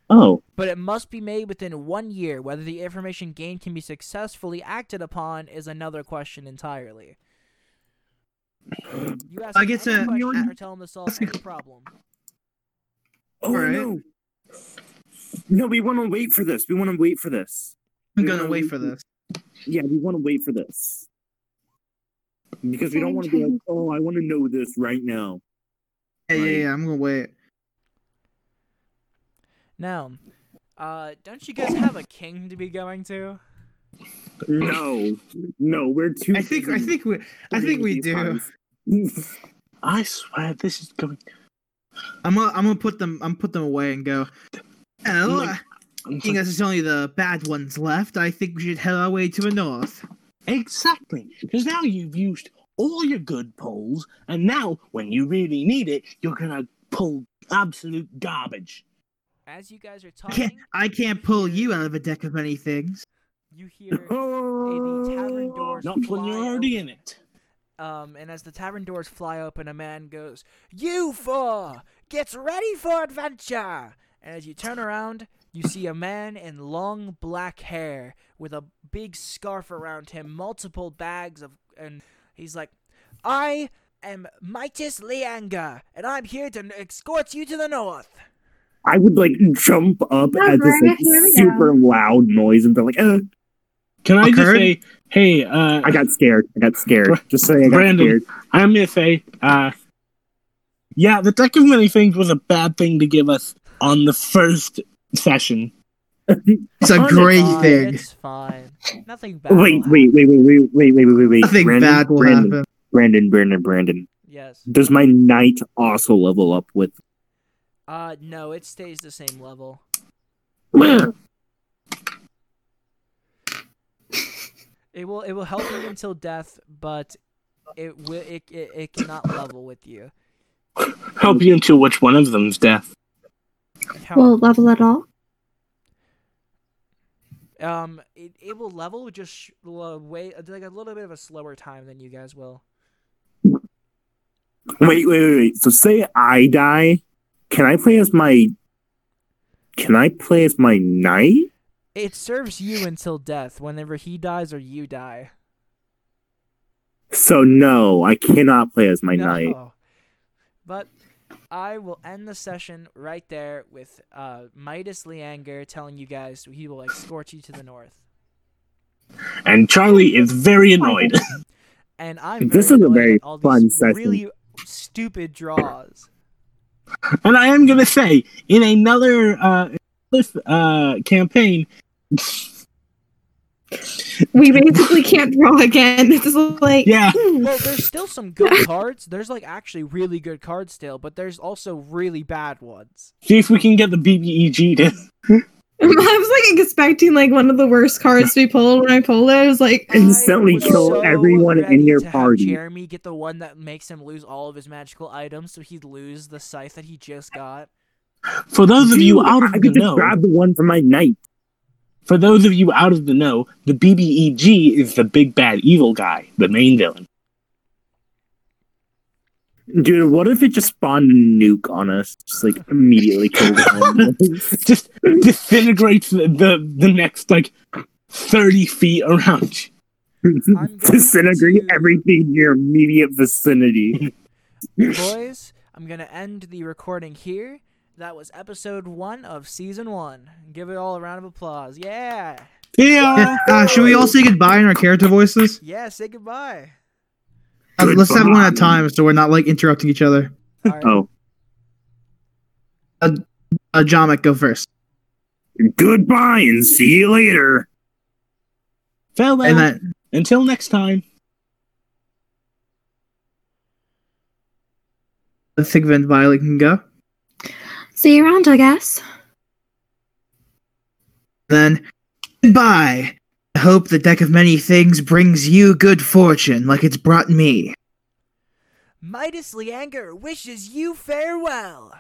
Oh, But it must be made within one year. Whether the information gained can be successfully acted upon is another question entirely. You ask I him guess, any uh, question or tell him to solve any problem. oh Alright. no, no, we want to wait for this. We want to wait for this. I'm We gonna wanna- wait for this. Yeah, we want to wait for this because we don't want to be like, oh, I want to know this right now. Yeah, yeah, yeah. I'm gonna wait. Now, uh, don't you guys have a king to be going to? No, no, we're too. I think. I think we. I think we do. I swear this is going. I'm gonna. I'm gonna put them. I'm put them away and go. Oh, Like- I think there's only the bad ones left. I think we should head our way to the north. Exactly, because now you've used all your good pulls, and now when you really need it, you're gonna pull absolute garbage. As you guys are I can't. talking, I can't pull you out of a deck of many things. you hear the tavern doors Not when you're already open. in it. Um, and as the tavern doors fly open, a man goes, "You four, get ready for adventure!" And as you turn around, you see a man in long black hair with a big scarf around him, multiple bags of, and he's like, "I am Midas Leanger, and I'm here to escort you to the north." I would like jump up Oh, at this like, here we go. super loud noise and be like, uh, Can I just say, hey, uh, I got scared. I got scared. Just say I got Brandon. scared. I'm gonna say, uh, yeah, the deck of many things was a bad thing to give us on the first session. It's a great Fine, thing. It's fine. Nothing bad. Wait, wait, wait, wait, wait, wait, wait, wait, wait. Nothing Brandon, bad will Brandon, happen. Brandon, Brandon, Brandon. Yes. Does my knight also level up with? Uh, no, it stays the same level. It will it will help you until death, but it will it, it, it cannot level with you. Help you until which one of them's death. How, Will it level at all? um, it, it will level just sh- l- way like a little bit of a slower time than you guys will. Wait, wait, wait, wait. So say I die, can I play as my? Can I play as my knight? It serves you until death. Whenever he dies or you die. So no, I cannot play as my knight. But I will end the session right there with uh, Midas Leanger telling you guys he will escort you to the north. And Charlie is very annoyed. And I'm This is a very all fun these session. really stupid draws. And I am gonna say, in another uh, uh campaign, We basically can't draw again. It's just like Yeah. hmm. Well, there's still some good cards. There's like actually really good cards still, but there's also really bad ones. see if we can get the BBEG to. I was like expecting like one of the worst cards to be pulled when I pulled it. I was like, Instantly was kill so everyone in ready your to have party. Jeremy get the one that makes him lose all of his magical items, so he'd lose the scythe that he just got. For those of you Dude, out I of the could just know, grab the one from my knight. for those of you out of the know, the BBEG is the big bad evil guy, the main villain. Dude, what if it just spawned a nuke on us? Just like immediately killed everyone. Just disintegrates the, the the next like thirty feet around. you. Disintegrate to- everything in your immediate vicinity. Boys, I'm gonna end the recording here. That was episode one of season one. Give it all a round of applause. Yeah, Yeah. Uh, should we all say goodbye in our character voices? yeah. Say goodbye. Uh, let's have one at a time so we're not like interrupting each other. All right. Oh, Uh, Jamek, go first. goodbye and see you later. Farewell. And then Until next time. I think Van Violet can go. see you around, I guess. Then goodbye. I hope the deck of many things brings you good fortune like it's brought me. Midas Leanger wishes you farewell.